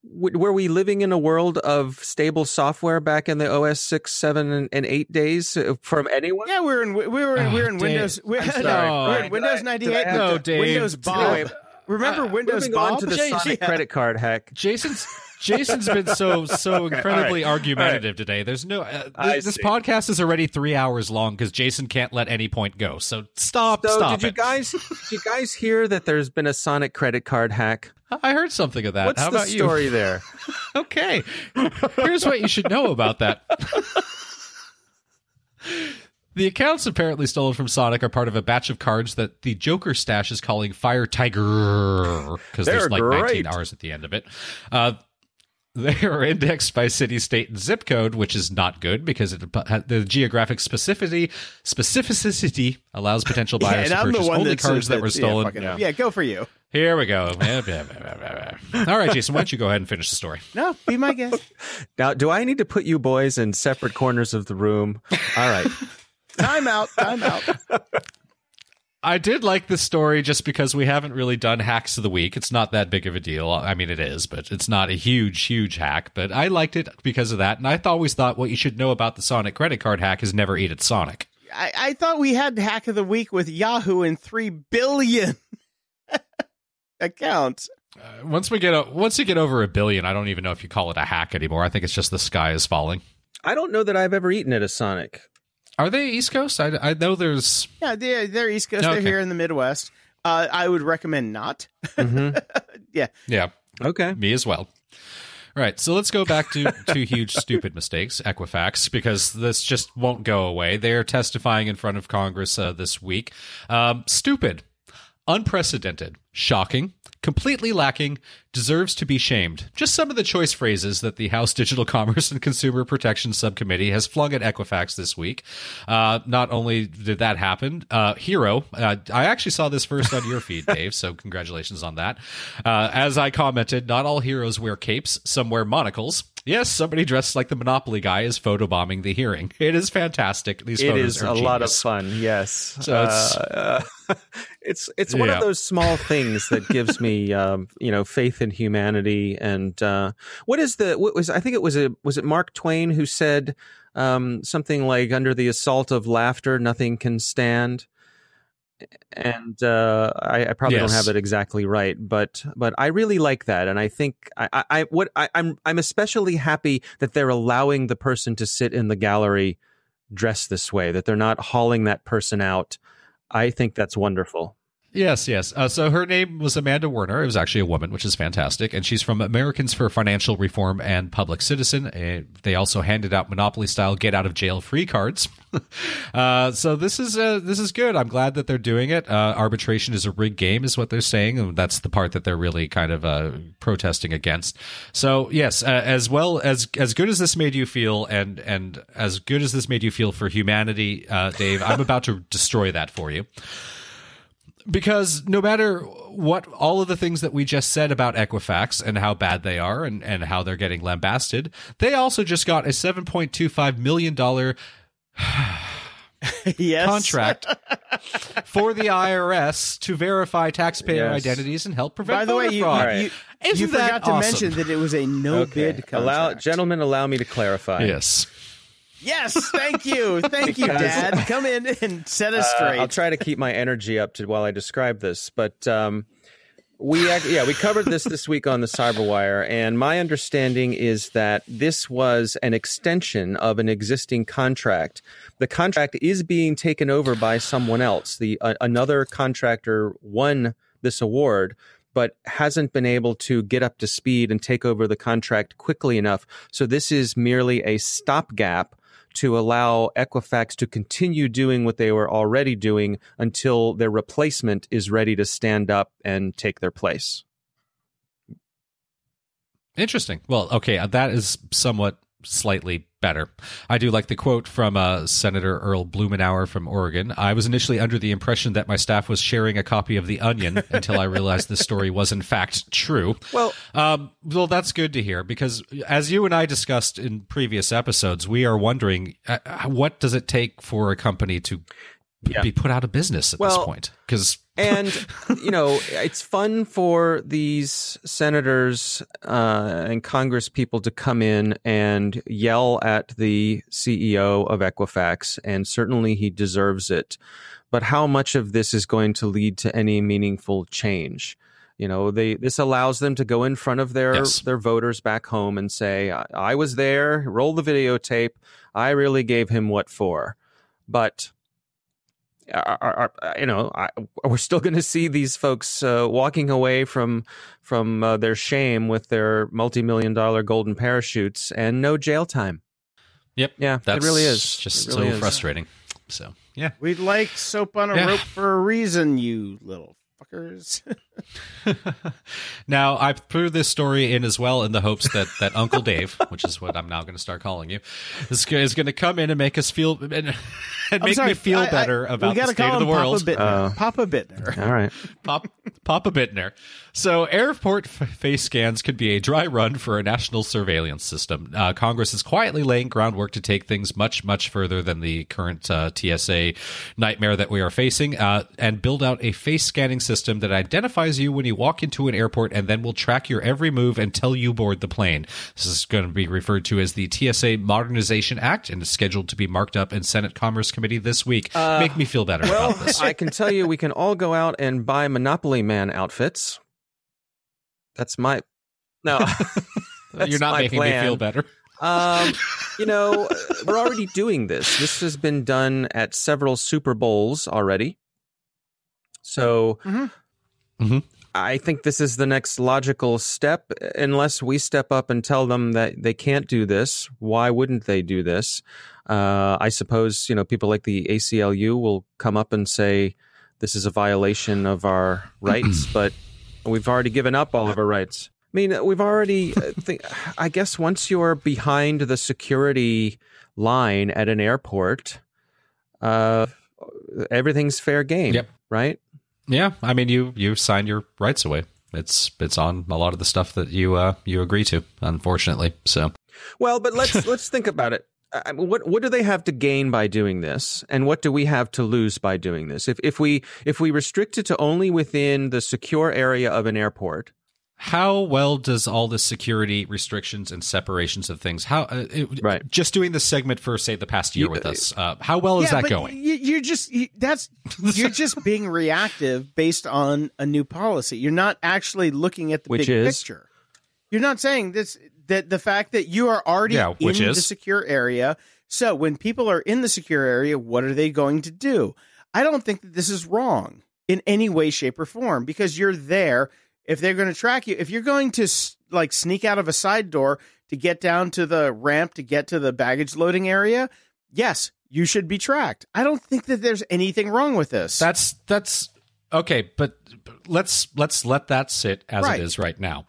Were we living in a world of stable software back in the OS six, seven, and, and eight days uh, from anyone? Yeah, we're in we were in, Oh, we're in Dave. Windows. We, I'm no, sorry. we're in Windows I- ninety did I eight. have No, Dave. Windows Bob. Dave. Remember Uh, Windows Bob? to the Jason- Sonic Yeah. credit card hack. Jason's Jason's been so so incredibly argumentative today. There's no uh, th- this see. podcast is already three hours long because Jason can't let any point go. So stop, So, stop did you guys did you guys hear that there's been a Sonic credit card hack? I heard something of that. What's How the about story there? Okay, here's what you should know about that. The accounts apparently stolen from Sonic are part of a batch of cards that the Joker stash is calling Fire Tiger because there's They're like 19 great. R's at the end of it. Uh, they are indexed by city, state, and zip code, which is not good because it, the geographic specificity specificity allows potential Yeah, buyers and to I'm the purchase one only that cards says that were yeah, stolen. Yeah, go for you. Here we go. All right, Jason, why don't you go ahead and finish the story? No, be my guest. Now, do I need to put you boys in separate corners of the room? All right. Time out. Time out. I did like this story just because we haven't really done hacks of the week. It's not that big of a deal. I mean, it is, but it's not a huge, huge hack. But I liked it because of that. And I always thought what you should know about the Sonic credit card hack is never eat at Sonic. I, I thought we had hack of the week with Yahoo and three billion accounts. Uh, once we get o- once you get over a billion, I don't even know if you call it a hack anymore. I think it's just the sky is falling. I don't know that I've ever eaten at a Sonic. Are they East Coast? I, I know there's. Yeah, they're, they're East Coast. Okay. They're here in the Midwest. Uh, I would recommend not. Mhm. Yeah, Okay. Me as well. All right, so let's go back to two huge stupid mistakes, Equifax, because this just won't go away. They are testifying in front of Congress uh, this week. Um, stupid, unprecedented, shocking, completely lacking, deserves to be shamed. Just some of the choice phrases that the House Digital Commerce and Consumer Protection Subcommittee has flung at Equifax this week. Uh, not only did that happen, uh, Hero, uh, I actually saw this first on your feed, Dave, so congratulations on that. Uh, as I commented, not all heroes wear capes, some wear monocles. Yes, somebody dressed like the Monopoly guy is photobombing the hearing. It is fantastic. These It is a lot of fun. Yes. So it's- Uh, uh, it's it's one Yeah. of those small things that gives me um, you know faith in humanity. And uh, what is the what was I think it was a was it Mark Twain who said um, something like under the assault of laughter nothing can stand. And uh, I, I probably don't have it exactly right, but but I really like that, and I think I, I, I what I, I'm I'm especially happy that they're allowing the person to sit in the gallery dressed this way, that they're not hauling that person out. I think that's wonderful. Yes, yes. Uh, so her name was Amanda Werner. It was actually a woman, which is fantastic. And she's from Americans for Financial Reform and Public Citizen. Uh, they also handed out Monopoly style get out of jail free cards. uh, so this is uh, this is good. I'm glad that they're doing it. Uh, arbitration is a rigged game, is what they're saying, and that's the part that they're really kind of uh, protesting against. So yes, as well as as good as this made you feel, and and as good as this made you feel for humanity, Dave, I'm about to destroy that for you because no matter what all of the things that we just said about Equifax and how bad they are and, and how they're getting lambasted, they also just got a $7.25 million yes. contract for the IRS to verify taxpayer Yes. identities and help prevent By the way, voter you, fraud. you, Isn't you that forgot to awesome? mention that it was a no bid contract. Allow, gentlemen, allow me to clarify. Yes. Yes, thank you, thank you, Dad. Come in and set us Uh, straight. I'll try to keep my energy up to while I describe this, but um, we yeah we covered this this week on the Cyberwire, and my understanding is that this was an extension of an existing contract. The contract is being taken over by someone else. The uh, another contractor won this award. But hasn't been able to get up to speed and take over the contract quickly enough. So this is merely a stopgap to allow Equifax to continue doing what they were already doing until their replacement is ready to stand up and take their place. Interesting. Well, okay, uh, that is somewhat slightly better. I do like the quote from uh, Senator Earl Blumenauer from Oregon. I was initially under the impression that my staff was sharing a copy of The Onion until I realized the story was in fact true. Well- um, well, that's good to hear because as you and I discussed in previous episodes, we are wondering uh, what does it take for a company to Yeah. be put out of business at this point? Because And, you know, it's fun for these senators uh, and Congress people to come in and yell at the CEO of Equifax, and certainly he deserves it. But how much of this is going to lead to any meaningful change? You know, they this allows them to go in front of their Yes. their voters back home and say, I, "I was there. Roll the videotape. I really gave him what for." But are, are, are- you know, I, we're still going to see these folks uh, walking away from from uh, their shame with their multi-million dollar golden parachutes and no jail time. yep, Yeah, that's it really is. just really so is. frustrating. So yeah. we like soap on a Yeah. rope for a reason, you little fuckers. now I threw this story in as well in the hopes that that Uncle Dave, which is what I'm now going to start calling you, is, is going to come in and make us feel and, and make sorry, me feel I- I- better about the state call of the world. Papa Bittner. Uh, Papa Bittner. All right. Pop, Papa Bittner. So, airport f- face scans could be a dry run for a national surveillance system. Uh, Congress is quietly laying groundwork to take things much, much further than the current uh, TSA nightmare that we are facing, uh, and build out a face scanning system that identifies you when you walk into an airport and then will track your every move until you board the plane. This is going to be referred to as the TSA Modernization Act and is scheduled to be marked up in Senate Commerce Committee this week. Make me feel better Well, about this. I can tell you, we can all go out and buy Monopoly Man outfits. That's my no. that's You're not my making me feel better. Um, you know, we're already doing this. This has been done at several Super Bowls already. So, Mhm. Mhm. I think this is the next logical step. Unless we step up and tell them that they can't do this, why wouldn't they do this? Uh, I suppose you know people like the ACLU will come up and say this is a violation of our rights, but we've already given up all of our rights. I mean, we've already. uh, Think, I guess once you're behind the security line at an airport, uh, everything's fair game, Yep. right? Yeah, I mean, you you sign your rights away. It's it's on a lot of the stuff that you uh you agree to. Unfortunately, so Well, but let's let's think about it. I mean, what what do they have to gain by doing this, and what do we have to lose by doing this? If if we if we restrict it to only within the secure area of an airport, how well does all the security restrictions and separations of things? How uh, it, Right. Just doing this segment for say the past year You- with us. Uh, how well is that going? You, you're just you, that's you're just being reactive based on a new policy. You're not actually looking at the Which big is? picture. You're not saying this that the fact that you are already Yeah, which in is? the secure area. So when people are in the secure area, what are they going to do? I don't think that this is wrong in any way, shape, or form because you're there. If they're going to track you, if you're going to like sneak out of a side door to get down to the ramp to get to the baggage loading area, yes, you should be tracked. I don't think that there's anything wrong with this. That's that's okay, but let's let's let that sit as Right. it is right now.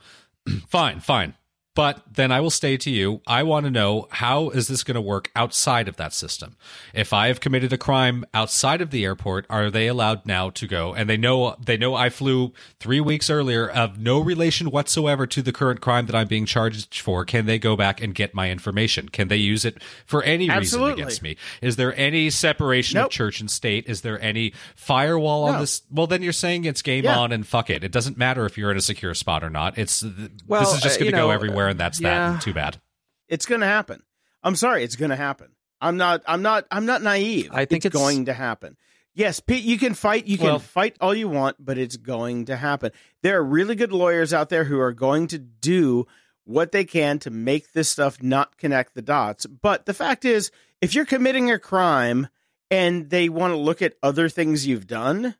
fine, fine. But then I will say to you, I want to know how is this going to work outside of that system? If I have committed a crime outside of the airport, are they allowed now to go? And they know they know I flew three weeks earlier of no relation whatsoever to the current crime that I'm being charged for. Can they go back and get my information? Can they use it for any Absolutely. reason against me? Is there any separation Nope. of church and state? Is there any firewall on this? Well, then you're saying it's game Yeah. on and fuck it. It doesn't matter if you're in a secure spot or not. It's Well, this is just uh, going to go know, everywhere, and that's yeah. that. Too bad. It's going to happen. I'm sorry, it's going to happen. I'm not. I'm not. I'm not naive. I think it's, it's- going to happen. Yes, Pete, you can fight. You can Well- fight all you want, but it's going to happen. There are really good lawyers out there who are going to do what they can to make this stuff not connect the dots. But the fact is, if you're committing a crime and they want to look at other things you've done,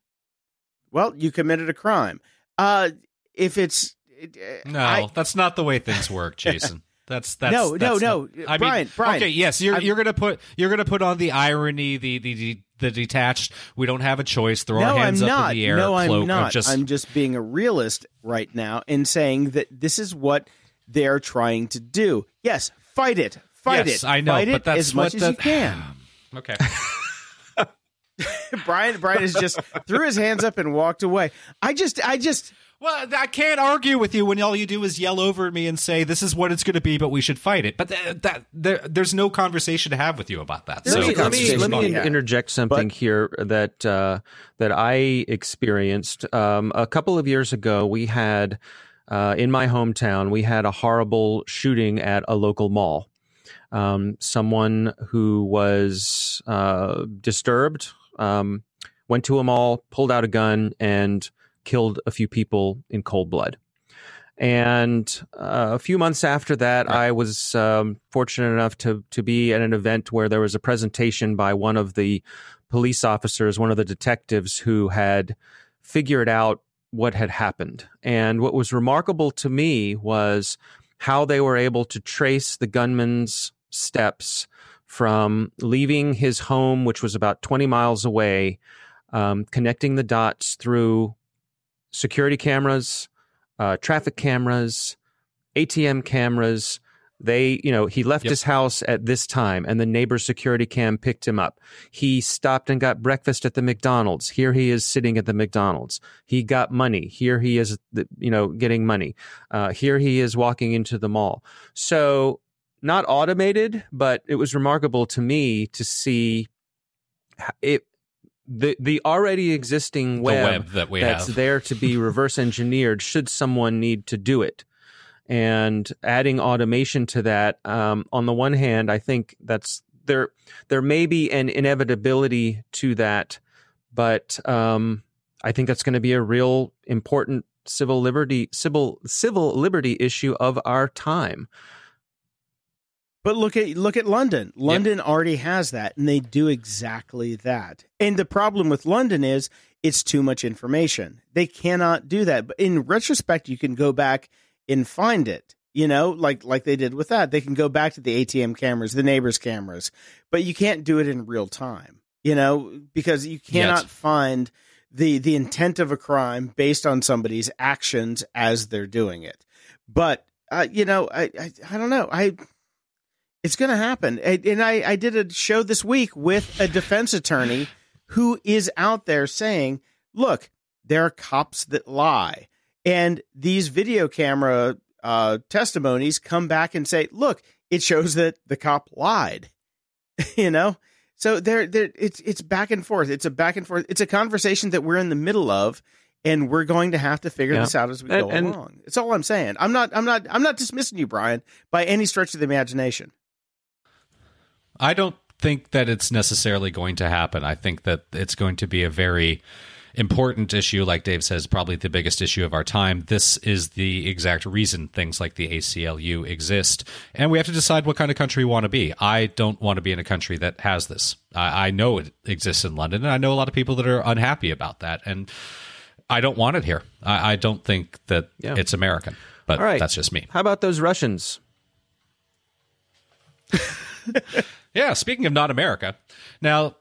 well, you committed a crime. Uh, if it's Uh, no, I- that's not the way things work, Jason. That's that's No, no, that's no. not- I Brian, mean, Brian, okay, yes, you're I'm- you're gonna put you're gonna put on the irony, the the the, the detached. We don't have a choice. Throw no, our hands I'm up not. in the air. no, I'm not. Just I'm just being a realist right now and saying that this is what they're trying to do. Yes, fight it. Fight Yes, it. I know, Fight but that's as much what as you can. okay. Brian Brian is just threw his hands up and walked away. I just I just Well, I can't argue with you when all you do is yell over at me and say this is what it's going to be, but we should fight it. But th- that there, there's no conversation to have with you about that. So let me, let me, conversation let me on that. interject something But- here that uh, that I experienced um, a couple of years ago. We had uh, in my hometown we had a horrible shooting at a local mall. Um, someone who was uh, disturbed um, went to a mall, pulled out a gun, and killed a few people in cold blood. And uh, a few months after that, I was um, fortunate enough to to be at an event where there was a presentation by one of the police officers, one of the detectives who had figured out what had happened. And what was remarkable to me was how they were able to trace the gunman's steps from leaving his home, which was about 20 miles away, um, connecting the dots through security cameras, uh, traffic cameras, ATM cameras. They, you know, he left Yep. his house at this time and the neighbor's security cam picked him up. He stopped and got breakfast at the McDonald's. Here he is sitting at the McDonald's. He got money. Here he is, you know, getting money. Uh, here he is walking into the mall. So, not automated, but it was remarkable to me to see it the the already existing web, web that we that's have. there to be reverse engineered should someone need to do it. And adding automation to that, um, on the one hand, I think that's there. There may be an inevitability to that, but um, I think that's going to be a real important civil liberty civil civil liberty issue of our time. But look at look at London. London already has that, and they do exactly that. And the problem with London is it's too much information. They cannot do that. But in retrospect, you can go back and find it. You know, like like they did with that. They can go back to the ATM cameras, the neighbors' cameras, but you can't do it in real time. You know, because you cannot find the the intent of a crime based on somebody's actions as they're doing it. But uh, you know, I, I I don't know. I it's going to happen. And I, I did a show this week with a defense attorney who is out there saying, look, there are cops that lie. And these video camera uh, testimonies come back and say, look, it shows that the cop lied. you know? So there, there, it's it's back and forth. It's a back and forth. It's a conversation that we're in the middle of, and we're going to have to figure Yeah. this out as we And- go along. It's all I'm saying. I'm not. I'm not. I'm not dismissing you, Brian, by any stretch of the imagination. I don't think that it's necessarily going to happen. I think that it's going to be a very important issue, like Dave says, probably the biggest issue of our time. This is the exact reason things like the ACLU exist. And we have to decide what kind of country we want to be. I don't want to be in a country that has this. I, I know it exists in London, and I know a lot of people that are unhappy about that. And I don't want it here. I, I don't think that Yeah. it's American. But All right. that's just me. How about those Russians? Yeah, speaking of not America, now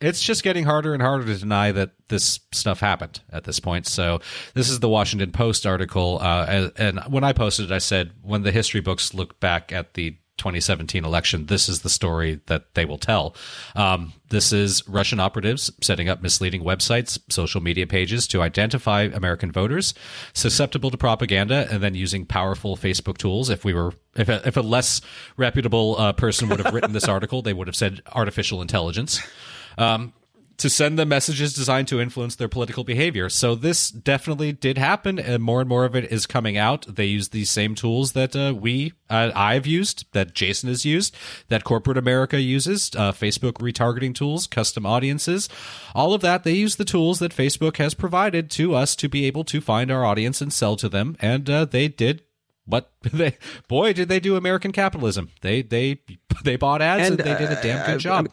it's just getting harder and harder to deny that this stuff happened at this point. So this is the Washington Post article, uh, and, and when I posted it, I said when the history books look back at the 2017 election, this is the story that they will tell. Um, this is Russian operatives setting up misleading websites, social media pages to identify American voters susceptible to propaganda, and then using powerful Facebook tools. If we were, if a, if a less reputable uh, person would have written this article, they would have said artificial intelligence. Um, to send them messages designed to influence their political behavior. So this definitely did happen, and more and more of it is coming out. They use these same tools that uh, we, uh, I've used, that Jason has used, that corporate America uses, uh, Facebook retargeting tools, custom audiences, all of that. They use the tools that Facebook has provided to us to be able to find our audience and sell to them, and uh, they did what they boy did they do American capitalism. They they they bought ads and, And, they did a damn uh, good job.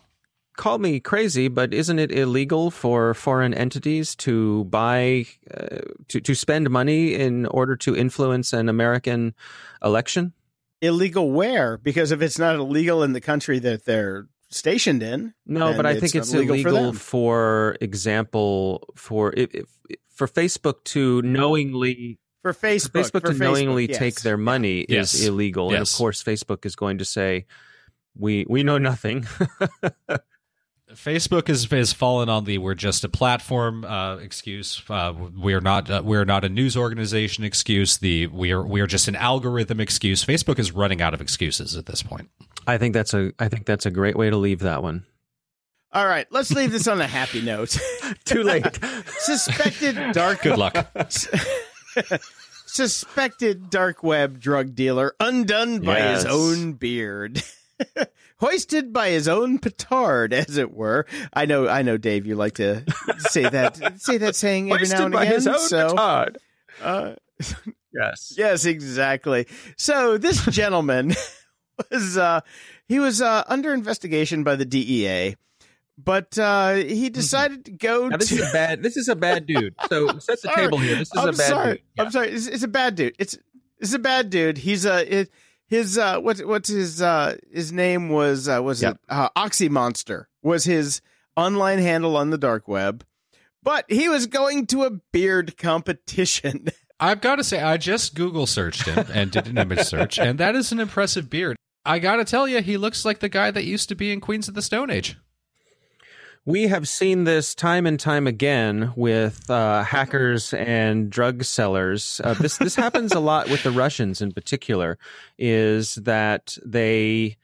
Call me crazy, but isn't it illegal for foreign entities to buy, uh, to to spend money in order to influence an American election? Illegal where? Because if it's not illegal in the country that they're stationed in, No, but I think it's not illegal, for for, example, for if, if, for Facebook to knowingly for for Facebook. Facebook for to knowingly yes. take their money Yes. is illegal, yes. and of course, Facebook is going to say, "We we know nothing." Facebook has has fallen on the we're just a platform uh, excuse. Uh, we're not uh, we're not a news organization excuse. The we are we are just an algorithm excuse. Facebook is running out of excuses at this point. I think that's a I think that's a great way to leave that one. All right, let's leave this on a happy note. Too late. Suspected dark Good luck. suspected dark web drug dealer undone by his own beard. Hoisted by his own petard, as it were. I know, I know, Dave. You like to say that, say that saying every now and by again. his own so, petard. uh, Yes. Yes, exactly. So this gentleman was uh he was uh under investigation by the DEA, but uh he decided to go Now, this to is a bad. This is a bad dude. So set the table here. This is I'm a bad sorry. dude. Yeah. I'm sorry. It's, it's a bad dude. It's it's a bad dude. He's a it, his uh what's what's his uh his name was uh was it uh, Oxy Monster was his online handle on the dark web. But he was going to a beard competition. I've got to say, I just Google searched him and did an image search, and that is an impressive beard. I got to tell you, he looks like the guy that used to be in Queens of the Stone Age. We have seen this time and time again with uh, hackers and drug sellers. Uh, this this happens a lot with the Russians in particular. Is that they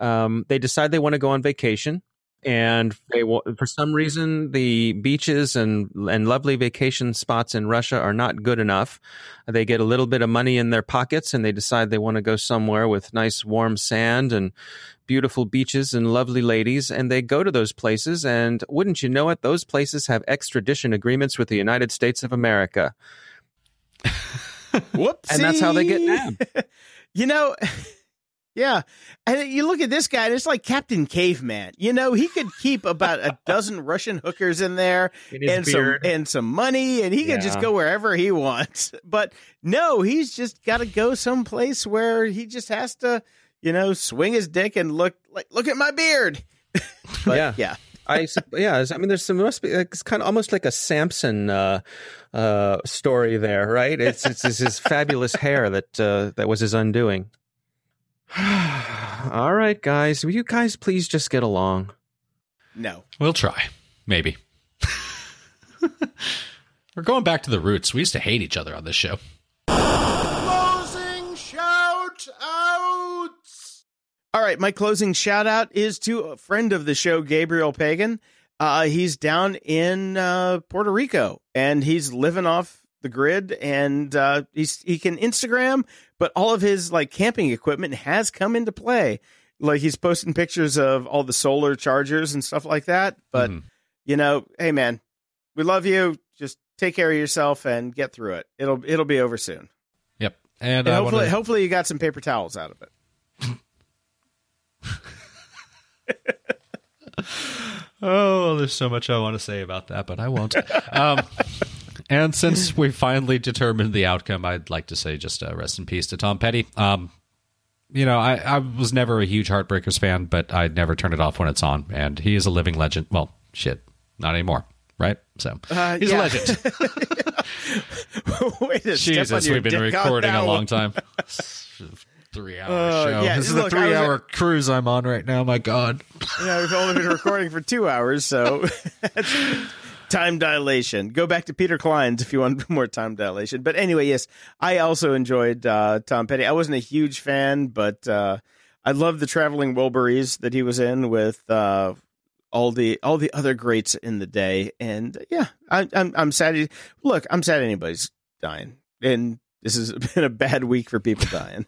um, they decide they want to go on vacation, and they for some reason the beaches and and lovely vacation spots in Russia are not good enough. They get a little bit of money in their pockets, and they decide they want to go somewhere with nice warm sand and beautiful beaches and lovely ladies, and they go to those places. And wouldn't you know it, those places have extradition agreements with the United States of America. Whoops. And that's how they get nabbed. you know, yeah. And you look at this guy, and it's like Captain Caveman. You know, he could keep about a dozen Russian hookers in there In and beard. some and some money, and he could just go wherever he wants. But no, he's just got to go someplace where he just has to, you know, swing his dick and look like look at my beard. But, Yeah. yeah. I yeah, I mean, there's some must be it's kind of almost like a Samson uh, uh, story there, right? It's it's, it's his fabulous hair that uh, that was his undoing. All right, guys, will you guys please just get along? No. We'll try, maybe. We're going back to the roots. We used to hate each other on this show. Closing shout outs. All right, my closing shout out is to a friend of the show, Gabriel Pagan. Uh, he's down in uh, Puerto Rico and he's living off the grid and uh, he's he can Instagram, but all of his like camping equipment has come into play. Like he's posting pictures of all the solar chargers and stuff like that. But Mhm. you know, hey man, we love you. Just take care of yourself and get through it. It'll it'll be over soon. Yep. And, And I hopefully, wanna- hopefully you got some paper towels out of it. Oh, there's so much I want to say about that, but I won't. um, and since we finally determined the outcome, I'd like to say just uh, rest in peace to Tom Petty. Um, you know, I, I was never a huge Heartbreakers fan, but I'd never turn it off when it's on. And he is a living legend. Well, shit, not anymore, right? So Uh, he's yeah. a legend. Step on Jesus, we've been recording a long time. Three hour Uh, show. yeah, this is look, the three hour cruise I'm on right now. My God. Yeah, we've only been recording for two hours, so time dilation. Go back to Peter Clines' if you want more time dilation. But anyway, yes, I also enjoyed uh, Tom Petty. I wasn't a huge fan, but uh, I loved the Traveling Wilburys that he was in with uh, all the all the other greats in the day. And yeah, I, I'm I'm sad. Look, I'm sad anybody's dying, and this has been a bad week for people dying.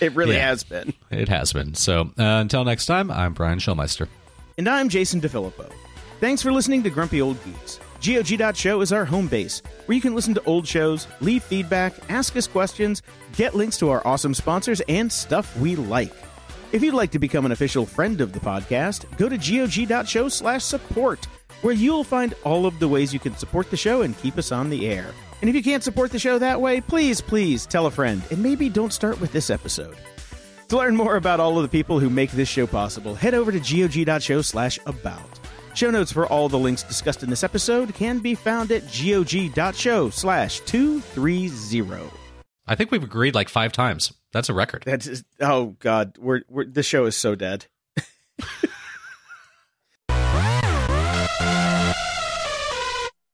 It really Yeah. has been. It has been. So uh, until next time, I'm Brian Schulmeister. And I'm Jason DeFilippo. Thanks for listening to Grumpy Old Geeks. GOG.show is our home base, where you can listen to old shows, leave feedback, ask us questions, get links to our awesome sponsors, and stuff we like. If you'd like to become an official friend of the podcast, go to GOG.show slash support, where you'll find all of the ways you can support the show and keep us on the air. And if you can't support the show that way, please, please tell a friend, and maybe don't start with this episode. To learn more about all of the people who make this show possible, head over to gog.show slash about. Show notes for all the links discussed in this episode can be found at gog.show slash 230. I think we've agreed like five times. That's a record. That's, oh God, we're, we're, the show is so dead.